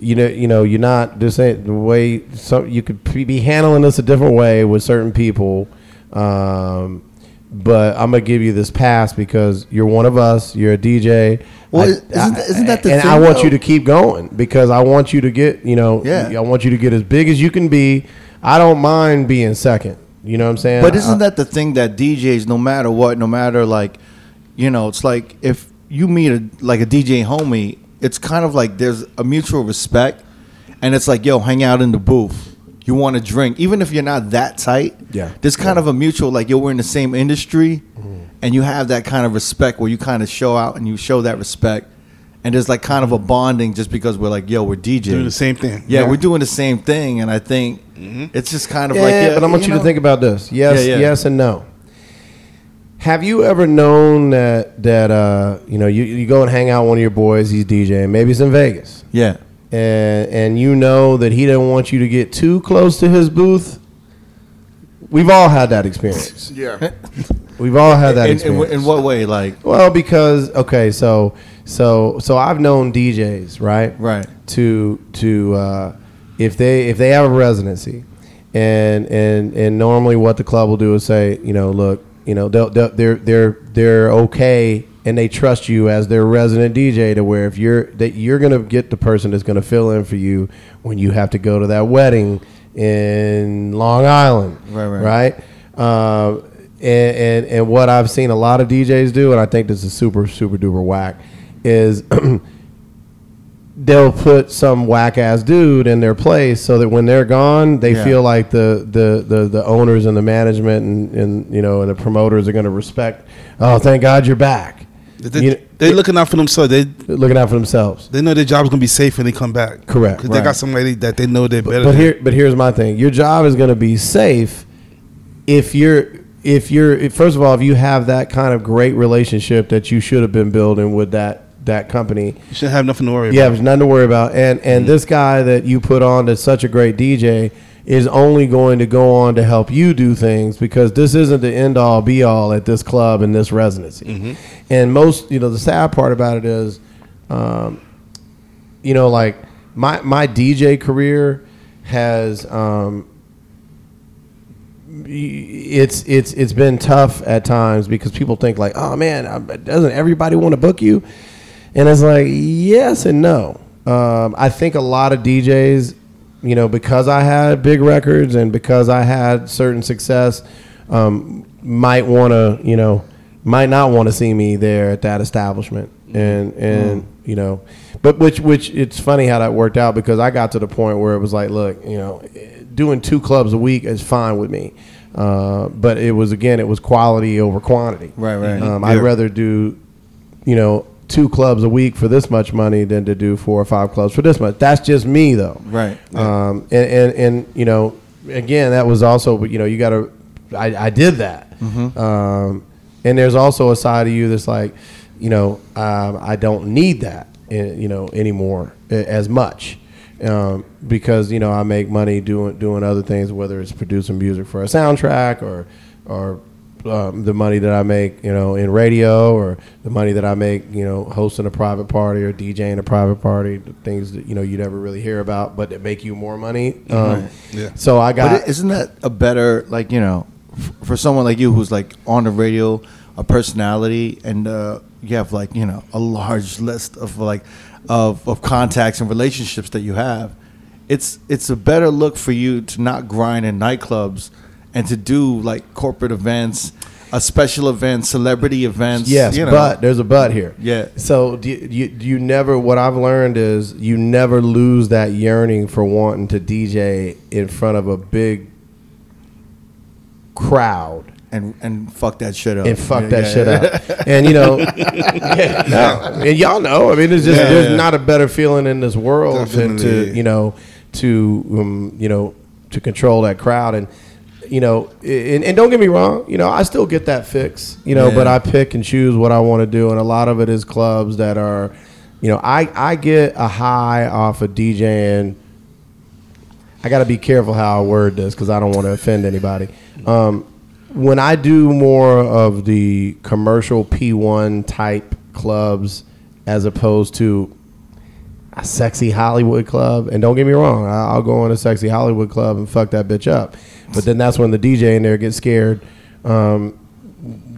you know, you know, you're not this ain't the way. So you could be be handling this a different way with certain people. Um, but I'm gonna give you this pass because you're one of us. You're a DJ. Well, I- isn't that- isn't that the and thing, I want though? you to keep going because I want you to get, you know, Yeah. I want you to get as big as you can be. I don't mind being second. You know what I'm saying? But isn't I- that the thing that DJs, no matter what, no matter like, you know, it's like if you meet a like a DJ homie, it's kind of like there's a mutual respect, and it's like, yo, hang out in the booth. You want to drink, even if you're not that tight. Yeah. There's kind of a mutual like, yo, we're in the same industry, mm-hmm. and you have that kind of respect where you kind of show out and you show that respect, and there's like kind of a mm-hmm. bonding just because we're like, yo, we're DJs. Doing the same thing. Yeah, Yeah. we're doing the same thing, and I think mm-hmm. it's just kind of yeah, like, yeah, but I want you, to know? think about this. Yes, Yeah, yeah. yes, and no. Have you ever known that that uh, you know you, you go and hang out with one of your boys? He's DJing. Maybe it's in Vegas, Yeah. And and you know that he doesn't want you to get too close to his booth. We've all had that experience. Yeah. We've all had that in, in, experience. in what way? Like, Well, because okay, so so so I've known DJs, right? Right. To to uh, if they if they have a residency, and and and normally what the club will do is say, you know, look, you know, they'll, they'll, they're they're they're okay, and they trust you as their resident DJ to where if you're that you're gonna get the person that's gonna fill in for you when you have to go to that wedding in Long Island, Right, right. right? Uh, and, and and what I've seen a lot of DJs do, and I think this is super super duper whack, is they'll put some whack ass dude in their place so that when they're gone, they Yeah. feel like the, the, the, the owners and the management and, and you know and the promoters are going to respect. Oh, thank God you're back. They, You know, they're looking out for themselves. They looking out for themselves. they know their job's gonna be safe when they come back. Correct. Because they got somebody that they know they're better. But than. here, but here's my thing: your job is going to be safe if you're, if you're, if, first of all, if you have that kind of great relationship that you should have been building with that that company. you shouldn't have nothing to worry Yeah, about. Yeah there's nothing to worry about. And and mm-hmm. this guy that you put on that's such a great DJ is only going to go on to help you do things because this isn't the end all be all at this club and this residency. And most, you know, the sad part about it is, um, you know, like my my DJ career has um, it's it's it's been tough at times because people think like, oh man, doesn't everybody want to book you? And it's like yes and no. Um, I think a lot of DJs, you know, because I had big records and because I had certain success, um, might want to, you know, might not want to see me there at that establishment. And and you know, but which which it's funny how that worked out because I got to the point where it was like, look, you know, doing two clubs a week is fine with me. Uh, but it was again, it was quality over quantity. Right, right. Um, I'd rather do, you know, two clubs a week for this much money than to do four or five clubs for this much. That's just me though. Right. Um, and, and and you know, again, that was also, but you know, you got to. I, I did that. Um, and there's also a side of you that's like, you know, um, I don't need that, eh, you know, anymore eh, as much. Um, because you know I make money doing doing other things, whether it's producing music for a soundtrack or or um, the money that I make, you know, in radio, or the money that I make, you know, hosting a private party or DJing a private party, the things that you know you never really hear about, but that make you more money. Um, Yeah. So I got. But is isn't that a better like you know, f- for someone like you who's like on the radio, a personality, and uh, you have like you know a large list of like of of contacts and relationships that you have. It's it's a better look for you to not grind in nightclubs and to do like corporate events, a special event, celebrity events. Yes, you know. but there's a but here. Yeah. So do you, you, you never. What I've learned is you never lose that yearning for wanting to DJ in front of a big crowd and and fuck that shit up and fuck Yeah, that yeah, shit yeah. up. And you know, yeah, no, and y'all know. I mean, it's just Yeah, there's yeah. not a better feeling in this world to, to you know to um, you know to control that crowd and. You know, and, and don't get me wrong. You know, I still get that fix. You know, Yeah. but I pick and choose what I want to do, and a lot of it is clubs that are, you know, I I get a high off of DJing. I got to be careful how I word this because I don't want to offend anybody. Um, when I do more of the commercial P1 type clubs as opposed to a sexy Hollywood club, and don't get me wrong, I- I'll go in a sexy Hollywood club and fuck that bitch up. But then that's when the DJ in there gets scared. Um,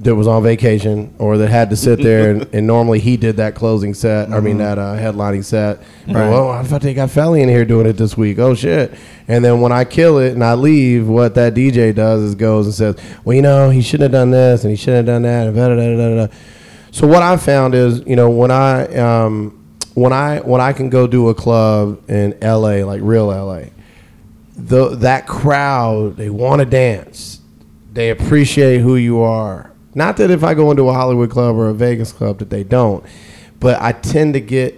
that was on vacation or that had to sit there and, and normally he did that closing set. I mean that uh, headlining set. Right. Well, I thought they got Felli in here doing it this week. Oh shit! And then when I kill it and I leave, what that DJ does is goes and says, "Well, you know, he shouldn't have done this and he shouldn't have done that." And da, da, da, da, da. So what I found is, you know, when I um, when I when I can go do a club in L.A. like real L.A. The, that crowd they want to dance they appreciate who you are. Not that if I go into a Hollywood club or a Vegas club that they don't, but I tend to get.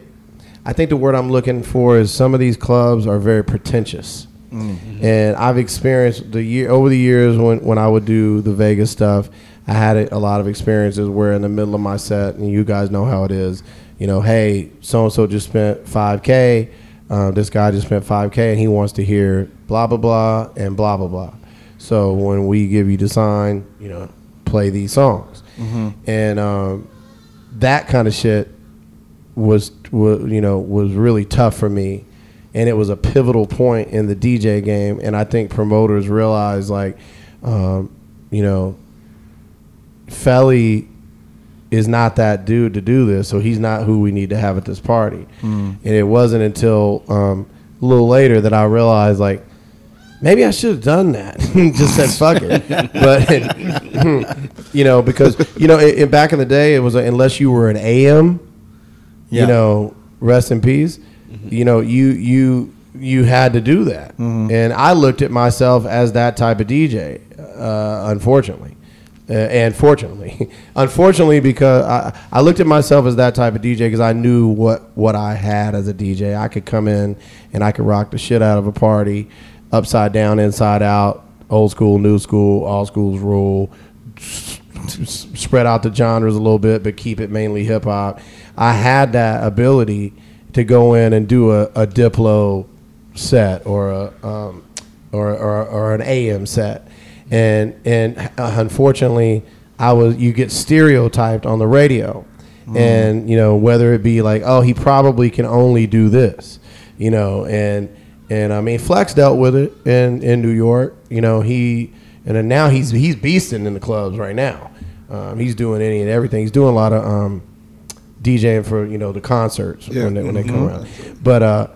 I think the word I'm looking for is some of these clubs are very pretentious, mm-hmm. and I've experienced the year over the years when when I would do the Vegas stuff. I had a lot of experiences where in the middle of my set, and you guys know how it is. You know, hey, so and so just spent five k. Uh, this guy just spent five k, and he wants to hear blah blah blah and blah blah blah. So when we give you the sign, you know, play these songs, and um, that kind of shit was, was, you know, was really tough for me, and it was a pivotal point in the DJ game. And I think promoters realized, like, um, you know, Felli is not that dude to do this, so he's not who we need to have at this party. And it wasn't until um, a little later that I realized, like, maybe I should have done that. Just said fuck it. But you know, because you know, in, in back in the day, it was a, unless you were an AM, Yeah. you know, rest in peace. You know, you you you had to do that, and I looked at myself as that type of DJ. Uh, unfortunately. Uh, and fortunately, unfortunately, because I, I looked at myself as that type of DJ because I knew what, what I had as a DJ. I could come in and I could rock the shit out of a party, upside down, inside out, old school, new school, all schools rule, spread out the genres a little bit, but keep it mainly hip hop. I had that ability to go in and do a, a Diplo set or a um, or, or or an AM set, and and unfortunately, I was you get stereotyped on the radio, and you know whether it be like oh he probably can only do this, you know, and and I mean Flex dealt with it in in New York, you know he and then now he's he's beasting in the clubs right now, um, he's doing any and everything, he's doing a lot of um, DJing for you know the concerts Yeah. when they when they come around, but uh,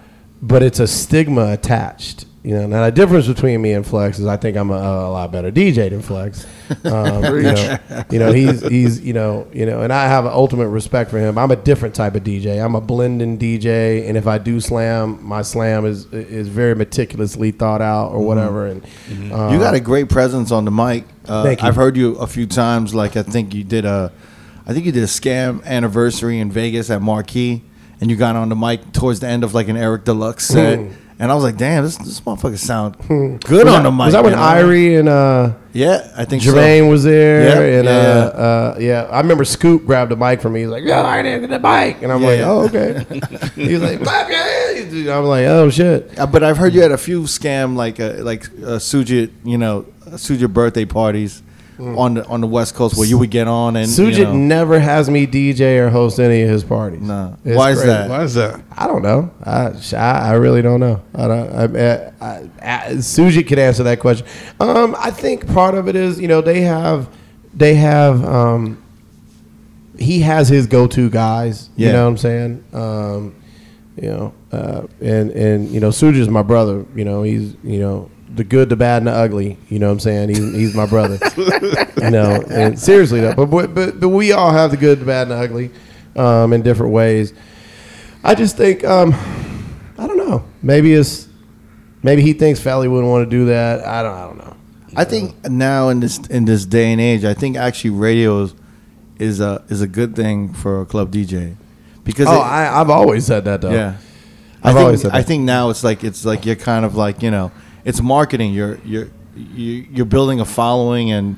but it's a stigma attached. You know, now the difference between me and Flex is I think I'm a, a lot better DJ than Flex. Um, you, know, you know, he's he's you know you know, and I have an ultimate respect for him. I'm a different type of DJ. I'm a blending DJ, and if I do slam, my slam is is very meticulously thought out or whatever. And uh, You got a great presence on the mic. Uh, Thank you. I've heard you a few times. Like I think you did a, I think you did a SKAM anniversary in Vegas at Marquee, and you got on the mic towards the end of like an Eric D-Lux set. Hmm. And I was like, damn, this this motherfucker sound good on the mic. was that when you know? Irie and uh, Yeah, I think Jermaine so. was there, Yeah, and yeah, uh, uh, yeah, I remember Scoop grabbed the mic from me. He's like, "Yeah, I didn't get the mic," and I'm Yeah, like, yeah. "Oh, okay." He's like, "Clap your hands." I'm like, "Oh shit." Uh, but I've heard you had a few SKAM like uh, like uh, Sujit, you know, Sujit birthday parties on the on the West Coast where you would get on and Sujit you know, never has me DJ or host any of his parties. No. It's Why is crazy. that? Why is that? I don't know. I, I, I really don't know. I don't. I, I, I, Sujit could answer that question. Um, I think part of it is you know they have they have um, he has his go to guys. You know what I'm saying? Um, you know, uh, and and you know Sujit's my brother. You know he's you know the good, the bad, and the ugly. You know what I'm saying? He's, he's my brother. you know, and seriously though, but, but but but we all have the good, the bad, and the ugly um, in different ways. I just think um, I don't know. Maybe it's maybe he thinks Felli wouldn't want to do that. I don't. I don't know. I think now in this in this day and age, I think actually radio is is a is a good thing for a club DJ because Oh, it- I, I've always said that though. yeah. I I've think, always said I think now it's like it's like you're kind of like you know it's marketing. You're you're you- you're building a following and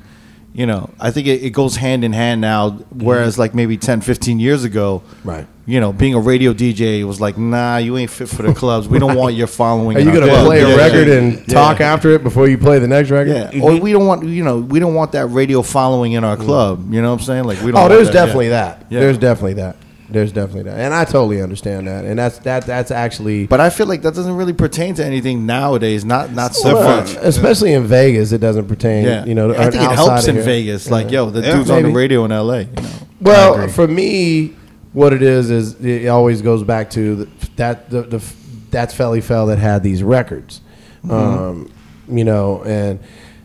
you know I think it, it goes hand in hand now. Whereas mm-hmm. like maybe 10, 15 years ago, Right. You know, being a radio DJ was like, nah, you ain't fit for the clubs. We don't want your following. Are you gonna club." play Yeah, a record yeah. and Yeah. talk after it before you play the next record? Yeah, or we don't want you know we don't want that radio following in our mm. club. You know what I'm saying? Like we don't. Oh, there's that, definitely that. There's definitely that. There's definitely that, and I totally understand that, and that's that that's actually. But I feel like that doesn't really pertain to anything nowadays. Not not so Well, much. especially in Vegas, it doesn't pertain. Yeah, you know, I think it helps in here. Vegas. Like, yo, the Yeah, dude's on the radio in L.A. You know. Well, for me, what it is is it always goes back to the, that the, the that's Felli Fel that had these records, Mm-hmm. um, you know, and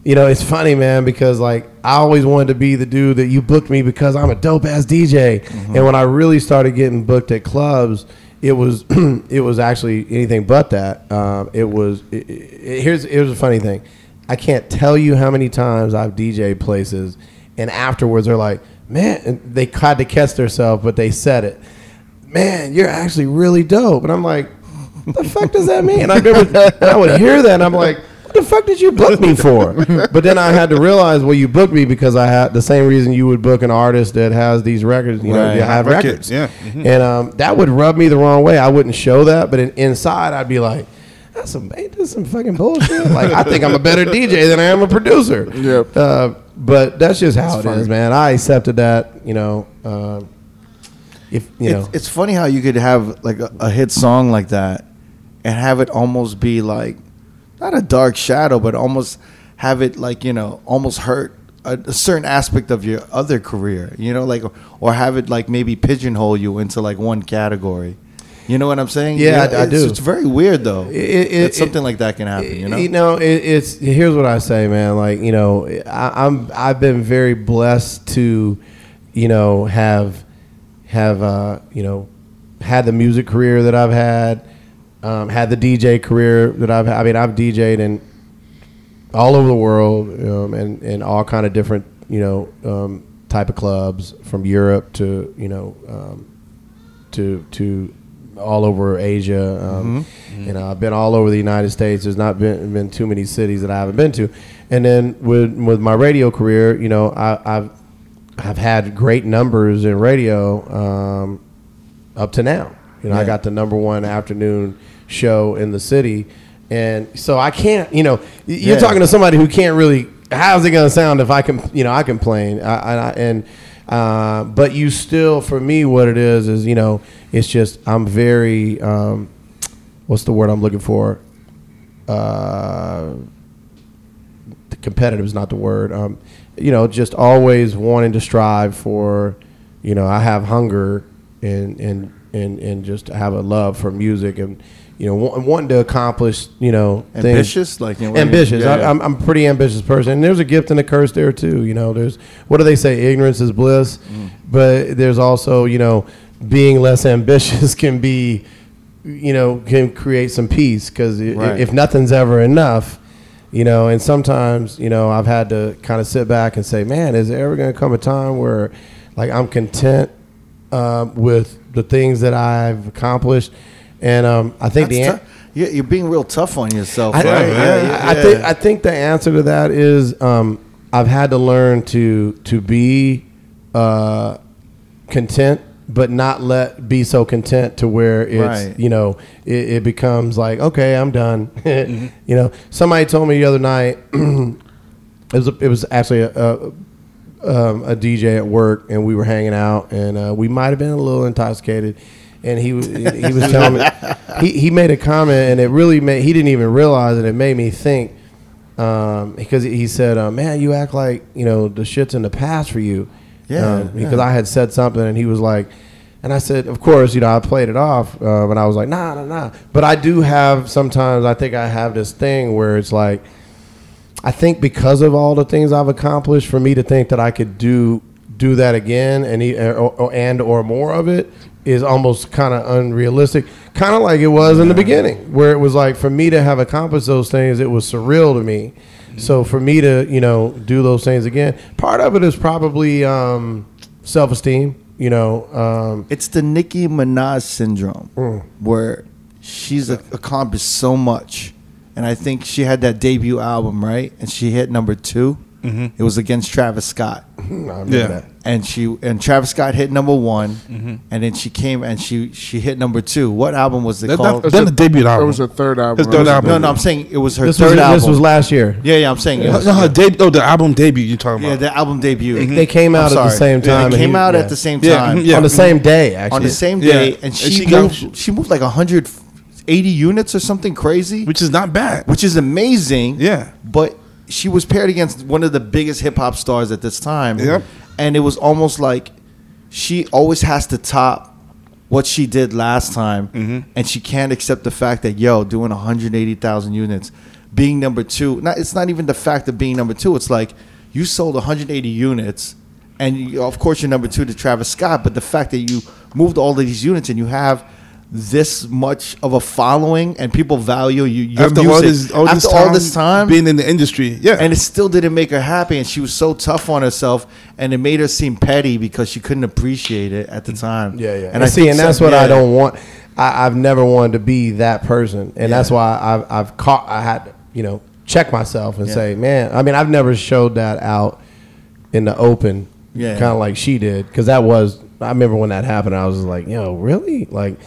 you know it's funny, man, because like I always wanted to be the dude that you booked me because I'm a dope ass DJ, Mm-hmm. and when I really started getting booked at clubs. It was it was actually anything but that. Um, it was it, it, here's here's a funny thing. I can't tell you how many times I've DJ places, and afterwards they're like, "Man," they tried to catch themselves, but they said it. Man, you're actually really dope, and I'm like, "What the fuck does that mean?" And I remember I would hear that, and I'm like, "What the fuck did you book me for?" But then I had to realize, well, you booked me because I had the same reason you would book an artist that has these records. You know, you have Records, records, yeah. and um, that would rub me the wrong way. I wouldn't show that, but in, inside, I'd be like. That's some, ain't this some fucking bullshit? Like, I think I'm a better DJ than I am a producer. Yep. Uh, but that's just how That's it is, funny. man. I accepted that, you know. Uh, if you know, it's, it's funny how you could have like a, a hit song like that and have it almost be like not a dark shadow but almost have it like you know almost hurt a, a certain aspect of your other career you know like or have it like maybe pigeonhole you into like one category you know what i'm saying Yeah, I- I do. it's very weird though It- it- that it- something like that can happen you know You know, it, it's here's what I say, man. Like, you know, I, I'm I've been very blessed to, you know, have have uh, you know, had the music career that I've had, um, had the DJ career that I've. had. I mean, I've DJed in all over the world, um, and and all kind of different, you know, um, type of clubs from Europe to you know, um, to to all over Asia. Um, You know, I've been all over the United States. There's not been been too many cities that I haven't been to. And then with with my radio career, you know, I, I've I've had great numbers in radio um, up to now. You know, I got the number one afternoon show in the city, and so I can't. You know, you're Yeah. talking to somebody who can't really. How's it going to sound if I can? You know, I complain. I, I, I- and uh, but you still, for me, what it is is you know, it's just I'm very. Um, what's the word I'm looking for? Uh, the competitive is not the word. Um, you know, just always wanting to strive for, you know, I have hunger and and and and just have a love for music and you know wa- wanting to accomplish you know things. ambitious like you know, what I mean? ambitious. Yeah, I, yeah. I'm, I'm a pretty ambitious person, and there's a gift and a curse there too. You know, there's what do they say? Ignorance is bliss, Mm. but there's also you know being less ambitious can be, you know, can create some peace because Right. if nothing's ever enough, you know, and sometimes you know I've had to kind of sit back and say, man, is there ever going to come a time where like I'm content uh, with the things that I've accomplished? And um, I think That's the an- you're, being real tough on yourself I, right? I- Yeah, yeah, I yeah. think I think the answer to that is um, I've had to learn to to be uh, content, but not let be so content to where it's Right. you know it, it becomes like okay I'm done. you know, somebody told me the other night it was a, it was actually a, a um, a DJ at work, and we were hanging out, and uh, we might have been a little intoxicated. And he he was telling me he, he made a comment, and it really made he didn't even realize it. It made me think um, because he said, uh, "Man, you act like you know the shit's in the past for you." Yeah, Um, because yeah. I had said something, and he was like, and I said, of course, you know, I played it off, uh, but I was like, nah, nah, nah. But I do have sometimes. I think I have this thing where it's like. I think because of all the things I've accomplished, for me to think that I could do do that again and or, or, and or more of it is almost kind of unrealistic. Kind of like it was in the beginning, where it was like for me to have accomplished those things, it was surreal to me. So for me to you know do those things again, part of it is probably um, self esteem. You know, um, It's the Nicki Minaj syndrome, Mm. where she's a- accomplished so much, and I think she had that debut album right, and she hit number two, It was against Travis Scott. I remember Yeah. that. And she and Travis Scott hit number one, Mm-hmm. and then she came and she she hit number two. What album was it That- called? that- then the debut album. It was her third album. His third album. no, no, I'm saying it was her This third was album. this was last year. yeah, yeah, I'm saying it no, was, no, her yeah. debut. Oh, the album debut you're talking about. Yeah, the album debut. They came out at the sorry. same Yeah, time. They came he- out yeah. at the same Yeah, time. yeah. on the same day. Actually, On the same Yeah. day, and And she, she got- she moved like 180 units or something crazy, which is not bad. which is amazing. Yeah. but she was paired against one of the biggest hip hop stars at this time. Yep. and it was almost like she always has to top what she did last time, Mm-hmm. and she can't accept the fact that yo doing 180,000 units, being number two. Not it's not even the fact of being number two. It's like you sold 180 units, and you, of course you're number two to Travis Scott. But the fact that you moved all of these units and you have this much of a following and people value you your After music all this, all after this all time this time being in the industry, yeah, and it still didn't make her happy and she was so tough on herself and it made her seem petty because she couldn't appreciate it at the mm. time Yeah, yeah. and And i see, and that's some- what I don't want. I, I've never wanted to be that person, and that's why I've I've caught. I had to, you know, check myself and Yeah. say, man. I mean, I've never showed that out in the open, Yeah. kind of like she did, because that was. I remember when that happened. I was just like, yo, really? Like,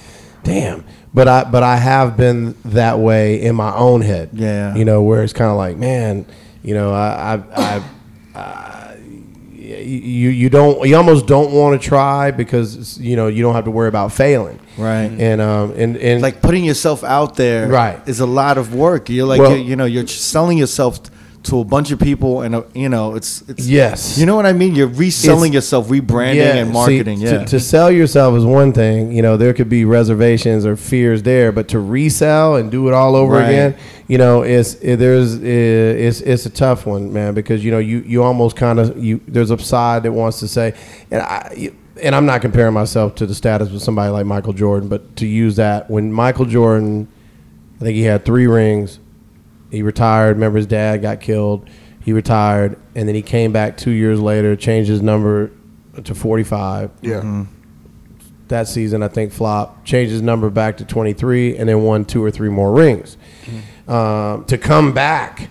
damn. But I but I have been that way in my own head. Yeah. You know, where it's kind of like, man, you know, I I. I you you don't you almost don't want to try because you know you don't have to worry about failing Right. and um and and like putting yourself out there Right. is a lot of work you're like Well- you you know you're selling yourself to a bunch of people and uh, you know it's it's yes. you know what i mean? You're reselling It's- yourself rebranding and see, marketing to, yeah. to sell yourself is one thing you know there could be reservations or fears there but to resell and do it all over Right. again you know it's it, there's it, it's it's a tough one man because you know you you almost kind of you there's a side that wants to say and I you- and I'm not comparing myself to the status of somebody like Michael Jordan but to use that when Michael Jordan I think he had three rings he retired. Remember, his dad got killed. He retired, and then he came back two years later, changed his number to 45. Yeah. That season, I think, flopped. Changed his number back to 23, and then won two or three more rings. Um, to come back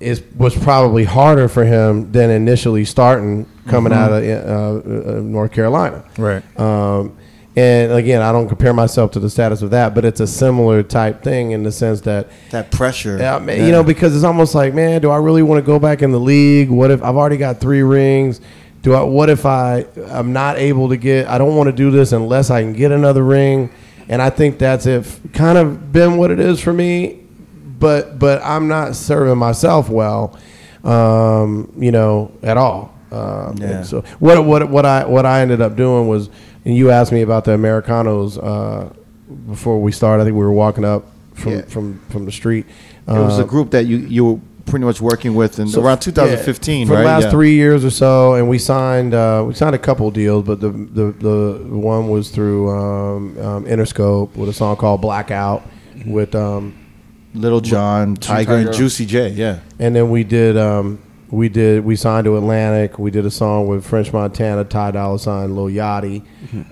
is was probably harder for him than initially starting coming out of uh, uh, North Carolina. right Um, and again, I don't compare myself to the status of that, but it's a similar type thing in the sense that that pressure yeah, man, you know, because it's almost like, man, do I really want to go back in the league? What if I've already got three rings? Do I? What if I I'm not able to get? I don't want to do this unless I can get another ring. And I think that's if kind of been what it is for me. But but I'm not serving myself well, um, you know, at all. Um, Yeah. So what what what I what I ended up doing was, and you asked me about the Americanos uh, before we started. I think we were walking up from Yeah. from from the street. it was a Uh, group that you you were pretty much working with in so- around 2015 yeah, for right the last Yeah. three years or so, and we signed uh, we signed a couple deals, but the the, the one was through um, um, Interscope with a song called Blackout with um, Lil Jon Tyga and juicy j yeah and then we did um, we did we signed to Atlantic. We did a song with French Montana, Ty Dolla Sign, Lil Yachty.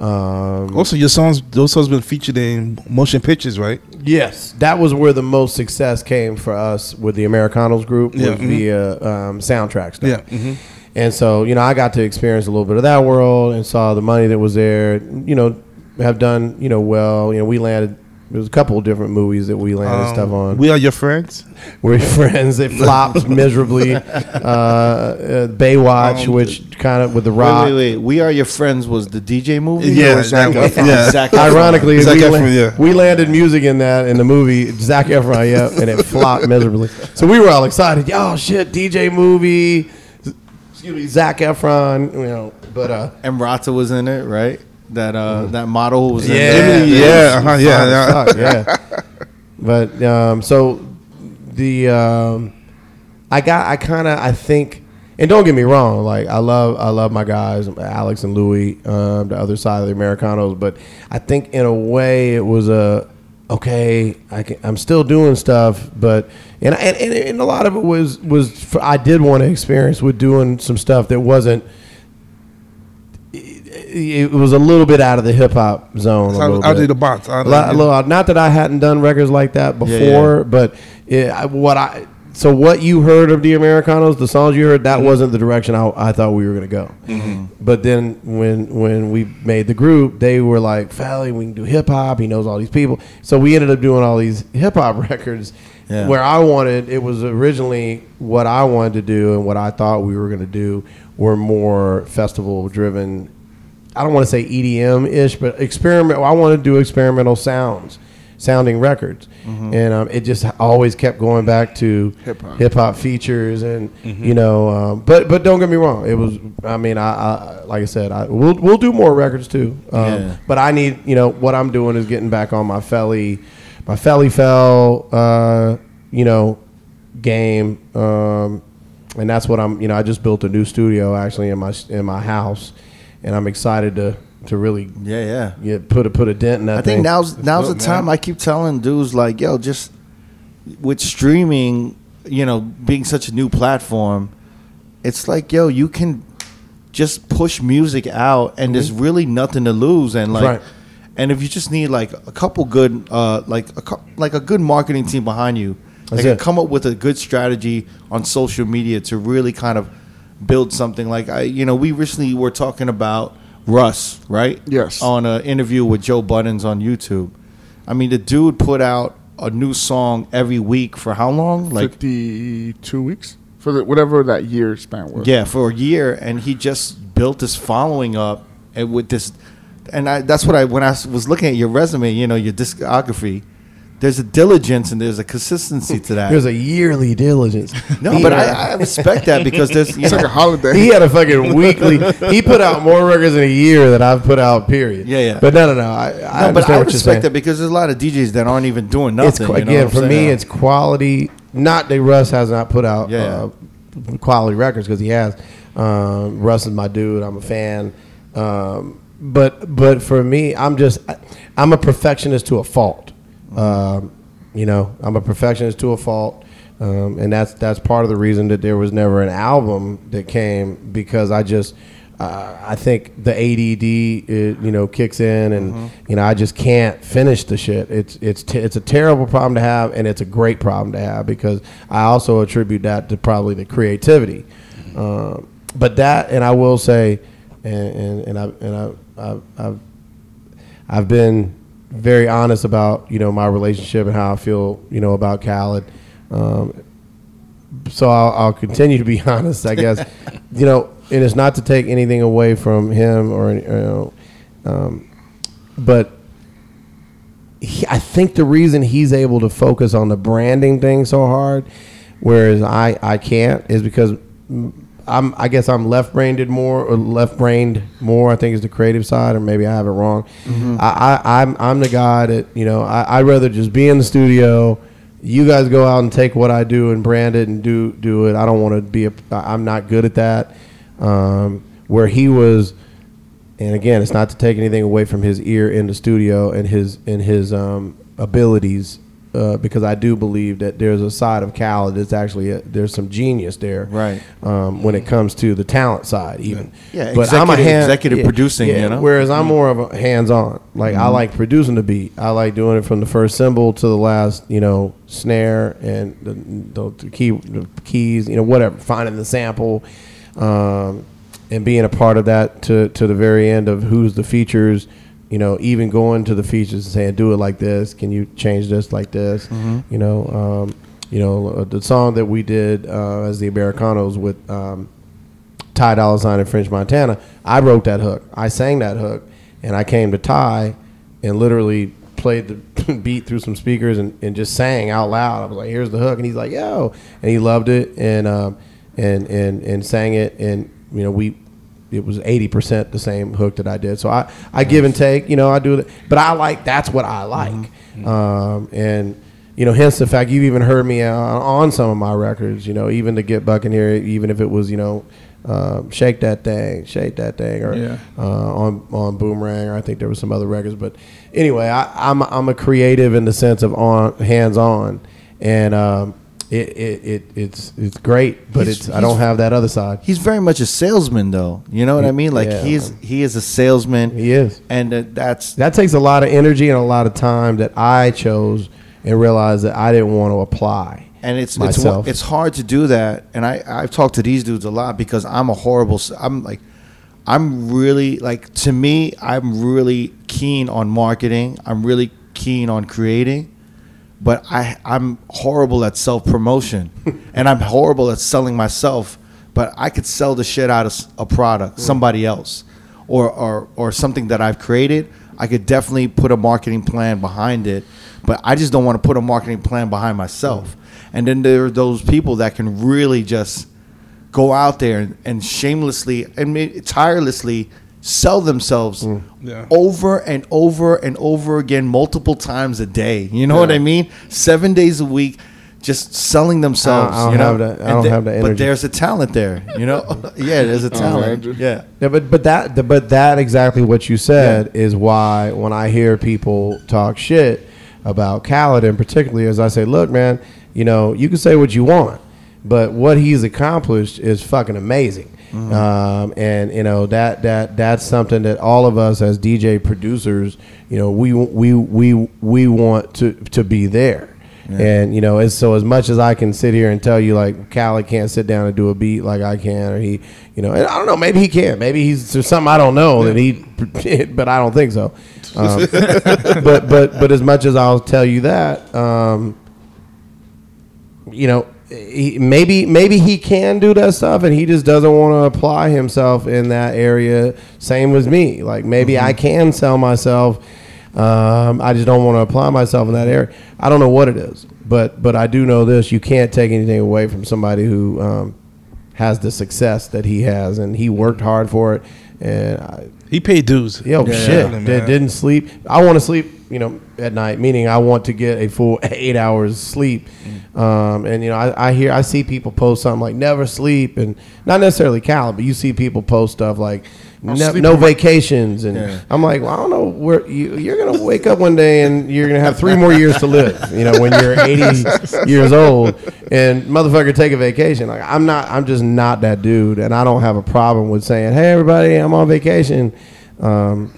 Um, Also, your songs, those songs been featured in motion pictures, right? Yes, that was where the most success came for us with the Americanos group was Yeah, mhm. via um, soundtrack stuff. Yeah, mhm. And so, you know, I got to experience a little bit of that world and saw the money that was there. You know, have done you know well. You know, we landed. There was a couple of different movies that we landed Um, stuff on. We are your friends. We're friends. It flopped miserably. Uh, uh, Baywatch, Um, which kind of with the rock. wait wait wait we are your friends was the dj movie Yeah, Or Zac that- Efron? yeah. Zac Efron. Ironically, Zac we, Efron, la- yeah. we landed music in that in the movie Zac Efron, yeah, and it flopped miserably. So we were all excited. Oh shit, DJ movie. Excuse me, Zac Efron. You know, but uh, and Rata was in it right that uh that model was in Yeah. it Emily, yeah, uh-huh, yeah, yeah. yeah. But um, so the um, I got I kind of I think, and don't get me wrong, like I love I love my guys Alex and Louis, um, the other side of the Americanos, but I think in a way it was a okay. I can, I'm still doing stuff, but and, and and and a lot of it was was I did want to experience with doing some stuff that wasn't. It, it was a little bit out of the hip hop zone. a Out, little out bit. of the box. Out A of lot- the- a little- not that I hadn't done records like that before, Yeah, yeah. but it, I, what I so what you heard of the Americanos, the songs you heard, that mm-hmm. wasn't the direction I, I thought we were gonna go. Mm-hmm. But then when when we made the group, they were like, "Felli, we can do hip hop." He knows all these people, so we ended up doing all these hip hop records. Yeah. Where I wanted, it was originally what I wanted to do, and what I thought we were gonna do were more festival driven. I don't want to say EDM ish, but experiment. I want to do experimental sounds, sounding records, and um, it just always kept going back to hip hop features, and you know. Um, but but don't get me wrong, it was. I mean, I, I like I said, I we'll we'll do more records too. Um, Yeah. But I need you know what I'm doing is getting back on my Felli, my Felli Fel, uh, you know, game. Um, and that's what I'm. You know, I just built a new studio actually in my in my house, and I'm excited to to really Yeah, yeah. get put a put a dent in that. I think thing. now's now's dope, the time. man. I keep telling dudes like, yo, just with streaming, you know, being such a new platform, it's like, yo, you can just push music out, and there's really nothing to lose, and like. Right. And if you just need like a couple good, uh, like a cou- like a good marketing team behind you, they can it. come up with a good strategy on social media to really kind of build something. Like I, you know, we recently were talking about Russ, right? Yes. On an interview with Joe Buttons on YouTube. I mean, the dude put out a new song every week for how long? Like, Fifty-two weeks for the whatever that year span was. yeah, for a year, and he just built this following up, and with this, and I, that's what I when I was looking at your resume, you know, your discography. There's a diligence and there's a consistency to that. There's a yearly diligence. no, He- but I, I respect that because there's It's know, like a holiday. He had a fucking weekly. He put out more records in a year than I've put out. Period. Yeah, yeah. But no, no, no. I, I but I what respect that because there's a lot of DJs that aren't even doing it's nothing. qu- you know again for I'm me, it's quality. Not that Russ has not put out Yeah. uh, quality records because he has. Um, Russ is my dude. I'm a fan. Um, but but for me, I'm just I'm a perfectionist to a fault. Um, you know, I'm a perfectionist to a fault. Um, and that's that's part of the reason that there was never an album that came because I just uh, I think the ADD it, you know kicks in and you know I just can't finish the shit. It's it's t- it's a terrible problem to have and it's a great problem to have because I also attribute that to probably the creativity. Um, but that and I will say and and, and I and I I've, I've I've been very honest about you know my relationship and how I feel you know about Khaled. Um, so I'll, I'll continue to be honest, I guess. you know, and it's not to take anything away from him or you know, um, but he, I think the reason he's able to focus on the branding thing so hard, whereas I I can't, is because I'm I guess I'm left brained more or left brained more. I think is the creative side, or maybe I have it wrong. I, I I'm I'm the guy that you know I I'd rather just be in the studio. You guys go out and take what I do and brand it and do do it. I don't want to be a. I'm not good at that. Um, where he was and again, it's not to take anything away from his ear in the studio and his and his um, abilities, uh, because I do believe that there's a side of Khaled that's actually a, there's some genius there, Right. Um, when it comes to the talent side, even. Yeah, but I'm a hand, executive- executive producing, you know? Mm-hmm. Whereas I'm more of a hands-on. Like I like producing the beat. I like doing it from the first cymbal to the last, you know, snare and the, the key, the keys, you know, whatever. Finding the sample. Um, and being a part of that to, to the very end of who's the features, you know, even going to the features and saying, do it like this. Can you change this like this? Mm-hmm. You know, um, you know, uh, the song that we did uh, as the Americanos with um, Ty Dolla Sign in French Montana, I wrote that hook. I sang that hook, and I came to Ty and literally played the beat through some speakers and, and just sang out loud. I was like, "Here's the hook," and he's like, "Yo," and he loved it and um, and and and sang it, and you know we. It was eighty percent the same hook that I did, so I, I give and take, you know. I do that, but I like that's what I like, um, and you know, hence the fact you've even heard me on, on some of my records, you know, even to get Buck in here, even if it was, you know, um, shake that thing, shake that thing, or Yeah. uh, on on Boomerang, or I think there was some other records. But anyway, I, I'm I'm a creative in the sense of on hands on, and um, it, it, it it's it's great, but He's- it's I don't have that other side. He's very much a salesman, though. You know what I mean? Like Yeah. he's he is a salesman. He is. and uh, that's That takes a lot of energy and a lot of time that I chose and realized that I didn't want to apply. and it's myself. it's it's hard to do that. And I I've talked to these dudes a lot because I'm a horrible. I'm like, I'm really like to me, I'm really keen on marketing. I'm really keen on creating, but I I'm horrible at self promotion, and I'm horrible at selling myself. But I could sell the shit out of a product, somebody else, or or or something that I've created. I could definitely put a marketing plan behind it, but I just don't want to put a marketing plan behind myself. And then there are those people that can really just go out there and, and shamelessly and tirelessly sell themselves mm. Yeah. over and over and over again multiple times a day. You know what I mean? Seven days a week, just selling themselves. I don't you know? have that- I And don't the- have that But there's a talent there. You know? yeah, there's a talent. Yeah. Yeah, but but that the- but that exactly what you said is why when I hear people talk shit about Khaled and particularly as I say, look, man, you know, you can say what you want, but what he's accomplished is fucking amazing. Um, and you know that that that's something that all of us as DJ producers, you know, we we we we want to to be there. And you know, as so as much as I can sit here and tell you like Khaled can't sit down and do a beat like I can, or he, you know, and I don't know, maybe he can, maybe he's there's something I don't know that he, but I don't think so. Um, but but but as much as I'll tell you that, um, you know, he, maybe maybe he can do that stuff, and he just doesn't want to apply himself in that area. Same with me. Like maybe I can sell myself. Um, I just don't want to apply myself in that area. I don't know what it is, but but I do know this: you can't take anything away from somebody who um, has the success that he has, and he worked hard for it. And I, He paid dues. Yo, Yeah, shit. yeah. Did, didn't sleep. I want to sleep, you know, at night, meaning I want to get a full eight hours sleep. Um, and, you know, I, I hear, I see people post something like never sleep and not necessarily Cal, but you see people post stuff like sleep no vacations. And Yeah. I'm like, well, I don't know where you, you're going to wake up one day and you're going to have three more years to live, you know, when you're 80 years old and motherfucker take a vacation. Like I'm not, I'm just not that dude. And I don't have a problem with saying, Hey, everybody, I'm on vacation. Um,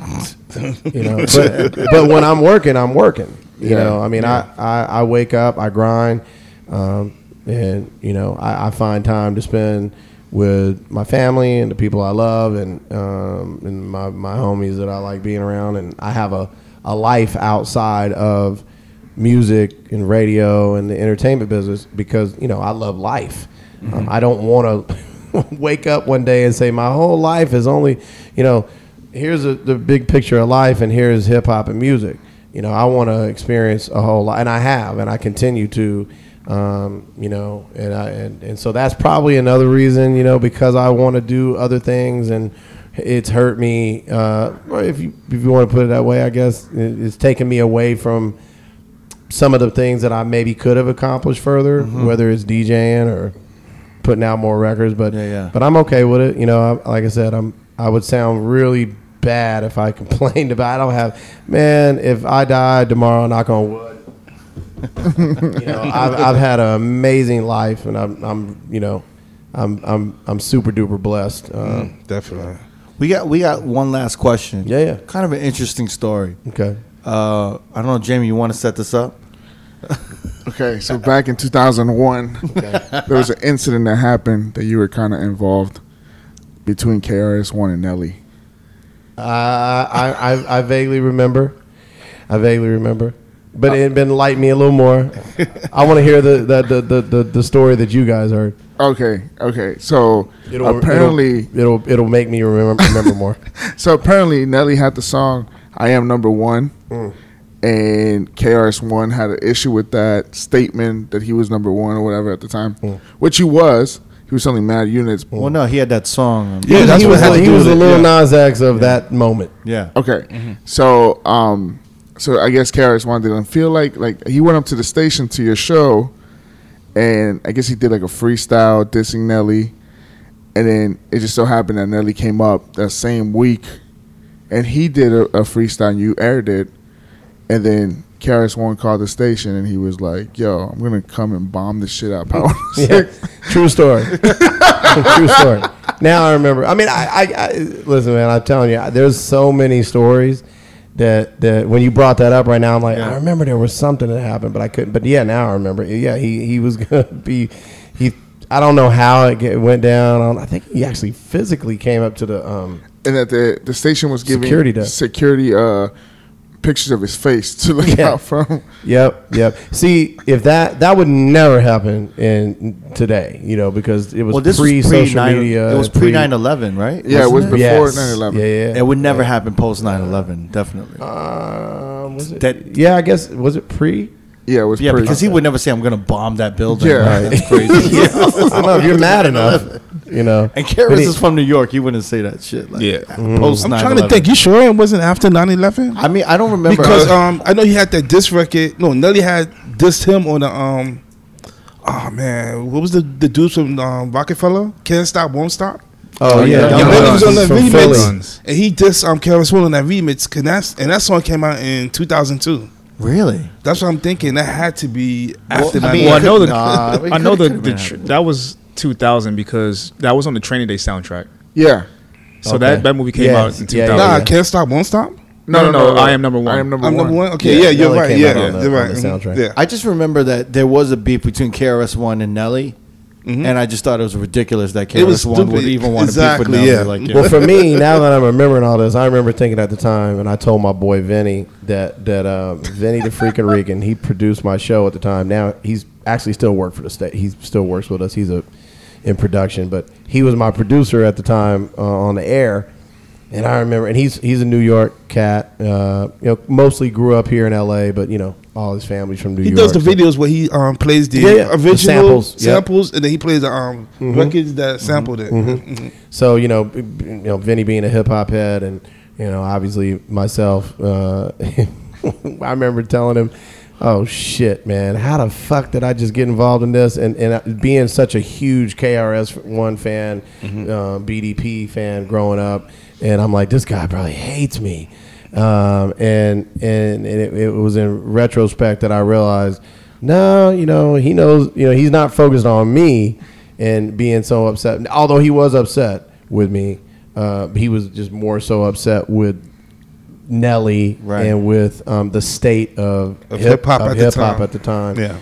you know, but, but when I'm working, I'm working. You Yeah. know, I mean, I, I, I wake up, I grind, um, and you know, I, I find time to spend with my family and the people I love, and um, and my, my homies that I like being around, and I have a, a life outside of music and radio and the entertainment business because you know I love life. Um, I don't want to wake up one day and say my whole life is only, you know, here's a, the big picture of life and here's hip hop and music. You know, I want to experience a whole lot, and I have, and I continue to. Um, you know, and I and, and so that's probably another reason. You know, because I want to do other things, and it's hurt me. Uh, if you if you want to put it that way, I guess it's taken me away from some of the things that I maybe could have accomplished further, whether it's DJing or putting out more records. But Yeah, yeah. but I'm okay with it. You know, I, like I said, I'm I would sound really bad if I complained about. It. I don't have man. If I die tomorrow, knock on wood. You know, I've, I've had an amazing life, and I'm I'm you know, I'm I'm I'm super duper blessed. Uh, Definitely. We got we got one last question. Yeah, yeah. Kind of an interesting story. Okay. Uh, I don't know, Jamie. You want to set this up? Okay, so back in 2001, there was an incident that happened that you were kind of involved between KRS One and Nelly. Uh, I, I I vaguely remember. I vaguely remember, but it enlighten me a Lil more. I want to hear the the, the, the, the the story that you guys heard. Okay, okay. So It'll, apparently, it'll, it'll it'll make me remember remember more. so apparently Nelly had the song "I Am Number One," and KRS One had an issue with that statement that he was number one or whatever at the time, which he was. He was selling mad units. Well, no, he had that song. um, He was- he was had he was with the little yeah. Nas X of that moment. Yeah. Okay, so um, so I guess KRS One didn't feel like like he went up to the station to your show, and I guess he did like a freestyle dissing Nelly, and then it just so happened that Nelly came up that same week, and he did a, a freestyle and you aired it, and then KRS One called the station and he was like, "Yo, I'm gonna come and bomb this shit out." Power Yeah, true story. true story. Now I remember. I mean, I, I, I listen, man. I'm telling you, there's so many stories that that when you brought that up right now, I'm like, Yeah. I remember there was something that happened, but I couldn't. But yeah, now I remember. Yeah, he he was gonna be he. I don't know how it get, went down. I, I think he actually physically came up to the um, and that the the station was giving Security desk. security uh, pictures of his face to look Yeah. out from. Yep, yep. See, if that that would never happen in today, you know, because it was Well, this pre was pre social 9 media. It was pre 9 11, right? Yeah, it was Wasn't before Yes. 9/11. Yeah, yeah. It would never happen post 9 11, definitely. Um, was it? That- yeah, I guess was it pre? Yeah, it was. yeah, pretty- because he would never say, I'm going to bomb that building. Yeah. That's crazy. I don't know if you're mad enough, you know. And But KRS is from New York. He wouldn't say that shit. Like, Yeah. Post I'm trying to think. You sure it wasn't after 9/11? I mean, I don't remember. Because um, I know he had that diss record. No, Nelly had dissed him on the um. Oh man, what was the the dudes from um, Roc-A-Fella? Can't stop, won't stop. Oh yeah, Yeah, Yeah, Young Nelly Guns was on that remix, and he dissed um KRS One on that remix. And that's and that song came out in 2002. really? That's what I'm thinking. That had to be after I 9/11. mean, well, I know the nah, I know the, the tr- that was 2000 because that was on the Training Day soundtrack. yeah. So Okay. that that movie came Yes. out in Yeah, 2000. Nah, yeah. can't stop, won't stop. No, no, no, I am number one. I am number I'm one. number one. Okay, Yeah, yeah, you're Nelly right. came Yeah, out on the- you're on right. the Mhm. soundtrack. Yeah. I just remember that there was a beef between KRS One and Nelly, Mhm. and I just thought it was ridiculous that It was KRS One would stupid. even want to Exactly, beef with Nelly. yeah. Like, yeah. Well, for me, now that I'm remembering all this, I remember thinking at the time, and I told my boy Vinny that that uh, Vinny the freaking Rican, he produced my show at the time. Now he's actually still worked for the state. He still works with us. He's a in production, but he was my producer at the time uh, on the air. And I remember, and he's he's a New York cat. Uh, you know, mostly grew up here in L.A., but you know, all his family's from New He York. does the so- videos where he um plays the Yeah, yeah. The original samples, samples, yep. and then he plays the um records that sampled it. Mhm. So you know, you know, Vinny being a hip hop head, and you know, obviously myself. Uh, I remember telling him, "Oh shit, man, how the fuck did I just get involved in this?" And and being such a huge KRS One fan, uh, BDP fan growing up, and I'm like, this guy probably hates me. Um, and and, and it, it was in retrospect that I realized, no, you know, he knows, you know, he's not focused on me and being so upset. Although he was upset with me, uh, he was just more so upset with Nelly Right. and with um, the state of, Of hip-hop at the time. at the time. Yeah.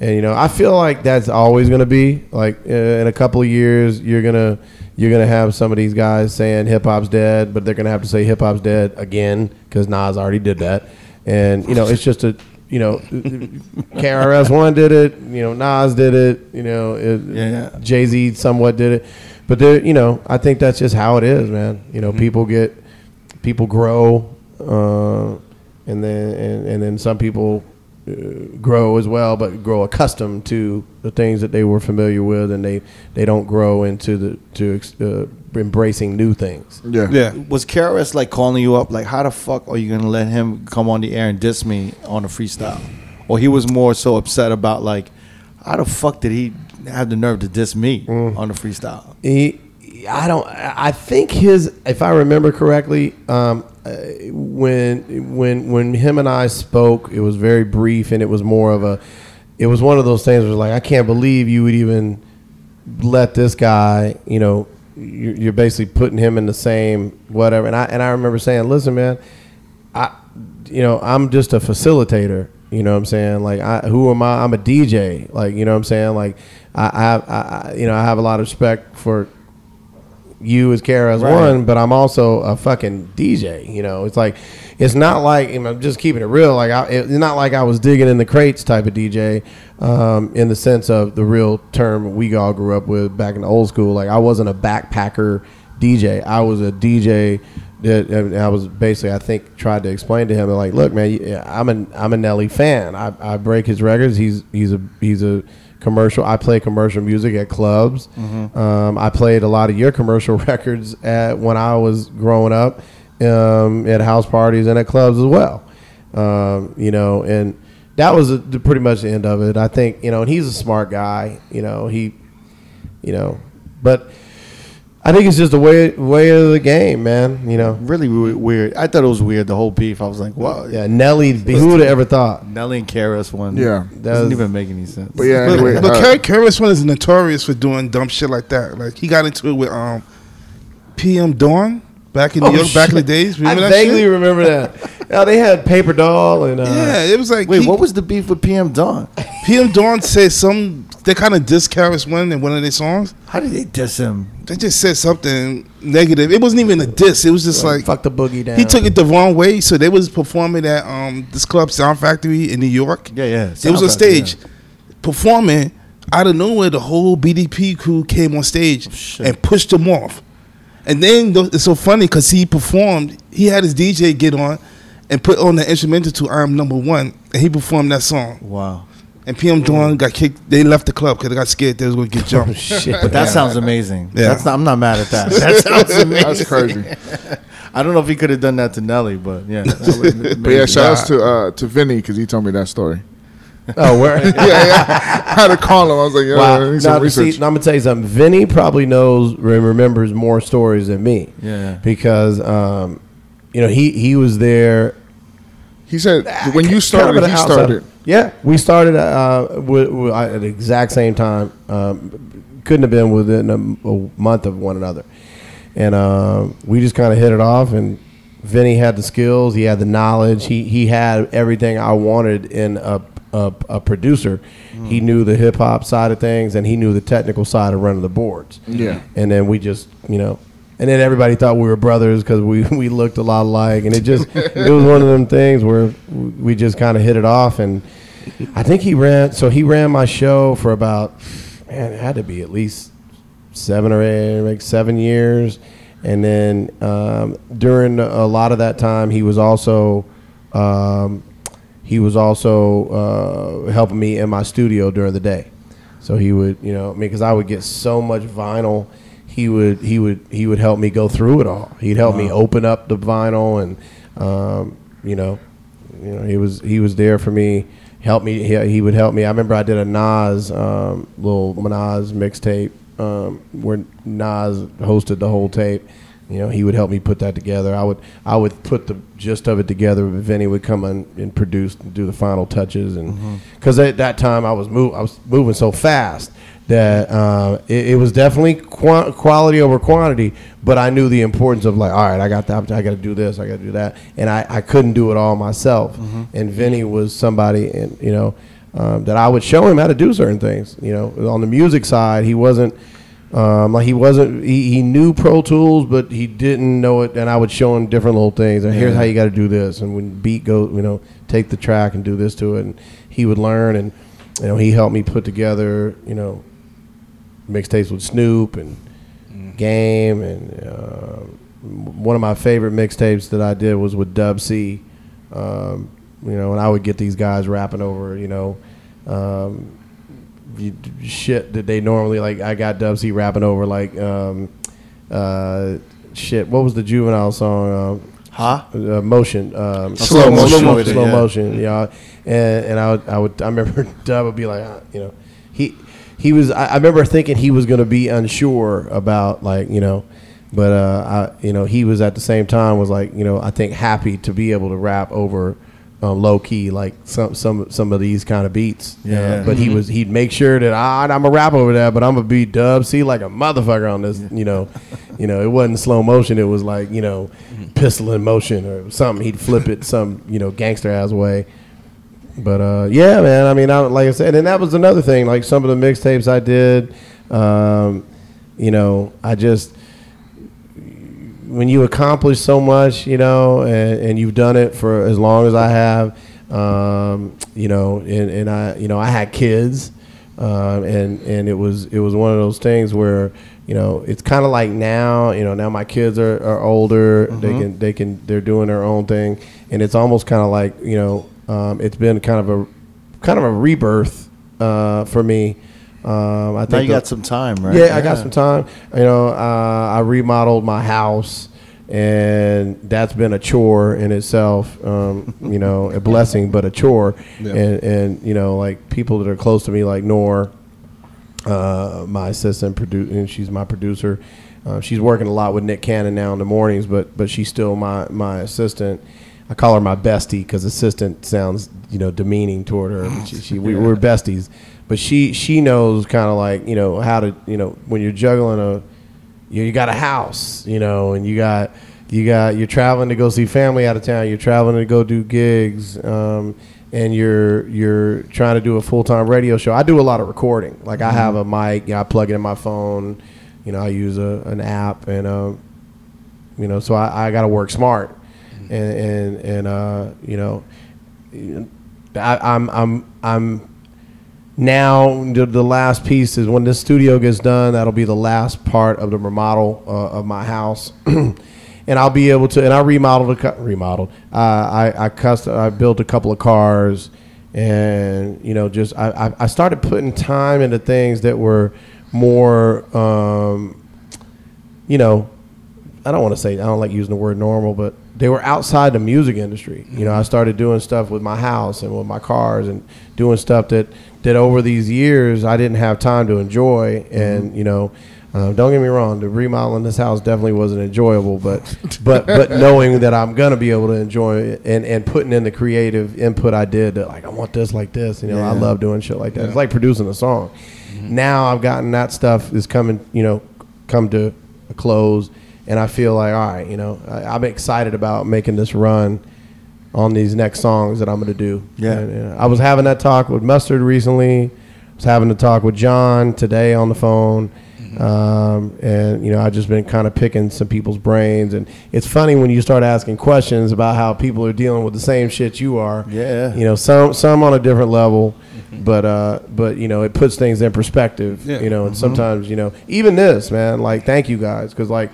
And you know, I feel like that's always going to be like uh, in a couple of years, you're gonna you're gonna have some of these guys saying hip hop's dead, but they're gonna have to say hip hop's dead again because Nas already did that. And you know, it's just a you know, KRS One did it. You know, Nas did it. You know, Yeah, yeah. Jay Z somewhat did it. But there, you know, I think that's just how it is, man. You know, people get people grow, uh, and then and, and then some people uh, grow as well, but grow accustomed to the things that they were familiar with, and they they don't grow into the to uh, embracing new things. Yeah. Yeah. was KRS like calling you up? Like, how the fuck are you gonna let him come on the air and diss me on a freestyle? Or he was more so upset about like, how the fuck did he have the nerve to diss me on the freestyle? He, I don't. I think his, if I remember correctly, um, uh, when when when him and I spoke, it was very brief, and it was more of a. It was one of those things where like I can't believe you would even let this guy. You know, you're, basically putting him in the same whatever. And I and I remember saying, listen, man, I, you know, I'm just a facilitator. You know what I'm saying? Like, I, who am I? I'm a DJ. Like, you know what I'm saying? Like, I, I, I- you know, I have a lot of respect for you as Kara as Right. one, but I'm also a fucking DJ. You know, it's like, it's not like I'm just keeping it real. Like, I, it's not like I was digging in the crates type of DJ, um, in the sense of the real term we all grew up with back in the old school. Like, I wasn't a backpacker DJ. I was a DJ that I was basically, I think, tried to explain to him like, look, man, I'm a I'm a Nelly fan. I, I break his records. He's he's a he's a commercial. I play commercial music at clubs. Um, I played a lot of your commercial records at when I was growing up um, at house parties and at clubs as well. Um, you know, and that was the, pretty much the end of it. I think you know, and he's a smart guy. You know, he, you know, but I think it's just the way way of the game, man. You know, Really weird. I thought it was weird the whole beef. I was like, wow. yeah, Nelly. Who would have ever thought? Nelly and KRS one. Yeah. that doesn't was- even make any sense. But yeah, But, anyway. but uh, Kerry KRS one is notorious for doing dumb shit like that. Like he got into it with um PM Dawn. Back in New York, back in the days. Remember Oh, I that vaguely shit? remember that. Yeah, they had Paper Doll and uh, Yeah, it was like Wait, he- what was the beef with PM Dawn? PM Dawn said some. They kind of diss KRS One in one of their songs. How did they diss him? They just said something negative. It wasn't even a diss. It was just like fuck the boogie down. he took it the wrong way. So they was performing at um this club Sound Factory in New York. Yeah, yeah. It was on stage performing. Out of nowhere, the whole BDP crew came on stage shit. and pushed them off. And then it's so funny because he performed. He had his DJ get on and put on the instrumental to "I'm Number One," and he performed that song. Wow. And PM Dawn got kicked. They left the club because they got scared they was going to get jumped. Shit. But that sounds amazing. Yeah. That's not, I'm not mad at that. That sounds amazing. That's crazy. I don't know if he could have done that to Nelly, but yeah. But yeah, shout outs to uh, to Vinny because he told me that story. oh, where? yeah, yeah. I had to call him. I was like, yeah, Wow. Now, some see, now I'm gonna tell you something. Vinny probably knows, and remembers more stories than me. Yeah. Because, um, you know, he he was there. He said when you started, he started. Yeah, we started uh, with, with, at the exact same time. Um, couldn't have been within a, a month of one another, and uh, we just kind of hit it off. And Vinny had the skills, he had the knowledge, he he had everything I wanted in a a, a producer. He knew the hip hop side of things, and he knew the technical side of running the boards. Yeah. and then we just you know. And then everybody thought we were brothers because we, we looked a lot alike, and it just it was one of them things where we just kind of hit it off. And I think he ran so he ran my show for about man it had to be at least seven or eight like seven years, and then um, during a lot of that time he was also um, he was also uh, helping me in my studio during the day. So he would, you know, I mean, because I would get so much vinyl, he would, he would, he would help me go through it all. He'd help me open up the vinyl, and um, you know, you know, he was, he was there for me. Help me. He, he would help me. I remember I did a Nas um, little Nas mixtape um, where Nas hosted the whole tape. You know, he would help me put that together. I would I would put the gist of it together. Vinny would come in and produce and do the final touches, and because at that time I was move I was moving so fast that uh, it, it was definitely qua- quality over quantity. But I knew the importance of like, all right, I got that. I got to do this. I got to do that, and I, I couldn't do it all myself. And Vinny was somebody, and you know. Um, that I would show him how to do certain things. You know, on the music side, he wasn't um, like he wasn't. He, he knew Pro Tools, but he didn't know it. And I would show him different little things. And here's how you got to do this. And when beat go, you know, take the track and do this to it. And he would learn. And you know, he helped me put together. You know, mixtapes with Snoop and Game. And uh, one of my favorite mixtapes that I did was with Dub C. Um, you know, and I would get these guys rapping over. You know. Um, shit that they normally like. I got Dub C rapping over like um, uh, shit. What was the juvenile song? Huh? Um, uh, motion. Um, Slow motion. Slow, motion, slow yeah. motion. Yeah. And and I would I would I remember Dub would be like uh, you know he he was I, I remember thinking he was going to be unsure about like you know. But uh, I, you know, he was at the same time was like, you know, I think happy to be able to rap over um, low key like some some some of these kind of beats. Yeah. Uh, but he was he'd make sure that ah, I'm a rap over that, but I'm gonna be Dub C like a motherfucker on this. You know, you know, it wasn't slow motion. It was like you know, pistol in motion or something. He'd flip it some you know gangster ass way. But uh, yeah, man. I mean, I, like I said, and that was another thing. Like some of the mixtapes I did, um, you know, I just when you accomplish so much, you know, and, and you've done it for as long as I have, um, you know, and, and I, you know, I had kids, um, and and it was it was one of those things where you know it's kind of like now, you know, now my kids are, are older, they can they can they're doing their own thing, and it's almost kind of like you know, um, it's been kind of a kind of a rebirth uh, for me. Um, I think Now you the- got some time, right? yeah, I got some time. You know, uh, I remodeled my house, and that's been a chore in itself. Um, you know, a blessing, but a chore. Yeah. And and you know, like people that are close to me, like Nor, uh, my assistant producer, and she's my producer. Uh, she's working a lot with Nick Cannon now in the mornings, but but she's still my my assistant. I call her my bestie because assistant sounds you know demeaning toward her. She, she we, we're besties, but she she knows kind of like you know how to you know when you're juggling a you, you got a house you know and you got you got you're traveling to go see family out of town. You're traveling to go do gigs, um, and you're you're trying to do a full time radio show. I do a lot of recording. Like I have a mic. You know, I plug it in my phone. You know, I use a, an app, and uh, you know, so I, I got to work smart, and and and uh, you know, I, I'm I'm I'm now the, the last piece is when this studio gets done that'll be the last part of the remodel uh, of my house and i'll be able to and i remodeled a remodeled uh, i i custom i built a couple of cars and you know just I, I i started putting time into things that were more um you know I don't want to say I don't like using the word normal, but they were outside the music industry. You know, I started doing stuff with my house and with my cars and doing stuff that that over these years I didn't have time to enjoy. And you know, uh, don't get me wrong, the remodeling this house definitely wasn't enjoyable, but but but knowing that I'm gonna be able to enjoy it and and putting in the creative input I did, that like I want this like this. You know, I love doing shit like that. It's like producing a song. Now I've gotten that stuff is coming. You know, come to a close and I feel like, all right, you know, I, I'm excited about making this run on these next songs that I'm going to do. Yeah. And, uh, I was having that talk with Mustard recently. I was having to talk with Jon today on the phone. Um, and you know, I've just been kind of picking some people's brains, and it's funny when you start asking questions about how people are dealing with the same shit you are. Yeah. you know, some some on a different level, but uh, but you know, it puts things in perspective. Yeah. You know, and sometimes you know, even this man, like, thank you guys, because like,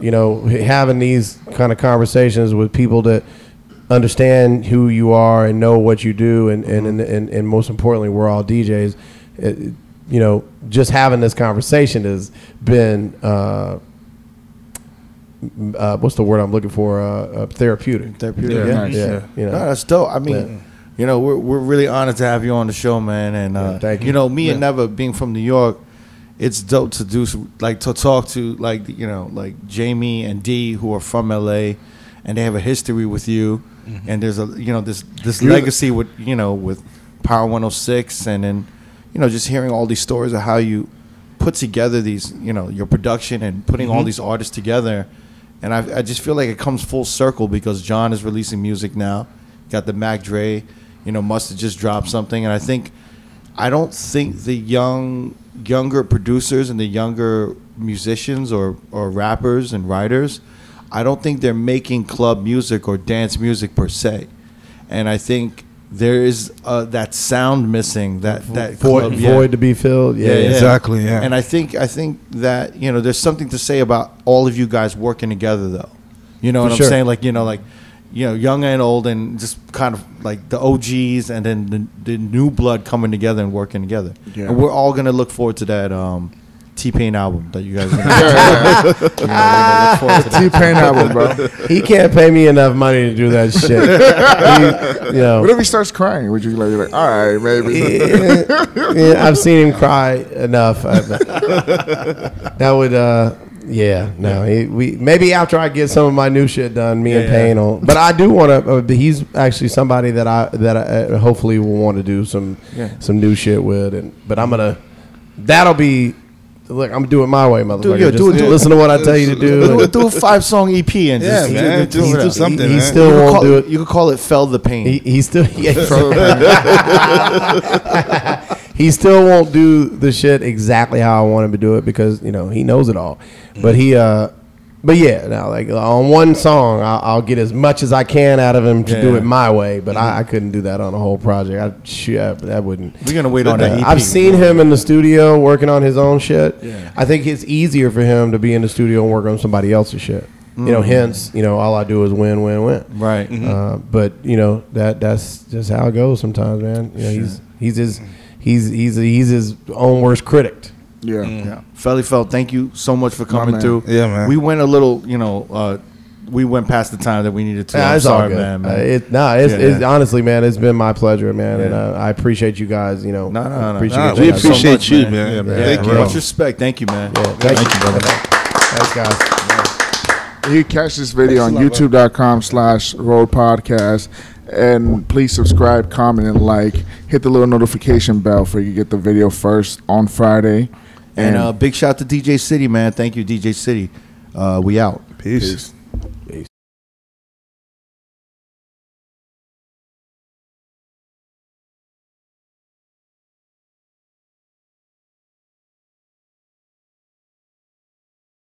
you know, having these kind of conversations with people that understand who you are and know what you do, and and and, and, and most importantly, we're all DJs. It, you know, just having this conversation has been. Uh, uh, what's the word I'm looking for? Uh, uh, therapeutic. Therapeutic. Yeah, Yeah. nice. Yeah, you know. No, that's dope. I mean, Yeah. you know, we're we're really honored to have you on the show, man. And uh, Yeah, thank you. you know, me and Never being from New York, it's dope to do like to talk to like you know like Jamie and D who are from LA, and they have a history with you, and there's a you know this this You're- legacy with you know with Power 106, and then you know just hearing all these stories of how you put together these you know your production and putting all mm-hmm. these artists together. And I, I just feel like it comes full circle because Jon is releasing music now. Got the Mac Dre, you know, must have just dropped something. And I think, I don't think the young, younger producers and the younger musicians or, or rappers and writers, I don't think they're making club music or dance music per se. And I think there is uh, that sound missing, that, that void, club, yeah. void to be filled. Yeah, Yeah, yeah. yeah. Exactly, yeah. And I think I think that you know there's something to say about all of you guys working together though. You know For what sure. I'm saying? Like you know like you know young and old and just kind of like the OGs and then the, the new blood coming together and working together. Yeah. And we're all gonna look forward to that um, T Pain album that you guys. Are gonna you know, we're look forward to. T Pain album, bro. He can't pay me enough money to do that shit. He- you know, What if he starts crying? Would you like, you're like all right, maybe? yeah, yeah, I've seen him cry enough. That would, uh, yeah, no. He, we maybe after I get some of my new shit done, me and Yeah, Pain will. But I do want to. Uh, he's actually somebody that I that I uh, hopefully will want to do some Yeah. some new shit with. And but I'm gonna. That'll be. Look, I'm gonna do it my way, motherfucker. yeah, Just do it, do it. listen to what I tell you to do. Do, do a five song EP and Yeah, just man, do, do- it do something, he, he still You won't call, do it. You could call it "Fell the Pain." He, he still yeah, he still won't do the shit exactly how I want him to do it because you know he knows it all. But he uh but yeah, now like on one song I'll, I'll get as much as I can out of him to do it my way. But I, mm-hmm. I couldn't do that on a whole project. I shit, that wouldn't. We're gonna wait on that. I've seen him in the studio working on his own shit. Yeah. I think it's easier for him to be in the studio and work on somebody else's shit. You know, mm-hmm. hence, you know, all I do is win, win, win. right. Uh, mm-hmm. but you know that that's just how it goes sometimes, man. You know, he's he's his he's he's he's his own worst critic. Yeah. Yeah, Felli Fel, thank you so much for coming man. through. Yeah, man. We went a little, you know, uh, we went past the time that we needed to. Yeah, I'm it's all sorry, good. man. man. Uh, it, nah, it's, Yeah, it's yeah. honestly, man, it's been my pleasure, man, and uh, I appreciate you guys. You know, No, no, no. appreciate Nah, you we guys. so appreciate much, you, man. man. Yeah, man. Thank you. Much respect. Thank you, man. Yeah, thank, you, brother. Thanks, guys. You catch this video on youtube.com slash road podcast. And please subscribe, comment, and like. Hit the little notification bell for you to get the video first on Friday. And, and uh, big shout to DJ City, man. Thank you, DJ City. Uh, we out. Peace. Peace.